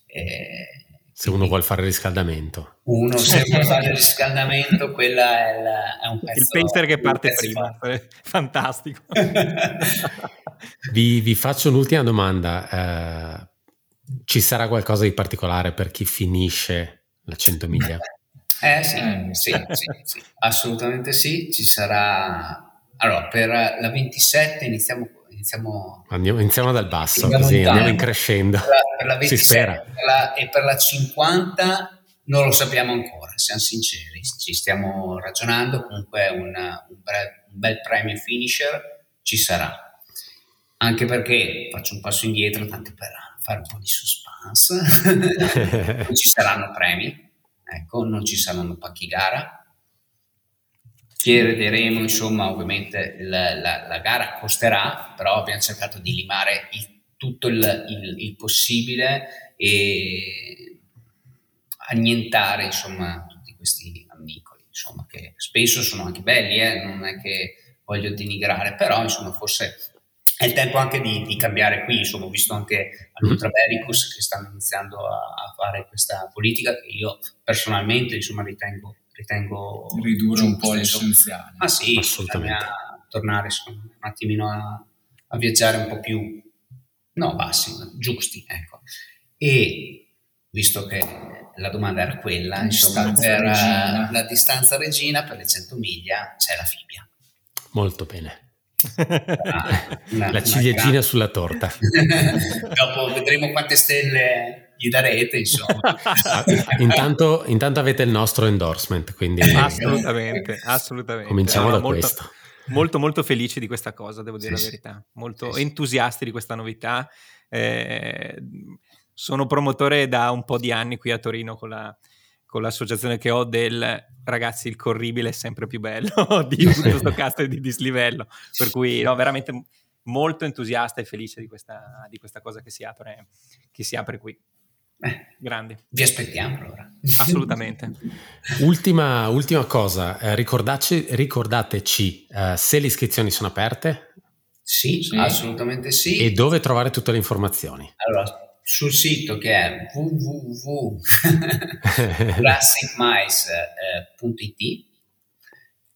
Eh, se uno vuole fare riscaldamento. Uno se vuole fare riscaldamento, quella è, la, è un pezzo. Il pacer che parte prima, forte. fantastico. vi, vi, faccio un'ultima domanda. Uh, ci sarà qualcosa di particolare per chi finisce la 100 miglia? Eh sì, eh, sì, sì, sì, assolutamente sì. Ci sarà. Allora, per la 27 iniziamo. Iniziamo, andiamo, iniziamo dal basso, andiamo così andiamo in crescendo. Per la, per la 27, si spera. Per la, e per la 50 non lo sappiamo ancora, siamo sinceri. Ci stiamo ragionando. Comunque, una, un, bre, un bel premio finisher ci sarà. Anche perché faccio un passo indietro, tanto per fare un po' di suspense. non ci saranno premi ecco, non ci saranno pacchi gara. Chiederemo, insomma, ovviamente la, la, la, gara costerà, però abbiamo cercato di limare il, tutto il, il, il, possibile e annientare, insomma, tutti questi amicoli, insomma, che spesso sono anche belli, eh? non è che voglio denigrare, però, insomma, forse è il tempo anche di, di, cambiare qui, insomma, ho visto anche all'Ultrabericus che stanno iniziando a, a, fare questa politica che io personalmente, insomma, ritengo, ritengo ridurre un po' l'essenziale. Ma sì, assolutamente. tornare insomma, un attimino a, a, viaggiare un po' più, no, bassi, ma giusti, ecco. E visto che la domanda era quella, insomma, per regina. la distanza regina per le 100 miglia c'è la Fibbia. Molto bene. Ah, una, la ciliegina una sulla torta. Dopo vedremo quante stelle gli darete, insomma. intanto, intanto, avete il nostro endorsement, quindi assolutamente, assolutamente. Cominciamo da molto, questo. Molto, molto felici di questa cosa, devo dire sì, la verità. Molto sì, entusiasti di questa novità. Eh, sono promotore da un po' di anni qui a Torino con la con l'associazione che ho del ragazzi il corribile è sempre più bello di tutto questo cast di dislivello per cui no, veramente molto entusiasta e felice di questa, di questa cosa che si apre, che si apre qui eh, grande vi aspettiamo allora. Assolutamente. Ultima, ultima cosa eh, ricordateci eh, se le iscrizioni sono aperte. Sì, sì, assolutamente sì. E dove trovare tutte le informazioni. Allora sul sito che è www.classicmice.it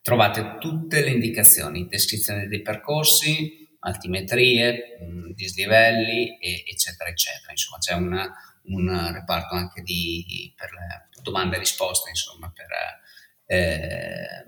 trovate tutte le indicazioni, descrizione dei percorsi, altimetrie, dislivelli, eccetera, eccetera. Insomma, c'è una, un reparto anche di, per domande e risposte, insomma, per eh,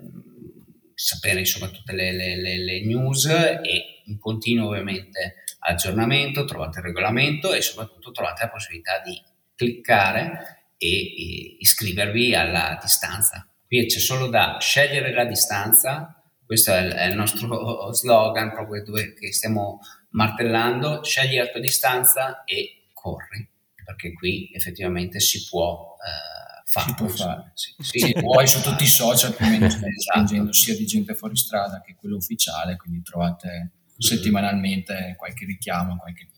sapere insomma, tutte le, le, le, le news e in continuo ovviamente aggiornamento, trovate il regolamento e soprattutto trovate la possibilità di cliccare e, e iscrivervi alla distanza. Qui c'è solo da scegliere la distanza, questo è il, è il nostro slogan proprio dove, che stiamo martellando, scegli la tua distanza e corri, perché qui effettivamente si può eh, fare. Si può fare. Sì, sì, sì, poi su tutti i social più o meno stai esatto. sia di gente fuori strada che quello ufficiale, quindi trovate settimanalmente qualche richiamo, qualche link.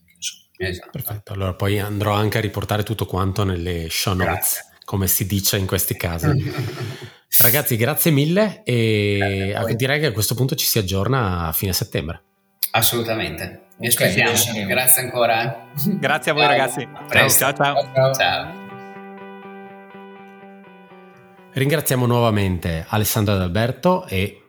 Esatto. Perfetto, allora poi andrò anche a riportare tutto quanto nelle show notes, grazie. come si dice in questi casi. Ragazzi, grazie mille e grazie direi che a questo punto ci si aggiorna a fine settembre. Assolutamente. Vi okay, aspettiamo. Grazie ancora. Grazie a voi ciao. ragazzi. Ciao, ciao, ciao. ciao. ciao. Ringraziamo nuovamente Alessandro ed Alberto e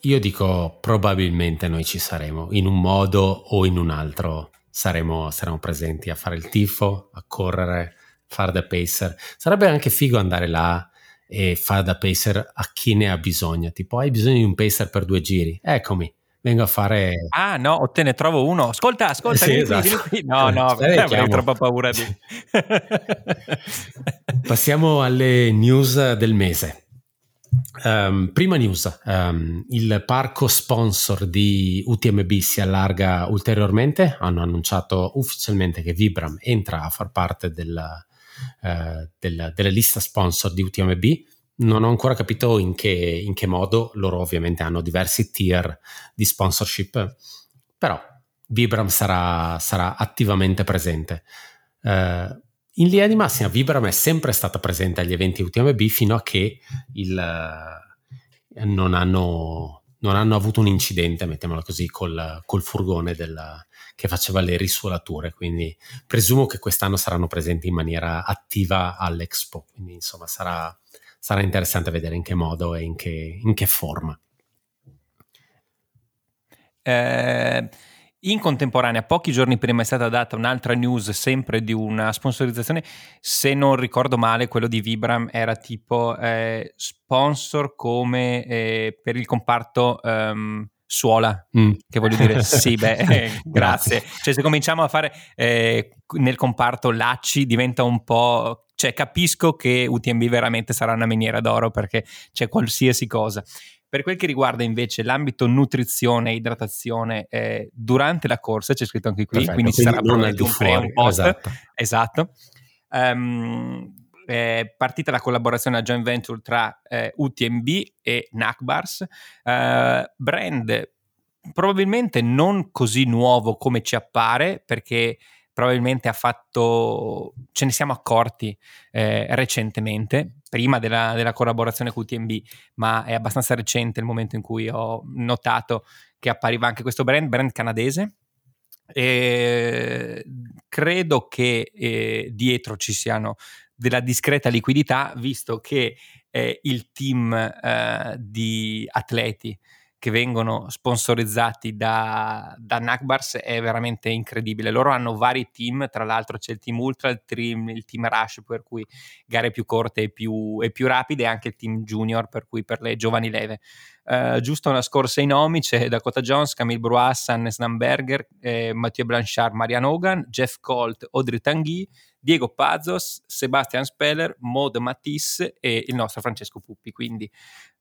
io dico probabilmente noi ci saremo, in un modo o in un altro saremo, saremo presenti a fare il tifo, a correre, fare da pacer. Sarebbe anche figo andare là e fare da pacer a chi ne ha bisogno, tipo hai bisogno di un pacer per due giri, eccomi, vengo a fare... Ah no, te ne trovo uno, ascolta, ascolta, sì, esatto. no, no, avrei troppa paura di... Passiamo alle news del mese. Um, prima news, um, il parco sponsor di UTMB si allarga ulteriormente, hanno annunciato ufficialmente che Vibram entra a far parte della, uh, della, della lista sponsor di UTMB, non ho ancora capito in che, in che, modo, loro ovviamente hanno diversi tier di sponsorship, però Vibram sarà, sarà attivamente presente. Uh, in linea di massima Vibram è sempre stata presente agli eventi UTMB fino a che il, eh, non, hanno, non, hanno, avuto un incidente, mettiamolo così, col, col furgone della, che faceva le risuolature, quindi presumo che quest'anno saranno presenti in maniera attiva all'Expo, quindi insomma sarà, sarà interessante vedere in che modo e in che, in che forma. Eh, in contemporanea, pochi giorni prima è stata data un'altra news sempre di una sponsorizzazione, se non ricordo male quello di Vibram era tipo eh, sponsor come eh, per il comparto um, suola, mm. che voglio dire sì, beh, eh, grazie. Cioè se cominciamo a fare eh, nel comparto lacci diventa un po'... Cioè capisco che UTMB veramente sarà una miniera d'oro perché c'è qualsiasi cosa. Per quel che riguarda invece l'ambito nutrizione e idratazione eh, durante la corsa, c'è scritto anche qui, Perfetto, quindi ci sarà probabilmente un pre e un post. Esatto. esatto. Um, è partita la collaborazione a joint venture tra eh, UTMB e NACBARS, eh, brand probabilmente non così nuovo come ci appare perché probabilmente ha fatto, ce ne siamo accorti eh, recentemente, prima della, della, collaborazione con UTMB, ma è abbastanza recente il momento in cui ho notato che appariva anche questo brand, brand canadese. E credo che eh, dietro ci siano della discreta liquidità, visto che eh, il team eh, di atleti che vengono sponsorizzati da, da Nakbars è veramente incredibile. Loro hanno vari team, tra l'altro c'è il team Ultra, il team, il team Rush, per cui gare più corte e più, e più rapide, e anche il team Junior, per cui per le giovani leve. Uh, giusto una scorsa i nomi, c'è Dakota Jones, Camille Bruas, Hannes Namberger, eh, Mathieu Blanchard, Marian Hogan, Jeff Colt, Audrey Tanguy, Diego Pazos, Sebastian Speller, Maud Matisse e il nostro Francesco Puppi. Quindi,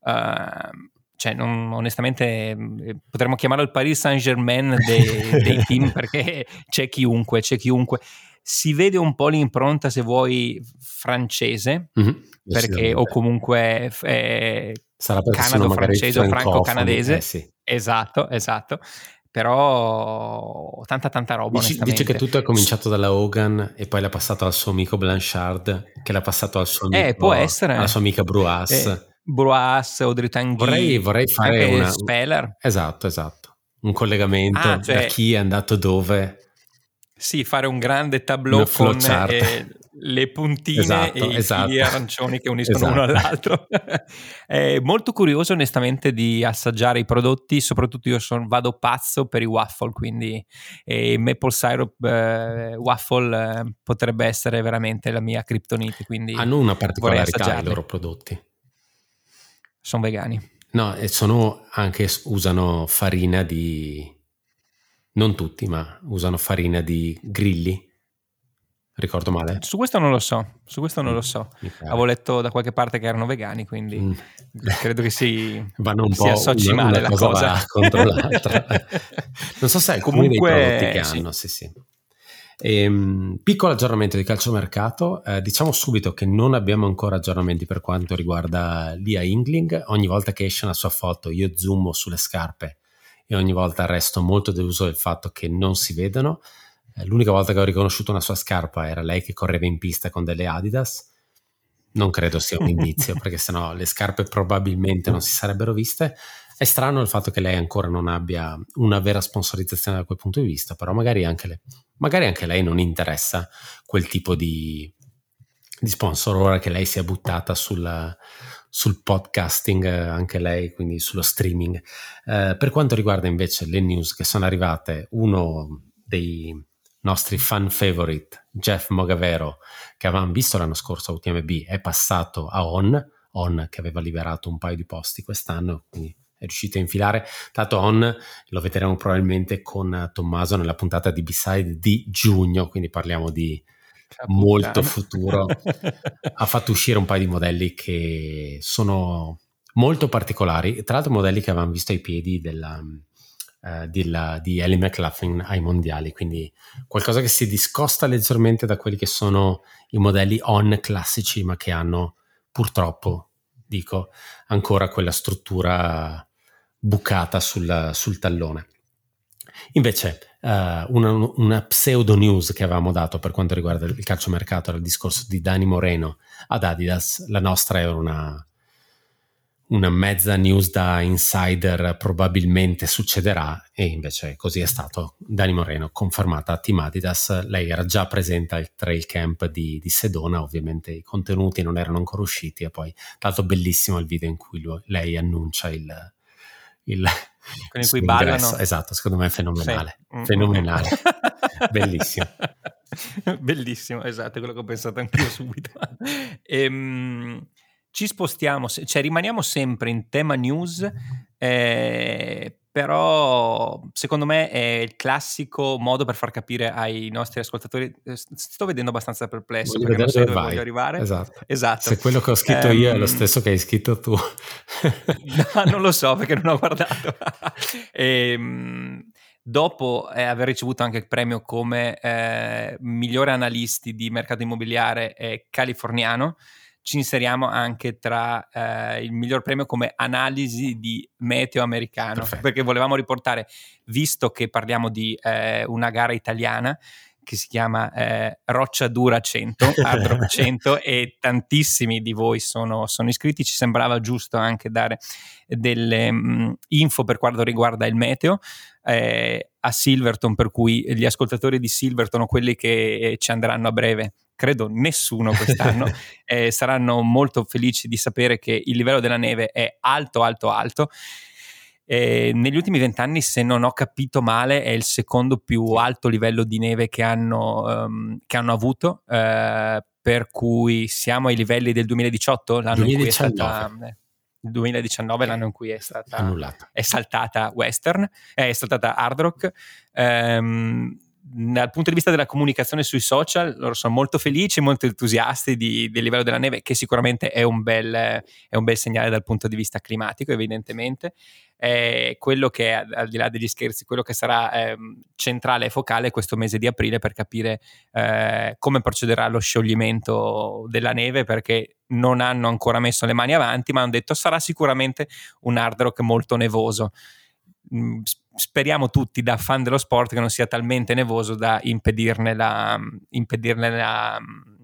uh, cioè, non, onestamente, eh, potremmo chiamarlo il Paris Saint-Germain dei, dei team perché c'è chiunque, c'è chiunque. Si vede un po' l'impronta, se vuoi, francese, mm-hmm. perché, o comunque eh, canado-francese o franco-canadese. Eh, sì. Esatto, esatto però tanta tanta roba dici, dice che tutto è cominciato dalla Hogan e poi l'ha passato al suo amico Blanchard che l'ha passato al suo eh, amico, eh, può essere. alla sua amica Bruas eh, Bruas, Audrey Tanguy vorrei, vorrei fare una, Speller esatto esatto un collegamento ah, cioè, da chi è andato dove sì, fare un grande tableau con eh, le puntine esatto, e esatto. i arancioni che uniscono esatto. uno all'altro. è molto curioso onestamente di assaggiare i prodotti, soprattutto io son, vado pazzo per i waffle, quindi eh, maple syrup eh, waffle eh, potrebbe essere veramente la mia criptonite. Quindi Hanno una particolarità i loro prodotti. Sono vegani. No, e sono anche, usano farina di... Non tutti, ma usano farina di grilli Ricordo male? Su questo non lo so, su questo non lo so. Avevo letto da qualche parte che erano vegani, quindi mm. credo che si, Vanno un si po associ una, male una la cosa. cosa. contro l'altra. non so se alcuni Comunque, dei prodotti che sì. hanno, sì sì. E, ehm, piccolo aggiornamento di calciomercato, eh, diciamo subito che non abbiamo ancora aggiornamenti per quanto riguarda Lia Ingling, ogni volta che esce una sua foto io zoomo sulle scarpe e ogni volta resto molto deluso del fatto che non si vedono, eh, l'unica volta che ho riconosciuto una sua scarpa era lei che correva in pista con delle Adidas. Non credo sia un indizio, perché sennò le scarpe probabilmente non si sarebbero viste. È strano il fatto che lei ancora non abbia una vera sponsorizzazione da quel punto di vista, però magari anche, le, magari anche lei non interessa quel tipo di, di sponsor ora che lei si è buttata sul, sul podcasting, anche lei, quindi sullo streaming. Eh, per quanto riguarda invece le news che sono arrivate, uno dei nostri fan favorite, Jeff Mogavero, che avevamo visto l'anno scorso a UTMB, è passato a On, On che aveva liberato un paio di posti quest'anno, quindi è riuscito a infilare. Tanto On lo vedremo probabilmente con Tommaso nella puntata di B-Side di giugno, quindi parliamo di molto futuro. ha fatto uscire un paio di modelli che sono molto particolari, tra l'altro modelli che avevamo visto ai piedi della, eh, di, la, di Ellie McLaughlin ai mondiali, quindi qualcosa che si discosta leggermente da quelli che sono i modelli on classici, ma che hanno purtroppo, dico, ancora quella struttura bucata sul, sul tallone. Invece, uh, una, una, pseudo news che avevamo dato per quanto riguarda il calciomercato, era il discorso di Dani Moreno ad Adidas, la nostra era una, una mezza news da insider probabilmente succederà e invece così è stato. Dani Moreno confermata a Team Adidas, lei era già presente al trail camp di, di Sedona, ovviamente i contenuti non erano ancora usciti e poi l'altro bellissimo il video in cui lui, lei annuncia il... il con cui ballano. Esatto, secondo me è fenomenale. Sì. Fenomenale. Bellissimo. Bellissimo, esatto, è quello che ho pensato anch'io subito. ehm ci spostiamo, cioè rimaniamo sempre in tema news, eh, però secondo me è il classico modo per far capire ai nostri ascoltatori. Eh, sto vedendo abbastanza perplesso voglio perché non so dove vai. voglio arrivare. Esatto. esatto. Se quello che ho scritto um, io è lo ehm, stesso che hai scritto tu. no, non lo so perché non ho guardato. e, ehm, dopo eh, aver ricevuto anche il premio come eh, migliore analisti di mercato immobiliare eh, californiano, ci inseriamo anche tra eh, il miglior premio come analisi di meteo americano, Perfetto. perché volevamo riportare, visto che parliamo di eh, una gara italiana, che si chiama eh, Roccia Dura 100, Hard Rock 100 e tantissimi di voi sono, sono, iscritti, ci sembrava giusto anche dare delle mh, mm, info per quanto riguarda il meteo eh, a Silverton, per cui gli ascoltatori di Silverton o quelli che ci andranno a breve credo nessuno quest'anno, eh, saranno molto felici di sapere che il livello della neve è alto, alto, alto. Eh, negli ultimi vent'anni, se non ho capito male, è il secondo più alto livello di neve che hanno, um, che hanno avuto, eh, per cui siamo ai livelli del 2018, l'anno 2019. in cui è stata... Eh, il 2019 l'anno in cui è stata è saltata Western, è saltata Hard Rock. Um, dal punto di vista della comunicazione sui social, loro sono molto felici, molto entusiasti di, del livello della neve, che sicuramente è un, bel, è un bel segnale dal punto di vista climatico, evidentemente. È quello che, al di là degli scherzi, quello che sarà eh, centrale e focale questo mese di aprile per capire eh, come procederà lo scioglimento della neve, perché non hanno ancora messo le mani avanti, ma hanno detto sarà sicuramente un hard rock molto nevoso. Mm, speriamo tutti da fan dello sport che non sia talmente nevoso da impedirne la, impedirne la,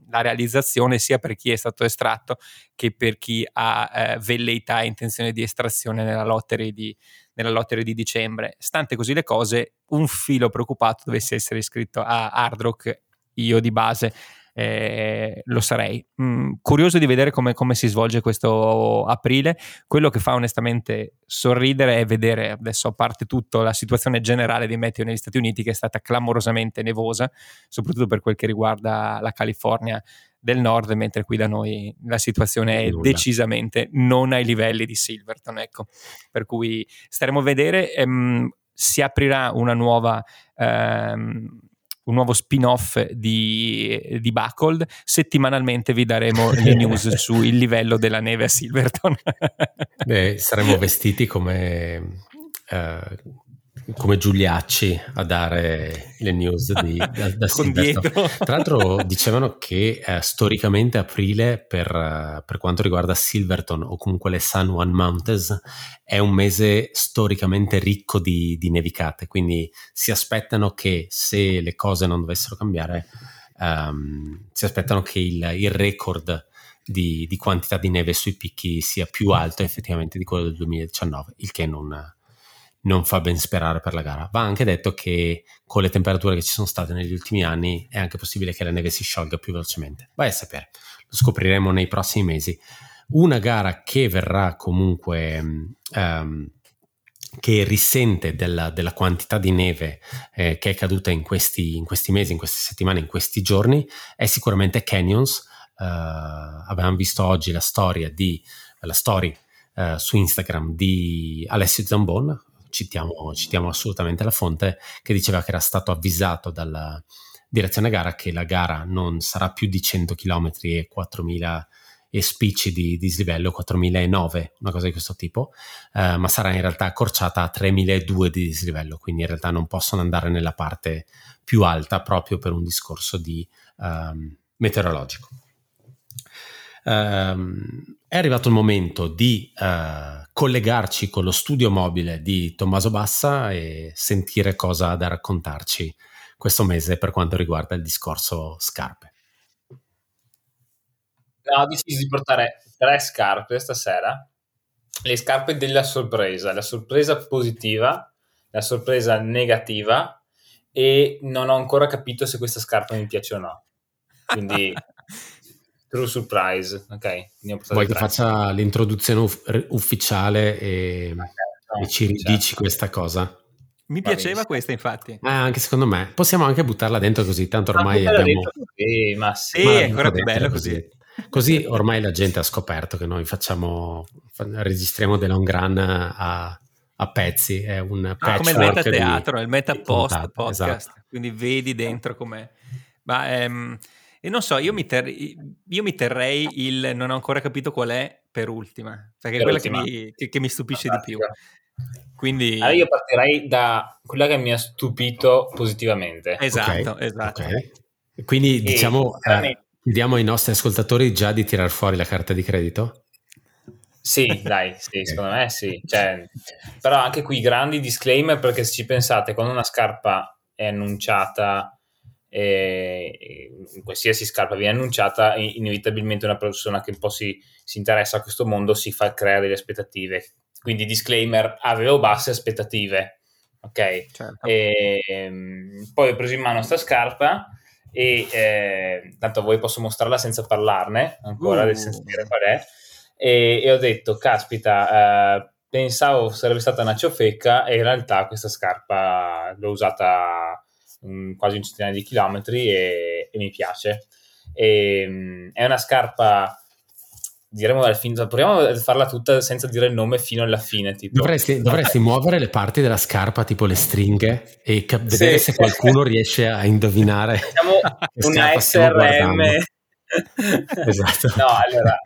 la realizzazione sia per chi è stato estratto che per chi ha eh, velleità e intenzione di estrazione nella lottery di, nella lottery di dicembre. Stante così le cose, un filo preoccupato dovesse essere iscritto a Hard Rock, io di base eh, lo sarei. Mm, curioso di vedere come, come, si svolge questo aprile. Quello che fa onestamente sorridere è vedere, adesso a parte tutto, la situazione generale di meteo negli Stati Uniti che è stata clamorosamente nevosa, soprattutto per quel che riguarda la California del nord, mentre qui da noi la situazione è decisamente non ai livelli di Silverton. Ecco. Per cui staremo a vedere. Ehm, si aprirà una nuova ehm, un nuovo spin-off di, di Buckled. Settimanalmente vi daremo le news sul livello della neve a Silverton. Beh, saremo vestiti come, eh, come Giuliacci a dare le news di, da, da Silverstone. Tra l'altro dicevano che eh, storicamente aprile per, uh, per, quanto riguarda Silverton o comunque le San Juan Mountains è un mese storicamente ricco di, di nevicate, quindi si aspettano che se le cose non dovessero cambiare um, si aspettano che il, il record di, di, quantità di neve sui picchi sia più alto effettivamente di quello del 2019, il che non non fa ben sperare per la gara. Va anche detto che con le temperature che ci sono state negli ultimi anni è anche possibile che la neve si sciolga più velocemente. Vai a sapere, lo scopriremo nei prossimi mesi. Una gara che verrà comunque... Um, che risente della, della, quantità di neve eh, che è caduta in questi, in questi, mesi, in queste settimane, in questi giorni, è sicuramente Canyons. Uh, abbiamo visto oggi la storia di la story uh, su Instagram di Alessio Zambon, citiamo, citiamo assolutamente la fonte, che diceva che era stato avvisato dalla direzione gara che la gara non sarà più di 100 km e 4000 e spicci di dislivello, 4009, una cosa di questo tipo, eh, ma sarà in realtà accorciata a 3002 di dislivello, quindi in realtà non possono andare nella parte più alta proprio per un discorso di um, meteorologico. Um, è arrivato il momento di uh, collegarci con lo studio mobile di Tommaso Bassa e sentire cosa ha da raccontarci questo mese per quanto riguarda il discorso scarpe. Ho deciso di portare tre scarpe stasera, le scarpe della sorpresa, la sorpresa positiva, la sorpresa negativa e non ho ancora capito se questa scarpa mi piace o no. Quindi True surprise, ok. Vuoi che faccia l'introduzione uff- ufficiale e, okay, e ci ridici certo. questa cosa? Mi Va piaceva benissimo. questa, infatti. Eh, anche secondo me. Possiamo anche buttarla dentro così, tanto ormai abbiamo... Sì, ma sì, ma è ancora più bello così. così. Così ormai la gente ha scoperto che noi facciamo, registriamo The Long Run a, a pezzi, è un ah, come il metateatro, il meta post podcast, esatto. quindi vedi dentro com'è. Ma ehm, e non so, io mi, ter- io mi, terrei il non ho ancora capito qual è per ultima, perché per è quella. Che, mi, che, che mi stupisce Fantastica. di più. Quindi... Allora io partirei da quella che mi ha stupito positivamente. Esatto, okay. esatto. Okay. Quindi diciamo, eh, chiediamo ai nostri ascoltatori già di tirar fuori la carta di credito? Sì, dai, sì, secondo me sì. Cioè, però anche qui grandi disclaimer perché se ci pensate, quando una scarpa è annunciata eh, qualsiasi scarpa viene annunciata, inevitabilmente una persona che un po' si, si interessa a questo mondo si fa creare delle aspettative. Quindi disclaimer, avevo basse aspettative. Ok, certo. e, ehm, poi ho preso in mano questa scarpa e eh, tanto a voi posso mostrarla senza parlarne ancora, uh. senza dire qual è. E, e ho detto, caspita, eh, pensavo sarebbe stata una ciofecca e in realtà questa scarpa l'ho usata un, quasi un centinaio di chilometri e, e mi piace. E, ehm, è una scarpa diremo dal fine, proviamo a farla tutta senza dire il nome fino alla fine. Tipo. Dovresti, dovresti muovere le parti della scarpa, tipo le stringhe, e cap- vedere sì. se qualcuno riesce a indovinare. Siamo una SRM. esatto. No, allora,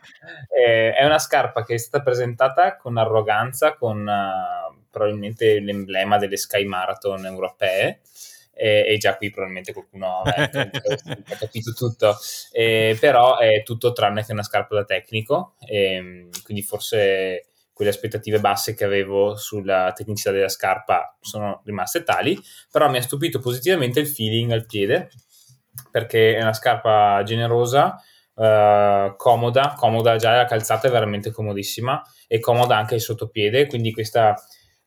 eh, è una scarpa che è stata presentata con arroganza, con uh, probabilmente l'emblema delle Sky Marathon europee e, e già qui probabilmente qualcuno ha capito tutto, eh, però è tutto tranne che una scarpa da tecnico, e, quindi forse quelle aspettative basse che avevo sulla tecnicità della scarpa sono rimaste tali, però mi ha stupito positivamente il feeling al piede, perché è una scarpa generosa, Uh, comoda, comoda già la calzata è veramente comodissima e comoda anche il sottopiede, quindi questa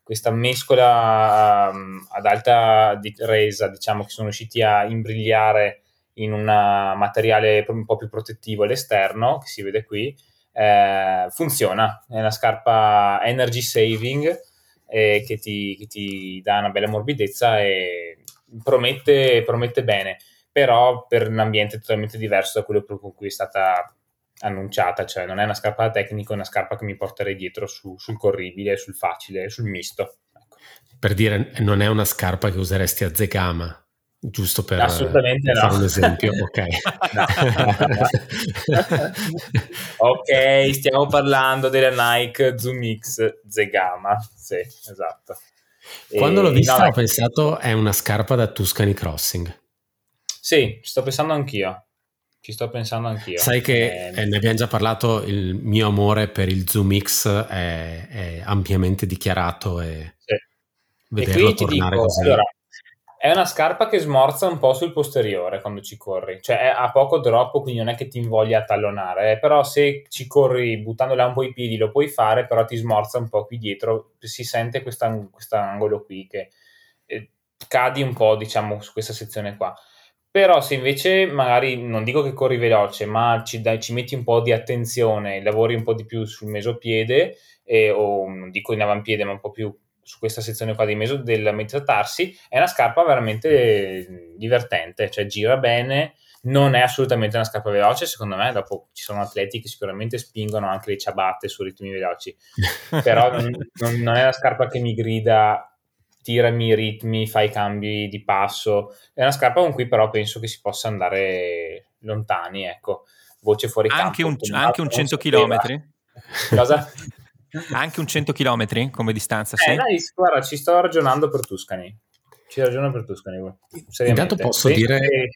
questa mescola um, ad alta di resa, diciamo che sono riusciti a imbrigliare in un materiale un po' più protettivo all'esterno, che si vede qui, eh, funziona. È una scarpa energy saving eh, che, ti, che, ti, dà una bella morbidezza e promette, promette bene, però per un ambiente totalmente diverso da quello con cui è stata annunciata, cioè non è una scarpa da tecnico, è una scarpa che mi porterei dietro su, sul corribile, sul facile, sul misto. Ecco. Per dire, non è una scarpa che useresti a Zegama, giusto per, Assolutamente per no. fare un esempio, ok. ok, stiamo parlando della Nike Zoom X Zegama, sì, esatto. Quando e, l'ho vista no, ho pensato è una scarpa da Tuscany Crossing. Sì, ci sto pensando anch'io. Ci sto pensando anch'io. Sai che eh, ne abbiamo già parlato, il mio amore per il Zoom X è, è ampiamente dichiarato e sì. vederlo e tornare dico, così. Allora, è una scarpa che smorza un po' sul posteriore quando ci corri, cioè ha poco drop, quindi non è che ti invoglia a tallonare, eh, però se ci corri buttandola un po' i piedi lo puoi fare, però ti smorza un po' qui dietro, si sente questo angolo qui che eh, cadi un po' diciamo su questa sezione qua. Però se invece magari non dico che corri veloce, ma ci, dai, ci metti un po' di attenzione, lavori un po' di più sul mesopiede, eh, o non dico in avampiede, ma un po' più su questa sezione qua di meso, del metatarsi, è una scarpa veramente divertente, cioè gira bene, non è assolutamente una scarpa veloce, secondo me, dopo ci sono atleti che sicuramente spingono anche le ciabatte su ritmi veloci, però non, non, è una scarpa che mi grida tirami i ritmi, fai cambi di passo. È una scarpa con cui però penso che si possa andare lontani, ecco. Voce fuori anche campo. Un, anche un 100 km? Cosa? anche un 100 km come distanza, eh, sì? Dai, guarda, ci sto ragionando per Tuscany. Ci ragiono per Tuscany. Intanto posso sì, dire e...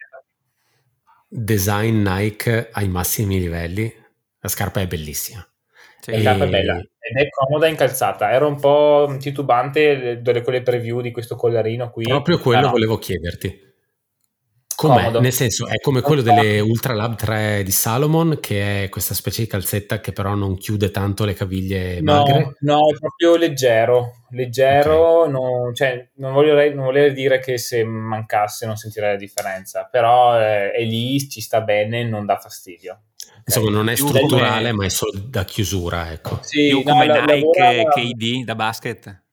design Nike ai massimi livelli. La scarpa è bellissima. Sì. La è bella ed è comoda incalzata. Era un po' titubante delle quelle preview di questo collarino qui. Proprio quello no. volevo chiederti. Com'è? Comodo. Nel senso, è come quello delle Ultra Lab 3 di Salomon, che è questa specie di calzetta che però non chiude tanto le caviglie no, magre? No, è proprio leggero. Leggero, okay. non, cioè, non, voglio, non voler dire che se mancasse non sentirei la differenza, però è, è lì, ci sta bene, non dà fastidio. Insomma, non è strutturale, ma è solo da chiusura, ecco. Sì, Più come no, Nike. KD da basket.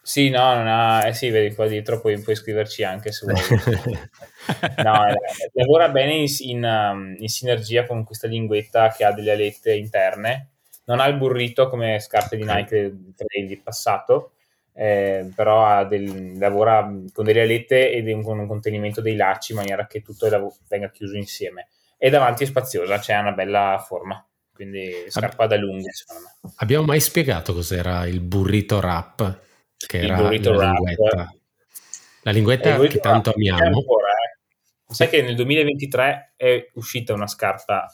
Sì, no, non ha, eh sì, vedi qua dietro, poi puoi scriverci anche se vuoi. no, eh, lavora bene in, in, um, in, sinergia con questa linguetta che ha delle alette interne. Non ha il burrito come scarpe di Nike del passato, eh, però del, lavora con delle alette e con un contenimento dei lacci in maniera che tutto venga chiuso insieme. E davanti è spaziosa, c'è una bella forma quindi scarpa da lunghe secondo me. Abbiamo mai spiegato cos'era il burrito wrap? che era la linguetta. La linguetta che tanto amiamo. Ancora, eh. Sai che nel 2023 è uscita una scarpa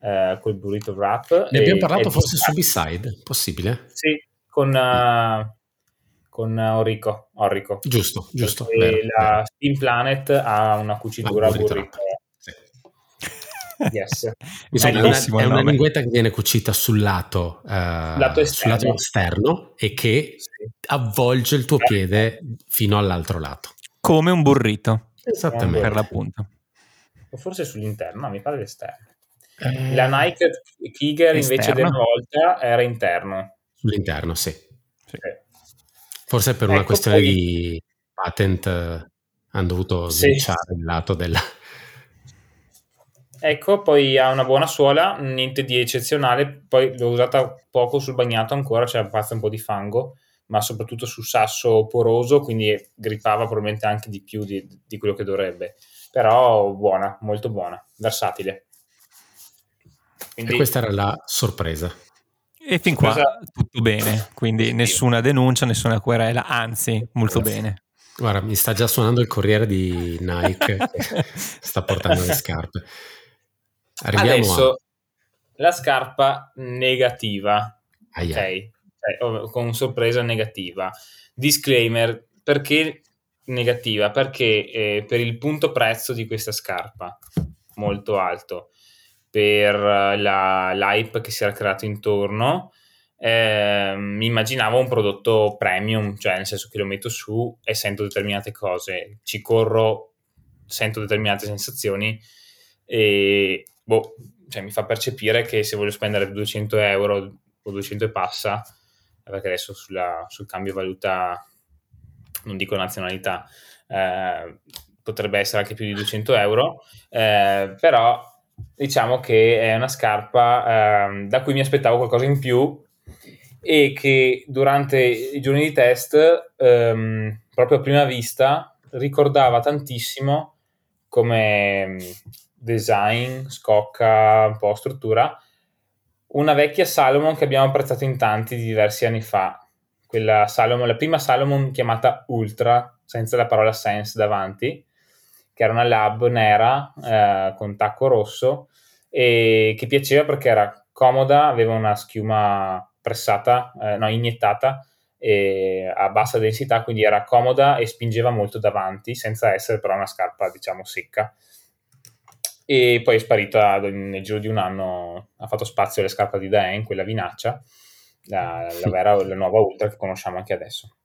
eh, col burrito wrap. Ne abbiamo parlato forse su B-Side, possibile? Sì, con, uh, con Orico, Orico. Giusto, giusto. Vero, la vero. Steam Planet ha una cucitura ah, burrito. burrito Yes. Insomma, è, una, è una linguetta che viene cucita sul lato, uh, lato sul lato esterno e che sì. avvolge il tuo piede fino all'altro lato. Come un burrito. Esattamente. Per l'appunto. O forse sull'interno, no, mi pare l'esterno. Eh, La Nike Kiger invece della volta era interno. Sull'interno, sì. sì. Forse per ecco una questione poi... di patent eh, hanno dovuto sì. il lato della Ecco, poi ha una buona suola, niente di eccezionale, poi l'ho usata poco sul bagnato ancora, c'era pazza un po' di fango, ma soprattutto sul sasso poroso, quindi grippava probabilmente anche di più di, di quello che dovrebbe. Però buona, molto buona, versatile. Quindi, e questa era la sorpresa. E fin qua tutto bene, quindi sì. nessuna denuncia, nessuna querela, anzi, molto Grazie. bene. Guarda, mi sta già suonando il corriere di Nike che sta portando le scarpe. Arriviamo Adesso a... la scarpa negativa. Yeah. Ok, cioè, con sorpresa negativa. Disclaimer, perché negativa? Perché eh, per il punto prezzo di questa scarpa, molto alto, per la, l'hype che si era creato intorno, eh, mi immaginavo un prodotto premium, cioè nel senso che lo metto su e sento determinate cose, ci corro, sento determinate sensazioni e boh, cioè, mi fa percepire che se voglio spendere 200 euro o 200 e passa, perché adesso sulla, sul cambio valuta, non dico nazionalità, eh, potrebbe essere anche più di 200 euro, eh, però diciamo che è una scarpa eh, da cui mi aspettavo qualcosa in più e che durante i giorni di test, ehm, proprio a prima vista, ricordava tantissimo come design, scocca, un po' struttura, una vecchia Salomon che abbiamo apprezzato in tanti di diversi anni fa. Quella Salomon, la prima Salomon chiamata Ultra, senza la parola Sense davanti, che era una lab nera eh, con tacco rosso e che piaceva perché era comoda, aveva una schiuma pressata, eh, no, iniettata a bassa densità, quindi era comoda e spingeva molto davanti, senza essere però una scarpa, diciamo, secca e poi è sparita nel giro di un anno, ha fatto spazio alle scarpe di Daen, quella vinaccia, la, la, vera, la nuova Ultra che conosciamo anche adesso.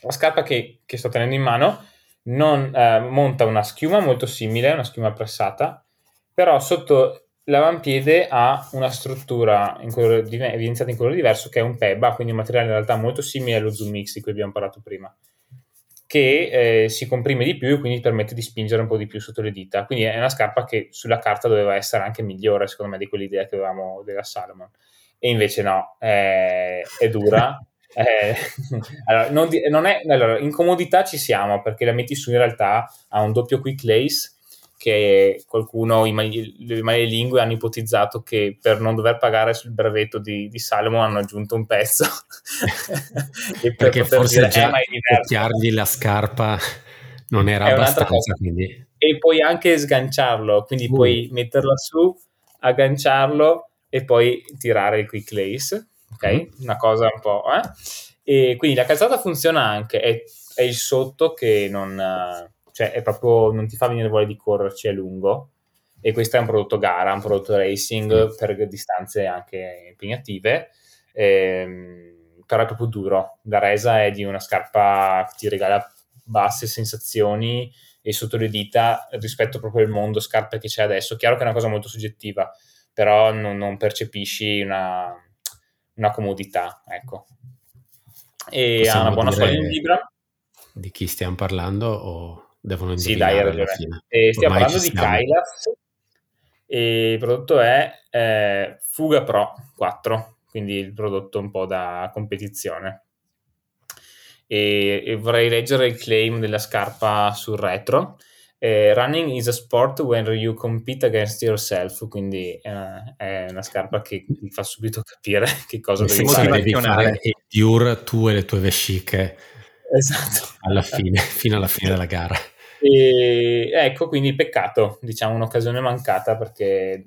La scarpa che, che sto tenendo in mano non, eh, monta una schiuma molto simile, una schiuma pressata, però sotto l'avampiede ha una struttura in colore, evidenziata in colore diverso che è un PEBA, quindi un materiale in realtà molto simile allo Zoom Mix di cui abbiamo parlato prima che eh, si comprime di più e quindi permette di spingere un po' di più sotto le dita. Quindi è una scarpa che sulla carta doveva essere anche migliore, secondo me, di quell'idea che avevamo della Salomon. E invece no, è, è dura. eh, allora, non, non è, allora, in comodità ci siamo perché la metti su in realtà ha un doppio quick lace che qualcuno, i, le lingue hanno ipotizzato che per non dover pagare sul brevetto di, di Salomon hanno aggiunto un pezzo. e per Perché forse dire, già coppiargli la scarpa non era È abbastanza. Quindi... E puoi anche sganciarlo, quindi uh. puoi metterla su, agganciarlo e poi tirare il quick lace, ok? Mm. Una cosa un po'... Eh? E quindi la calzata funziona anche, è, è il sotto che non, cioè è proprio, non ti fa venire voglia di correrci a lungo e questo è un prodotto gara, un prodotto racing per distanze anche impegnative, ehm, però è proprio duro. La resa è di una scarpa che ti regala basse sensazioni e sotto le dita rispetto proprio al mondo scarpe che c'è adesso. Chiaro che è una cosa molto soggettiva, però non, non percepisci una, una, comodità, ecco. E Possiamo ha una buona soglia in vibra. Di chi stiamo parlando o devono indovinare Sì, dai, hai ragione. E stiamo Ormai parlando di Kailas e il prodotto è eh, Fuga Pro 4, quindi il prodotto un po' da competizione. E, e vorrei leggere il claim della scarpa sul retro. Eh, running is a sport when you compete against yourself, quindi eh, è una scarpa che ti fa subito capire che cosa devi fare. Devi fare endure tu e le tue vesciche esatto. alla fine, fino alla fine della gara. E, ecco, quindi peccato, diciamo un'occasione mancata perché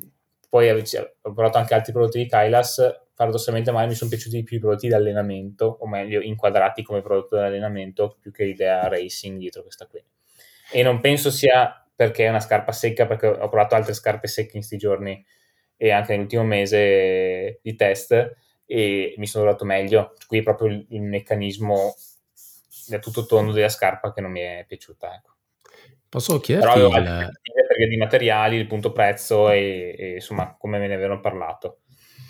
poi ho provato anche altri prodotti di Kailas, paradossalmente magari mi sono piaciuti di più i prodotti di allenamento, o meglio inquadrati come prodotto di allenamento, più che l'idea racing dietro questa qui. E non penso sia perché è una scarpa secca, perché ho provato altre scarpe secche in questi giorni e anche nell'ultimo mese di test e mi sono trovato meglio. Qui è proprio il meccanismo da tutto tondo della scarpa che non mi è piaciuta. Ecco. Posso chiederti Però il... perché di materiali, il punto prezzo e, e, insomma come me ne avevano parlato.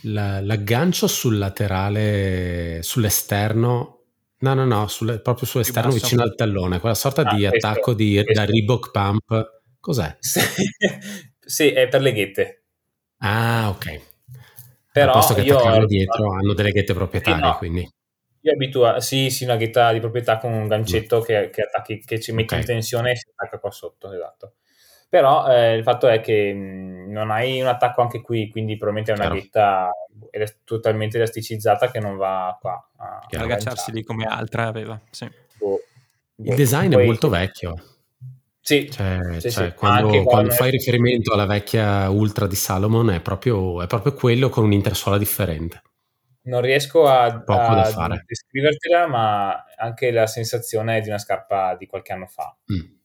La, l'aggancio sul laterale, sull'esterno, no, no, no, sul, proprio sull'esterno vicino al tallone, quella sorta ah, di questo, attacco di, da Reebok Pump, cos'è? sì, è per le ghette. Ah, ok. Però posto che io dietro hanno delle ghette proprietarie, no, quindi. Io abitua, sì, sì, una ghetta di proprietà con un gancetto mm. che, che, attacchi, che ci metti okay. in tensione e si attacca qua sotto, esatto. Però eh, il fatto è che mh, mm, non hai un attacco anche qui, quindi probabilmente è una Chiaro. ghetta elast- totalmente elasticizzata che non va qua. A, a agganciarsi lì come altra aveva, sì. Boh, il boh, design poi... è molto vecchio. Sì, cioè, sì, cioè, sì. quando, quando fai riferimento alla vecchia Ultra di Salomon è proprio, è proprio quello con un'intersuola differente non riesco a, a descrivertela, ma anche la sensazione è di una scarpa di qualche anno fa. Mm.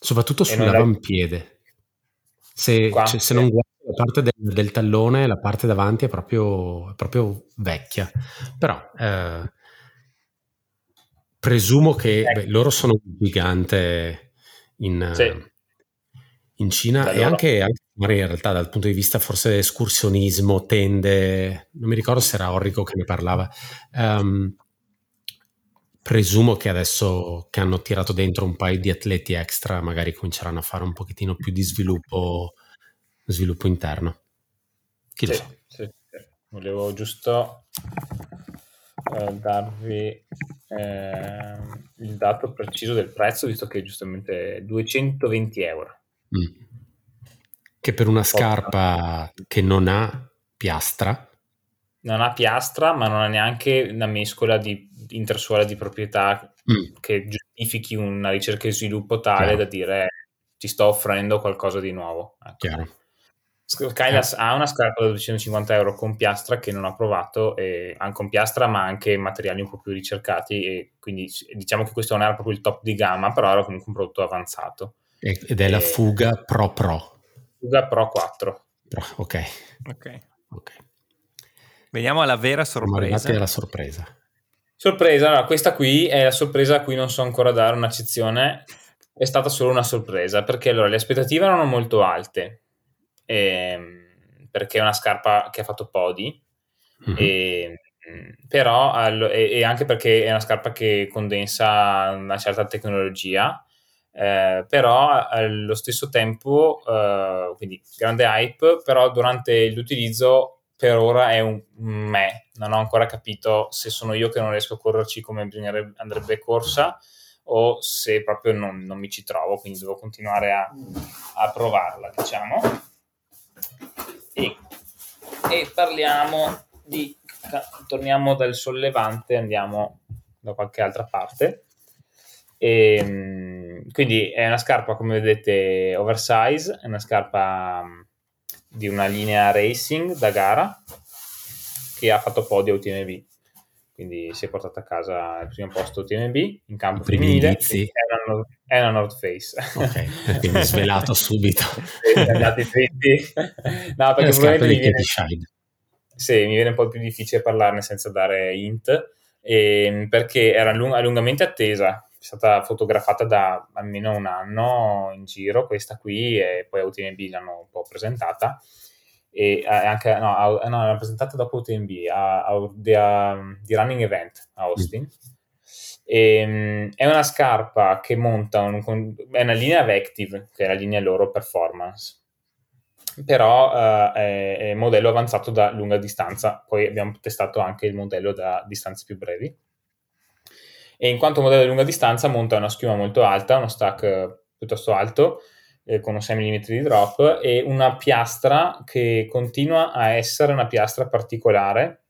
Soprattutto sull'avampiede. Se, cioè, se, non guardi la parte del, del, tallone, la parte davanti è proprio, è proprio vecchia. Però eh, presumo che ecco. beh, loro sono un gigante in, sì. in Cina e anche, anche magari in realtà dal punto di vista forse escursionismo, tende, non mi ricordo se era Orrico che ne parlava, um, presumo che adesso che hanno tirato dentro un paio di atleti extra magari cominceranno a fare un pochettino più di sviluppo, sviluppo interno. Chi sì, lo sa? Sì, sì. Volevo giusto eh, darvi eh, il dato preciso del prezzo, visto che giustamente è 220 euro. Mm che per una scarpa che non ha piastra. Non ha piastra, ma non ha neanche una mescola di intersuola di proprietà mm. che giustifichi una ricerca e sviluppo tale Chiaro. da dire ti sto offrendo qualcosa di nuovo. Ecco. Kailas eh. ha una scarpa da 250 euro con piastra che non ha provato, e, con piastra ma anche materiali un po' più ricercati e quindi diciamo che questo non era proprio il top di gamma, però era comunque un prodotto avanzato. Ed è e... la Fuga Pro Pro. Fuga Pro 4. Ok. Ok. okay. Veniamo alla vera sorpresa. alla sorpresa. Sorpresa, allora, questa qui è la sorpresa a cui non so ancora dare un'accezione. È stata solo una sorpresa perché allora le aspettative erano molto alte. Ehm, perché è una scarpa che ha fatto podi. Mm-hmm. E, però e, e anche perché è una scarpa che condensa una certa tecnologia eh, però allo stesso tempo, eh, quindi grande hype, però durante l'utilizzo per ora è un me, non ho ancora capito se sono io che non riesco a correrci come andrebbe corsa o se proprio non, non mi ci trovo, quindi devo continuare a, a provarla, diciamo. E, e parliamo di, torniamo dal sollevante, andiamo da qualche altra parte. E, ehm, quindi è una scarpa, come vedete, oversize, è una scarpa di una linea racing da gara che ha fatto podio a UTMB quindi si è portato a casa il primo posto UTMB in campo femminile è una, è una North Face ok, quindi svelato subito. Andati dritti no perché probabilmente mi viene, sì, mi viene un po' più difficile parlarne senza dare int eh, perché era lung- lungamente attesa. è stata fotografata da almeno un anno in giro questa qui e poi a UTMB l'hanno un po' presentata. E anche no, a, no l'hanno presentata dopo UTMB a, a, di, di Running Event a Austin mm. e, um, è una scarpa che monta un, è una linea Vective che è la linea loro performance. Però uh, è, è modello avanzato da lunga distanza. Poi abbiamo testato anche il modello da distanze più brevi e in quanto modello di lunga distanza monta una schiuma molto alta uno stack piuttosto alto eh, con un 6 mm di drop e una piastra che continua a essere una piastra particolare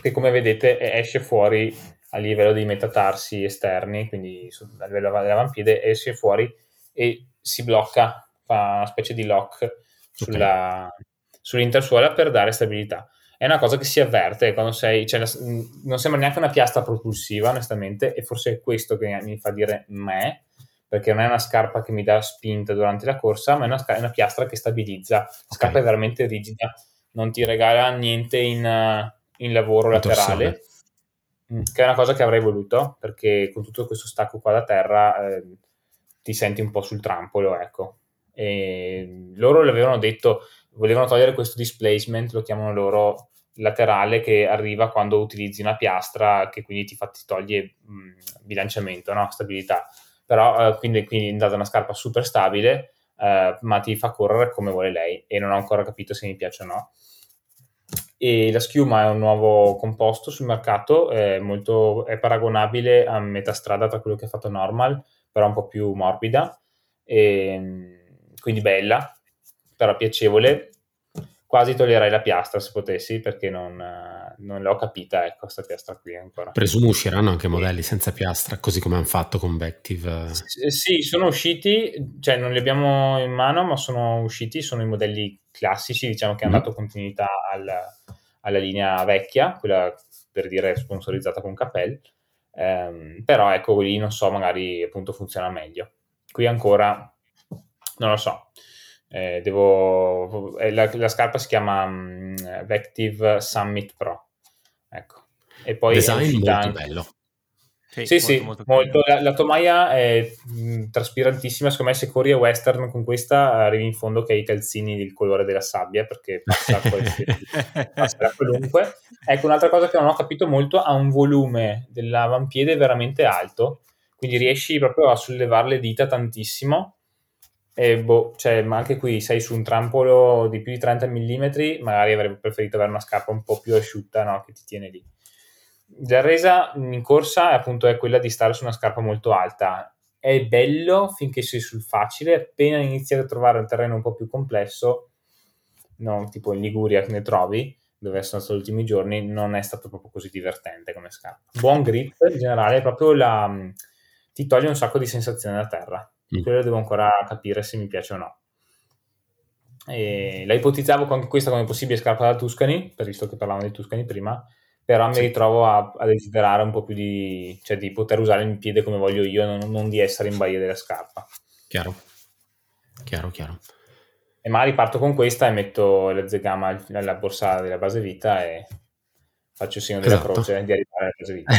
che come vedete esce fuori a livello dei metatarsi esterni, quindi a livello dell'avampiede esce fuori e si blocca, fa una specie di lock sulla, okay. sull'intersuola per dare stabilità. È una cosa che si avverte quando sei, cioè, non sembra neanche una piastra propulsiva, onestamente, e forse è questo che mi fa dire me, perché non è una scarpa che mi dà spinta durante la corsa, ma è una, è una piastra che stabilizza. La scarpa okay. è veramente rigida, non ti regala niente in, in lavoro laterale, mm, che è una cosa che avrei voluto, perché con tutto questo stacco qua da terra eh, ti senti un po' sul trampolo, ecco. E loro l'avevano detto, volevano togliere questo displacement, lo chiamano loro laterale che arriva quando utilizzi una piastra che quindi ti, fa, ti toglie mh, mm, bilanciamento, no? stabilità però eh, quindi, quindi è data una scarpa super stabile, eh, ma ti fa correre come vuole lei e non ho ancora capito se mi piace o no. E la schiuma è un nuovo composto sul mercato, è, molto, è paragonabile a metà strada tra quello che ha fatto Normal, però un po' più morbida, e, quindi bella, però piacevole, quasi toglierei la piastra se potessi perché non, non l'ho capita ecco questa piastra qui ancora. Presumo usciranno anche modelli senza piastra così come hanno fatto con Vective. Sì sono usciti cioè non li abbiamo in mano ma sono usciti sono i modelli classici diciamo che mm. hanno dato continuità al, alla linea vecchia quella per dire sponsorizzata con Capel. Ehm, però ecco lì non so magari appunto funziona meglio. Qui ancora non lo so eh, devo, la, la, scarpa si chiama um, Vective Summit Pro. Ecco. E poi Design molto anche... bello. Sì, sì, molto, sì, molto molto. La, la, tomaia è mh, traspirantissima. Secondo me, se corri a western con questa, arrivi in fondo che hai i calzini del colore della sabbia perché passa, passa da qualunque. Ecco, un'altra cosa che non ho capito molto: ha un volume dell'avampiede veramente alto, quindi riesci proprio a sollevare le dita tantissimo e boh, cioè, ma anche qui sei su un trampolo di più di 30 mm, magari avrei preferito avere una scarpa un po' più asciutta, no? Che ti tiene lì. La resa in corsa appunto è quella di stare su una scarpa molto alta. È bello finché sei sul facile, appena inizi a trovare un terreno un po' più complesso, no, tipo in Liguria che ne trovi, dove sono stati gli ultimi giorni, non è stato proprio così divertente come scarpa. Buon grip in generale, proprio la, ti toglie un sacco di sensazioni da terra Mm. Quello devo ancora capire se mi piace o no. E la ipotizzavo anche questa come possibile scarpa da Tuscany, visto che parlavamo di Tuscany prima, però sì. mi ritrovo a, a, desiderare un po' più di, cioè di poter usare il piede come voglio io, non, non di essere in baia della scarpa. Chiaro, chiaro, chiaro. E magari parto con questa e metto la zegama nella borsa della base vita e faccio il segno della esatto. croce di arrivare alla vita.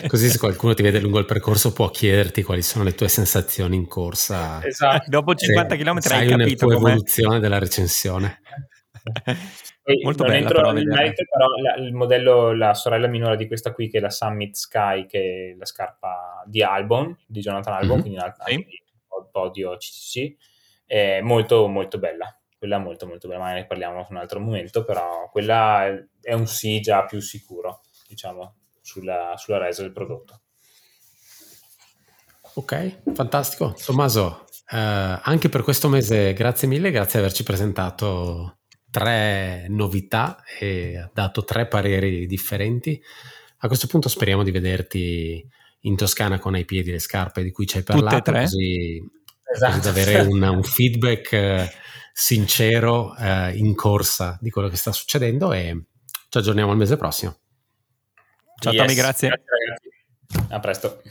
Così se qualcuno ti vede lungo il percorso può chiederti quali sono le tue sensazioni in corsa. Esatto. Dopo 50 km hai capito la tua evoluzione della recensione. Molto non bella, entro però, nel merito, però la, il modello, la sorella minore di questa qui, che è la Summit Sky, che è la scarpa di Albon, di Jonathan Albon, mm-hmm. quindi anche sì. podio CCC, è molto molto bella quella è molto molto bella, ma ne parliamo su un altro momento, però quella è un sì già più sicuro, diciamo, sulla, sulla resa del prodotto. Ok, fantastico. Tommaso, eh, anche per questo mese grazie mille, grazie di averci presentato tre novità e dato tre pareri differenti. A questo punto speriamo di vederti in Toscana con ai piedi le scarpe di cui ci hai parlato, così, esatto. così da avere un, un feedback sincero eh, in corsa di quello che sta succedendo e ci aggiorniamo il mese prossimo. Ciao yes. Tommy, grazie. grazie. A presto.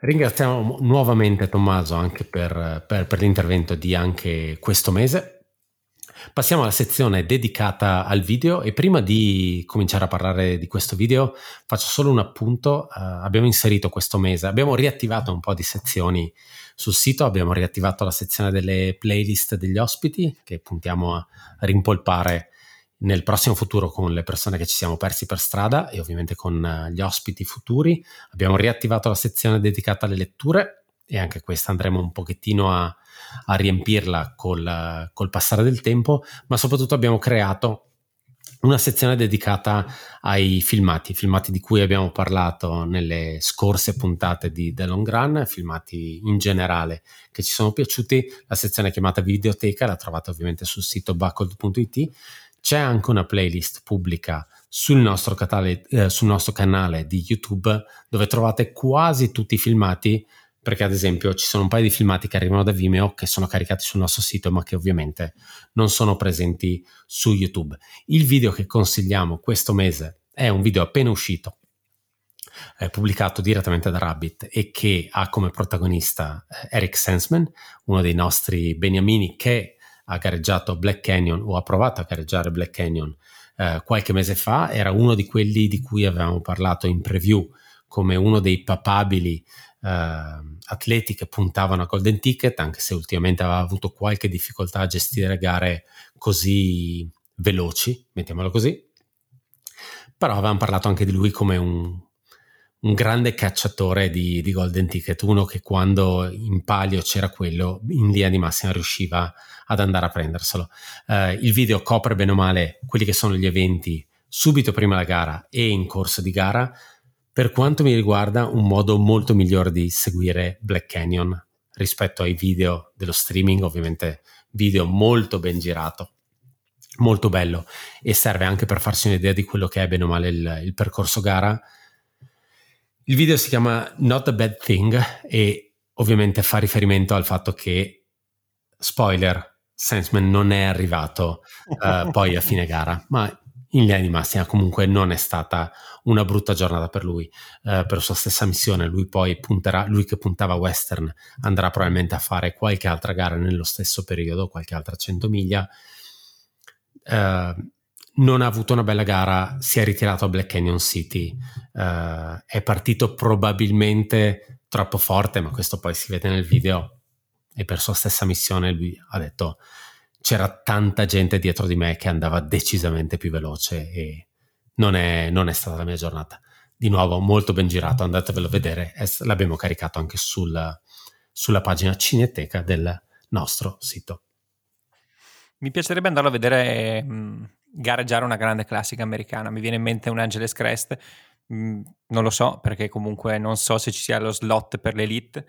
Ringraziamo nuovamente Tommaso anche per, per, per l'intervento di anche questo mese. Passiamo alla sezione dedicata al video e prima di cominciare a parlare di questo video faccio solo un appunto. Uh, abbiamo inserito questo mese, abbiamo riattivato un po' di sezioni sul sito, abbiamo riattivato la sezione delle playlist degli ospiti che puntiamo a rimpolpare nel prossimo futuro con le persone che ci siamo persi per strada e ovviamente con eh, gli ospiti futuri. Abbiamo riattivato la sezione dedicata alle letture e anche questa andremo un pochettino a, a riempirla col, col passare del tempo, ma soprattutto abbiamo creato una sezione dedicata ai filmati, filmati di cui abbiamo parlato nelle scorse puntate di The Long Run, filmati in generale che ci sono piaciuti. La sezione chiamata videoteca la trovate ovviamente sul sito buckled.it. C'è anche una playlist pubblica sul nostro, catale, eh, sul nostro canale di YouTube dove trovate quasi tutti i filmati perché ad esempio ci sono un paio di filmati che arrivano da Vimeo che sono caricati sul nostro sito ma che ovviamente non sono presenti su YouTube. Il video che consigliamo questo mese è un video appena uscito, eh, pubblicato direttamente da Rabbit e che ha come protagonista eh, Eric Sensman, uno dei nostri beniamini che ha gareggiato Black Canyon o ha provato a gareggiare Black Canyon eh, qualche mese fa, era uno di quelli di cui avevamo parlato in preview come uno dei papabili eh, atleti che puntavano a Golden Ticket, anche se ultimamente aveva avuto qualche difficoltà a gestire gare così veloci, mettiamolo così. Però avevamo parlato anche di lui come un, un grande cacciatore di, di, Golden Ticket, uno che quando in palio c'era quello, in linea di massima riusciva ad andare a prenderselo. Uh, il video copre bene o male quelli che sono gli eventi subito prima della gara e in corso di gara, per quanto mi riguarda, un modo molto migliore di seguire Black Canyon rispetto ai video dello streaming, ovviamente video molto ben girato, molto bello e serve anche per farsi un'idea di quello che è bene o male il, il percorso gara. Il video si chiama Not a Bad Thing e ovviamente fa riferimento al fatto che, spoiler, Sensman non è arrivato uh, poi a fine gara, ma in linea di massima comunque non è stata una brutta giornata per lui, eh, per sua stessa missione, lui poi punterà, lui che puntava western andrà probabilmente a fare qualche altra gara nello stesso periodo, qualche altra 100 miglia, eh, non ha avuto una bella gara, si è ritirato a Black Canyon City, eh, è partito probabilmente troppo forte, ma questo poi si vede nel video e per sua stessa missione lui ha detto c'era tanta gente dietro di me che andava decisamente più veloce e non è, non è stata la mia giornata. Di nuovo, molto ben girato, andatevelo a vedere, l'abbiamo caricato anche sul, sulla pagina cineteca del nostro sito. Mi piacerebbe andarlo a vedere mm, gareggiare una grande classica americana. Mi viene in mente un Angeles Crest, mh, mm, non lo so perché comunque non so se ci sia lo slot per l'elite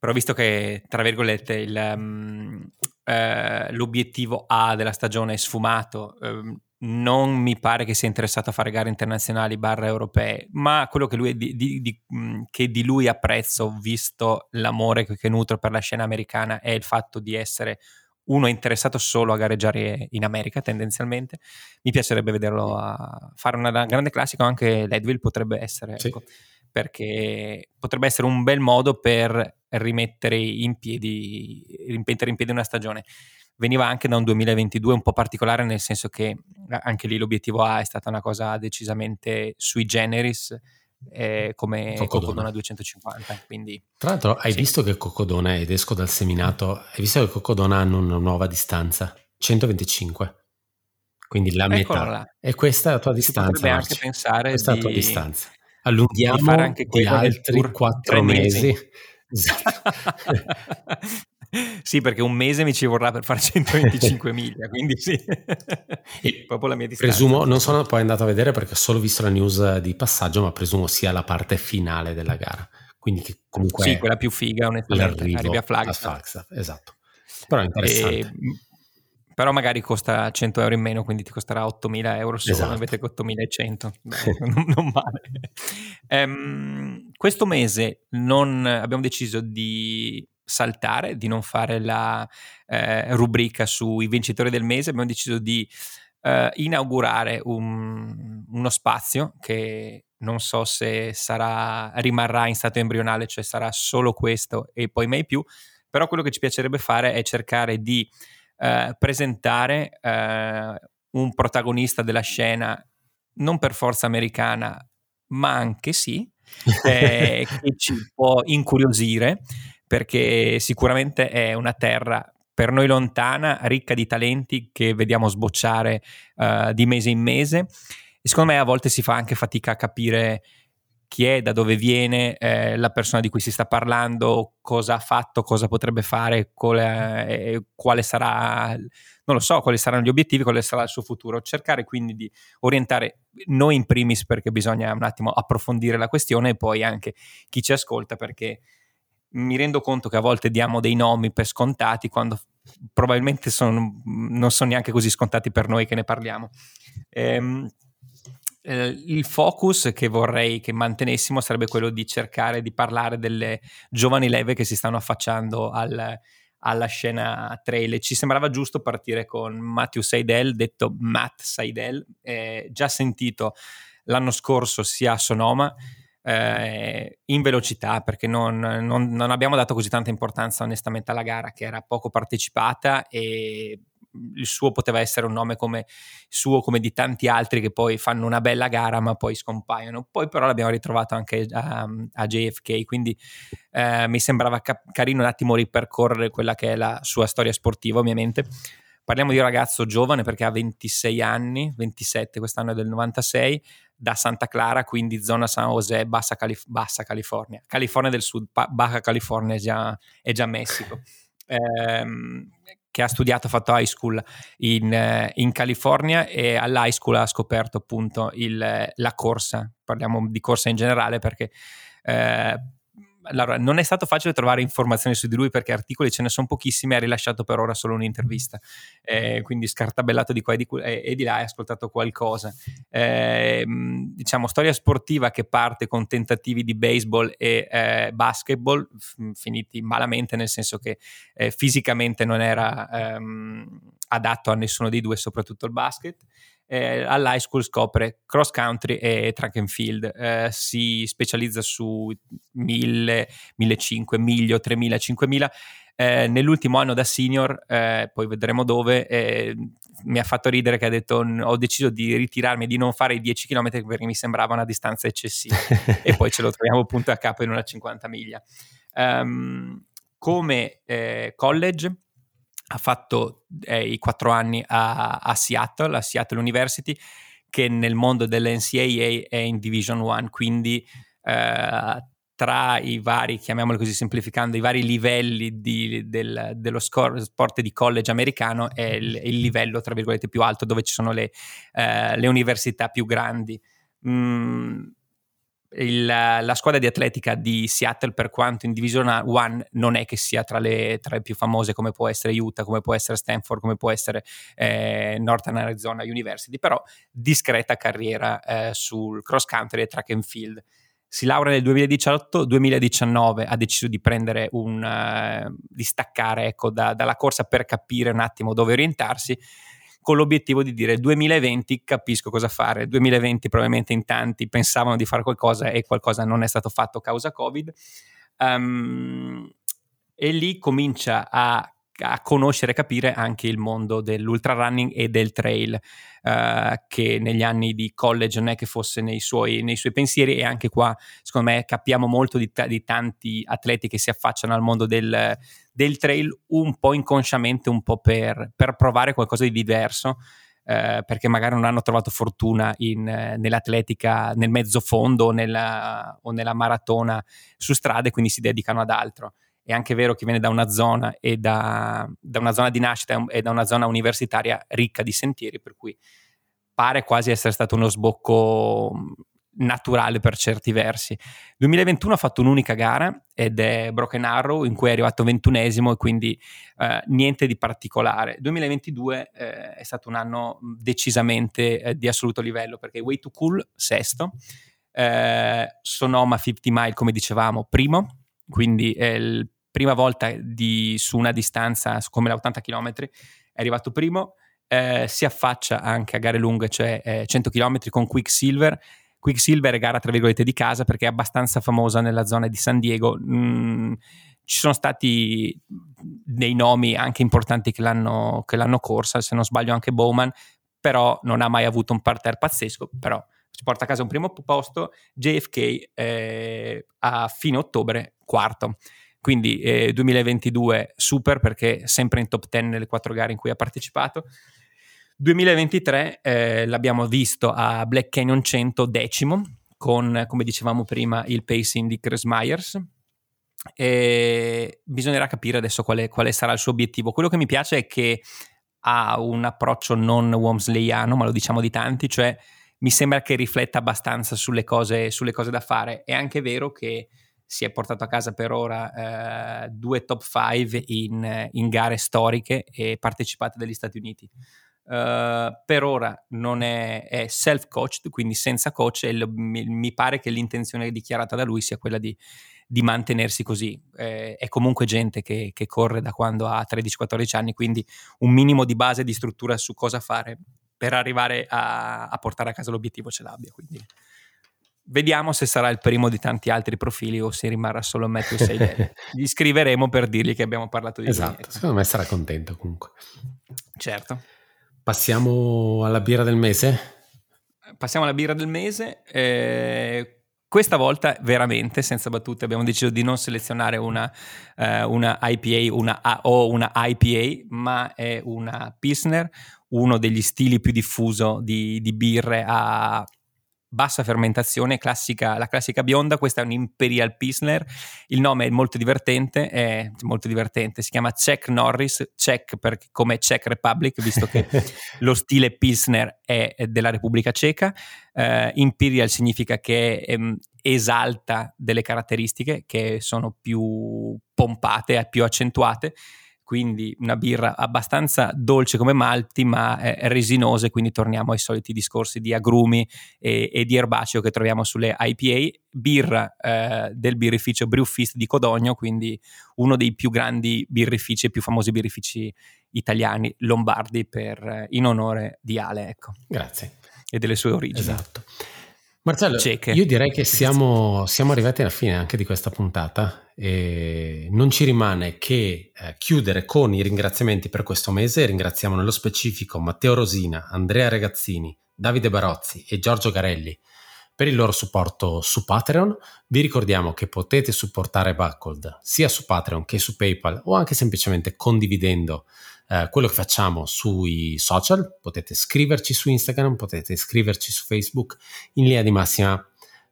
però visto che, tra virgolette, il, um, eh, l'obiettivo A della stagione è sfumato, eh, non mi pare che sia interessato a fare gare internazionali barra europee, ma quello che, lui, di, di, di, mm, che di lui apprezzo, visto l'amore che, che nutro per la scena americana, è il fatto di essere uno interessato solo a gareggiare in America tendenzialmente. Mi piacerebbe vederlo a fare una grande classica, anche Leadville potrebbe essere. Sì. Ecco perché potrebbe essere un bel modo per rimettere in piedi, rimettere in piedi una stagione. Veniva anche da un 2022 un po' particolare, nel senso che anche lì l'obiettivo A è stata una cosa decisamente sui generis, eh, come Cocodona. Cocodona 250. Quindi, Tra l'altro, hai sì. visto che Cocodona, ed esco dal seminato, hai visto che Cocodona hanno una nuova distanza? 125 quindi la Eccola metà. Là. E questa è la tua distanza. Potrebbe anche pensare questa di... è la tua distanza allunghiamo di fare anche altri quattro mesi. mesi. Esatto. sì, perché un mese mi ci vorrà per fare 125 miglia, quindi sì, e proprio la mia distanza. Presumo, non sono poi andato a vedere perché ho solo visto la news di passaggio, ma presumo sia la parte finale della gara. Quindi che comunque sì, quella più figa, onestamente, arrivi a Flagstaff. A Flagstaff esatto. Però è interessante. E però magari costa 100 euro in meno, quindi ti costerà 8.000 euro solo, esatto. che 8.100, non, non, male. Um, questo mese non, abbiamo deciso di saltare, di non fare la eh, rubrica sui vincitori del mese, abbiamo deciso di eh, inaugurare un, uno spazio che non so se sarà, rimarrà in stato embrionale, cioè sarà solo questo e poi mai più, però quello che ci piacerebbe fare è cercare di eh, presentare eh, un protagonista della scena non per forza americana, ma anche sì, eh, che ci può incuriosire perché sicuramente è una terra per noi lontana, ricca di talenti che vediamo sbocciare uh, di mese in mese. E secondo me a volte si fa anche fatica a capire chi è, da dove viene, eh, la persona di cui si sta parlando, cosa ha fatto, cosa potrebbe fare, quale, eh, quale sarà, non lo so, quali saranno gli obiettivi, quale sarà il suo futuro. Cercare quindi di orientare noi in primis perché bisogna un attimo approfondire la questione e poi anche chi ci ascolta perché mi rendo conto che a volte diamo dei nomi per scontati quando probabilmente sono, non sono neanche così scontati per noi che ne parliamo. Ehm, eh, il focus che vorrei che mantenessimo sarebbe quello di cercare di parlare delle giovani leve che si stanno affacciando al, alla scena trail. Ci sembrava giusto partire con Matthew Seidel, detto Matt Seidel, eh, già sentito l'anno scorso sia a Sonoma eh, in velocità perché non, non, non, abbiamo dato così tanta importanza onestamente alla gara che era poco partecipata e il suo poteva essere un nome come suo come di tanti altri che poi fanno una bella gara ma poi scompaiono. Poi però l'abbiamo ritrovato anche a, a JFK quindi eh, mi sembrava ca- carino un attimo ripercorrere quella che è la sua storia sportiva ovviamente. Parliamo di un ragazzo giovane perché ha 26 anni 27 quest'anno è del 96 da Santa Clara, quindi zona San José, Bassa, Calif- Bassa California. California del Sud, pa- Baja California è già, è già Messico. Ehm, che ha studiato, ha fatto high school in, eh, in, California e all'high school ha scoperto appunto il, la corsa, parliamo di corsa in generale perché eh, allora, non è stato facile trovare informazioni su di lui perché articoli ce ne sono pochissimi, ha rilasciato per ora solo un'intervista, eh, quindi scartabellato di qua e di, e, e di là, hai ascoltato qualcosa. Eh, diciamo, storia sportiva che parte con tentativi di baseball e eh, basketball, f- finiti malamente, nel senso che eh, fisicamente non era ehm, adatto a nessuno dei due, soprattutto il basket eh, all'high school scopre cross country e track and field, eh, si specializza su 1000, 1500, 1000, 3000, 5000. Eh, nell'ultimo anno da senior, eh, poi vedremo dove, eh, mi ha fatto ridere che ha detto ho deciso di ritirarmi, di non fare i 10 km perché mi sembrava una distanza eccessiva e poi ce lo troviamo punto a capo in una 50 miglia. Um, come eh, college ha fatto eh, i quattro anni a, a, Seattle, a Seattle University, che nel mondo dell'NCAA è in Division 1, quindi eh, tra i vari, chiamiamoli così semplificando, i vari livelli di, del, dello sport di college americano è il, il, livello, tra virgolette, più alto, dove ci sono le, eh, le università più grandi. Mm, il, la squadra di atletica di Seattle, per quanto in Division 1 non è che sia tra le, tra le, più famose, come può essere Utah, come può essere Stanford, come può essere eh, Northern Arizona University, però discreta carriera eh, sul cross country e track and field. Si laurea nel 2018, 2019 ha deciso di prendere un, uh, di staccare ecco, da, dalla corsa per capire un attimo dove orientarsi con l'obiettivo di dire 2020 capisco cosa fare, 2020 probabilmente in tanti pensavano di fare qualcosa e qualcosa non è stato fatto causa Covid. Um, e lì comincia a a conoscere e capire anche il mondo dell'ultra running e del trail, uh, che negli anni di college non è che fosse nei suoi, nei suoi pensieri e anche qua secondo me capiamo molto di, t- di tanti atleti che si affacciano al mondo del, del trail un po' inconsciamente, un po' per, per provare qualcosa di diverso. Uh, perché magari non hanno trovato fortuna in, uh, nell'atletica nel mezzo fondo o nella, o nella maratona su strade, quindi si dedicano ad altro è anche vero che viene da una zona e da, da, una zona di nascita e da una zona universitaria ricca di sentieri, per cui pare quasi essere stato uno sbocco naturale per certi versi. 2021 ha fatto un'unica gara ed è Broken Arrow in cui è arrivato ventunesimo e quindi eh, niente di particolare. 2022 eh, è stato un anno decisamente eh, di assoluto livello perché Way to Cool sesto, eh, Sonoma 50 Mile come dicevamo primo, quindi è il prima volta di, su una distanza come la 80 km, è arrivato primo, eh, si affaccia anche a gare lunghe, cioè eh, 100 km con Quicksilver. Quicksilver è gara tra virgolette di casa perché è abbastanza famosa nella zona di San Diego. Mm, ci sono stati dei nomi anche importanti che l'hanno, che l'hanno corsa, se non sbaglio anche Bowman, però non ha mai avuto un parterre pazzesco, però si porta a casa un primo posto, JFK eh, a fine ottobre quarto. Quindi eh, 2022 super perché sempre in top 10 nelle quattro gare in cui ha partecipato. 2023 eh, l'abbiamo visto a Black Canyon 100 decimo con, come dicevamo prima, il pacing di Chris Myers. E bisognerà capire adesso quale, quale sarà il suo obiettivo. Quello che mi piace è che ha un approccio non Womsleyano, ma lo diciamo di tanti, cioè mi sembra che rifletta abbastanza sulle cose, sulle cose da fare. È anche vero che si è portato a casa per ora eh, due top 5 in, in, gare storiche e partecipate dagli Stati Uniti. Uh, per ora non è, è self-coached, quindi senza coach, e lo, mi, mi, pare che l'intenzione dichiarata da lui sia quella di, di mantenersi così. Eh, è comunque gente che, che, corre da quando ha 13-14 anni, quindi un minimo di base di struttura su cosa fare per arrivare a, a portare a casa l'obiettivo ce l'abbia. Quindi vediamo se sarà il primo di tanti altri profili o se rimarrà solo Matthew Seidel. Gli scriveremo per dirgli che abbiamo parlato di lui. Esatto, secondo me sarà contento comunque. Certo. Passiamo alla birra del mese? Passiamo alla birra del mese. Eh, questa volta veramente, senza battute, abbiamo deciso di non selezionare una, eh, una IPA una, o una IPA, ma è una Pilsner, uno degli stili più diffuso di, di birre a bassa fermentazione, classica, la classica bionda, questa è un Imperial Pilsner, il nome è molto divertente, è molto divertente, si chiama Czech Norris, Czech per, come Czech Republic, visto che lo stile Pilsner è, della Repubblica Ceca, uh, Imperial significa che um, esalta delle caratteristiche che sono più pompate, più accentuate, quindi una birra abbastanza dolce come malti ma eh, resinose, quindi torniamo ai soliti discorsi di agrumi e, e di erbaceo che troviamo sulle IPA, birra eh, del birrificio Brewfist di Codogno, quindi uno dei più grandi birrifici e più famosi birrifici italiani, lombardi, per, eh, in onore di Ale. Ecco. Grazie. E delle sue origini. Esatto. Marcello, Ceche. io direi che siamo, siamo, arrivati alla fine anche di questa puntata e non ci rimane che eh, chiudere con i ringraziamenti per questo mese. Ringraziamo nello specifico Matteo Rosina, Andrea Regazzini, Davide Barozzi e Giorgio Garelli per il loro supporto su Patreon. Vi ricordiamo che potete supportare Buckled sia su Patreon che su PayPal o anche semplicemente condividendo eh, quello che facciamo sui social, potete scriverci su Instagram, potete scriverci su Facebook, in linea di massima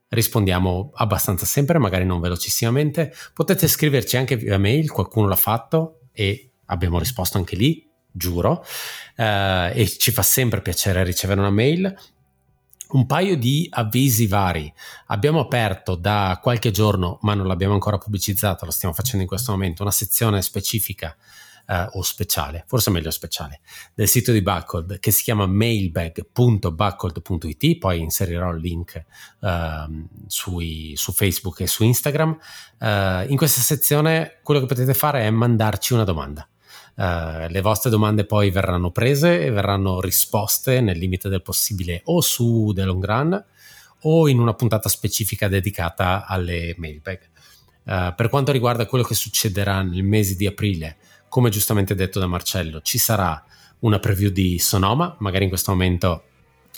rispondiamo abbastanza sempre, magari non velocissimamente, potete scriverci anche via mail, qualcuno l'ha fatto e abbiamo risposto anche lì, giuro, eh, e ci fa sempre piacere ricevere una mail. Un paio di avvisi vari. Abbiamo aperto da qualche giorno, ma non l'abbiamo ancora pubblicizzato, lo stiamo facendo in questo momento, una sezione specifica eh, o speciale, forse meglio speciale, del sito di Buckled che si chiama mailbag.buckled.it, poi inserirò il link eh, sui, su Facebook e su Instagram. Eh, in questa sezione quello che potete fare è mandarci una domanda. Uh, le vostre domande poi verranno prese e verranno risposte nel limite del possibile o su The Long Run o in una puntata specifica dedicata alle mailbag. Uh, per quanto riguarda quello che succederà nel mese di aprile, come giustamente detto da Marcello, ci sarà una preview di Sonoma, magari in questo momento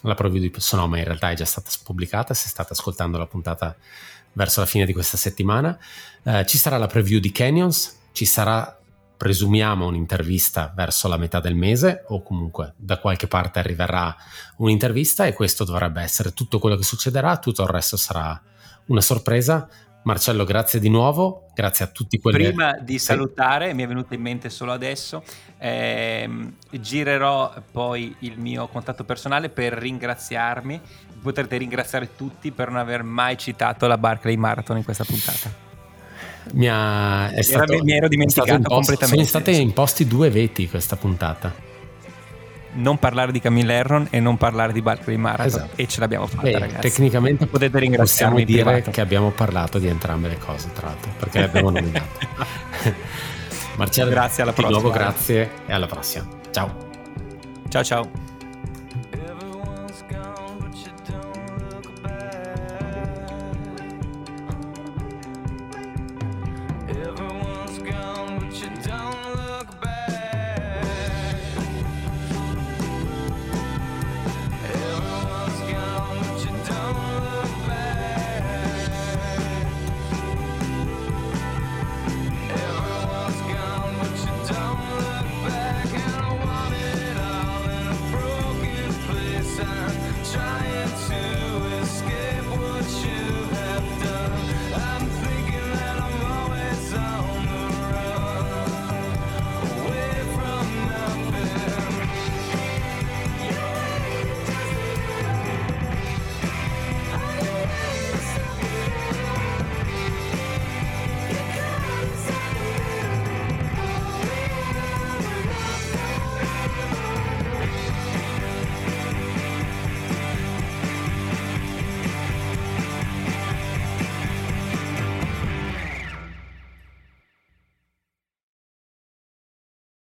la preview di Sonoma in realtà è già stata pubblicata, se state ascoltando la puntata verso la fine di questa settimana. Eh, ci sarà la preview di Canyons, ci sarà, presumiamo, un'intervista verso la metà del mese o comunque da qualche parte arriverà un'intervista e questo dovrebbe essere tutto quello che succederà, tutto il resto sarà una sorpresa, Marcello, grazie di nuovo, grazie a tutti quelli Prima di salutare, sì. mi è venuto in mente solo adesso, ehm, girerò poi il mio contatto personale per ringraziarmi. Potrete ringraziare tutti per non aver mai citato la Barclay Marathon in questa puntata. Mi, ha, è stato, mi ero dimenticato completamente. Sono state imposti due veti questa puntata non parlare di Camille Erron e non parlare di Barclay Marathon esatto. e ce l'abbiamo fatta Beh, ragazzi tecnicamente potete ringraziarmi possiamo dire che abbiamo parlato di entrambe le cose tra l'altro perché le abbiamo nominate Marcello, grazie alla prossima. Di nuovo grazie e alla prossima. Ciao. Ciao ciao.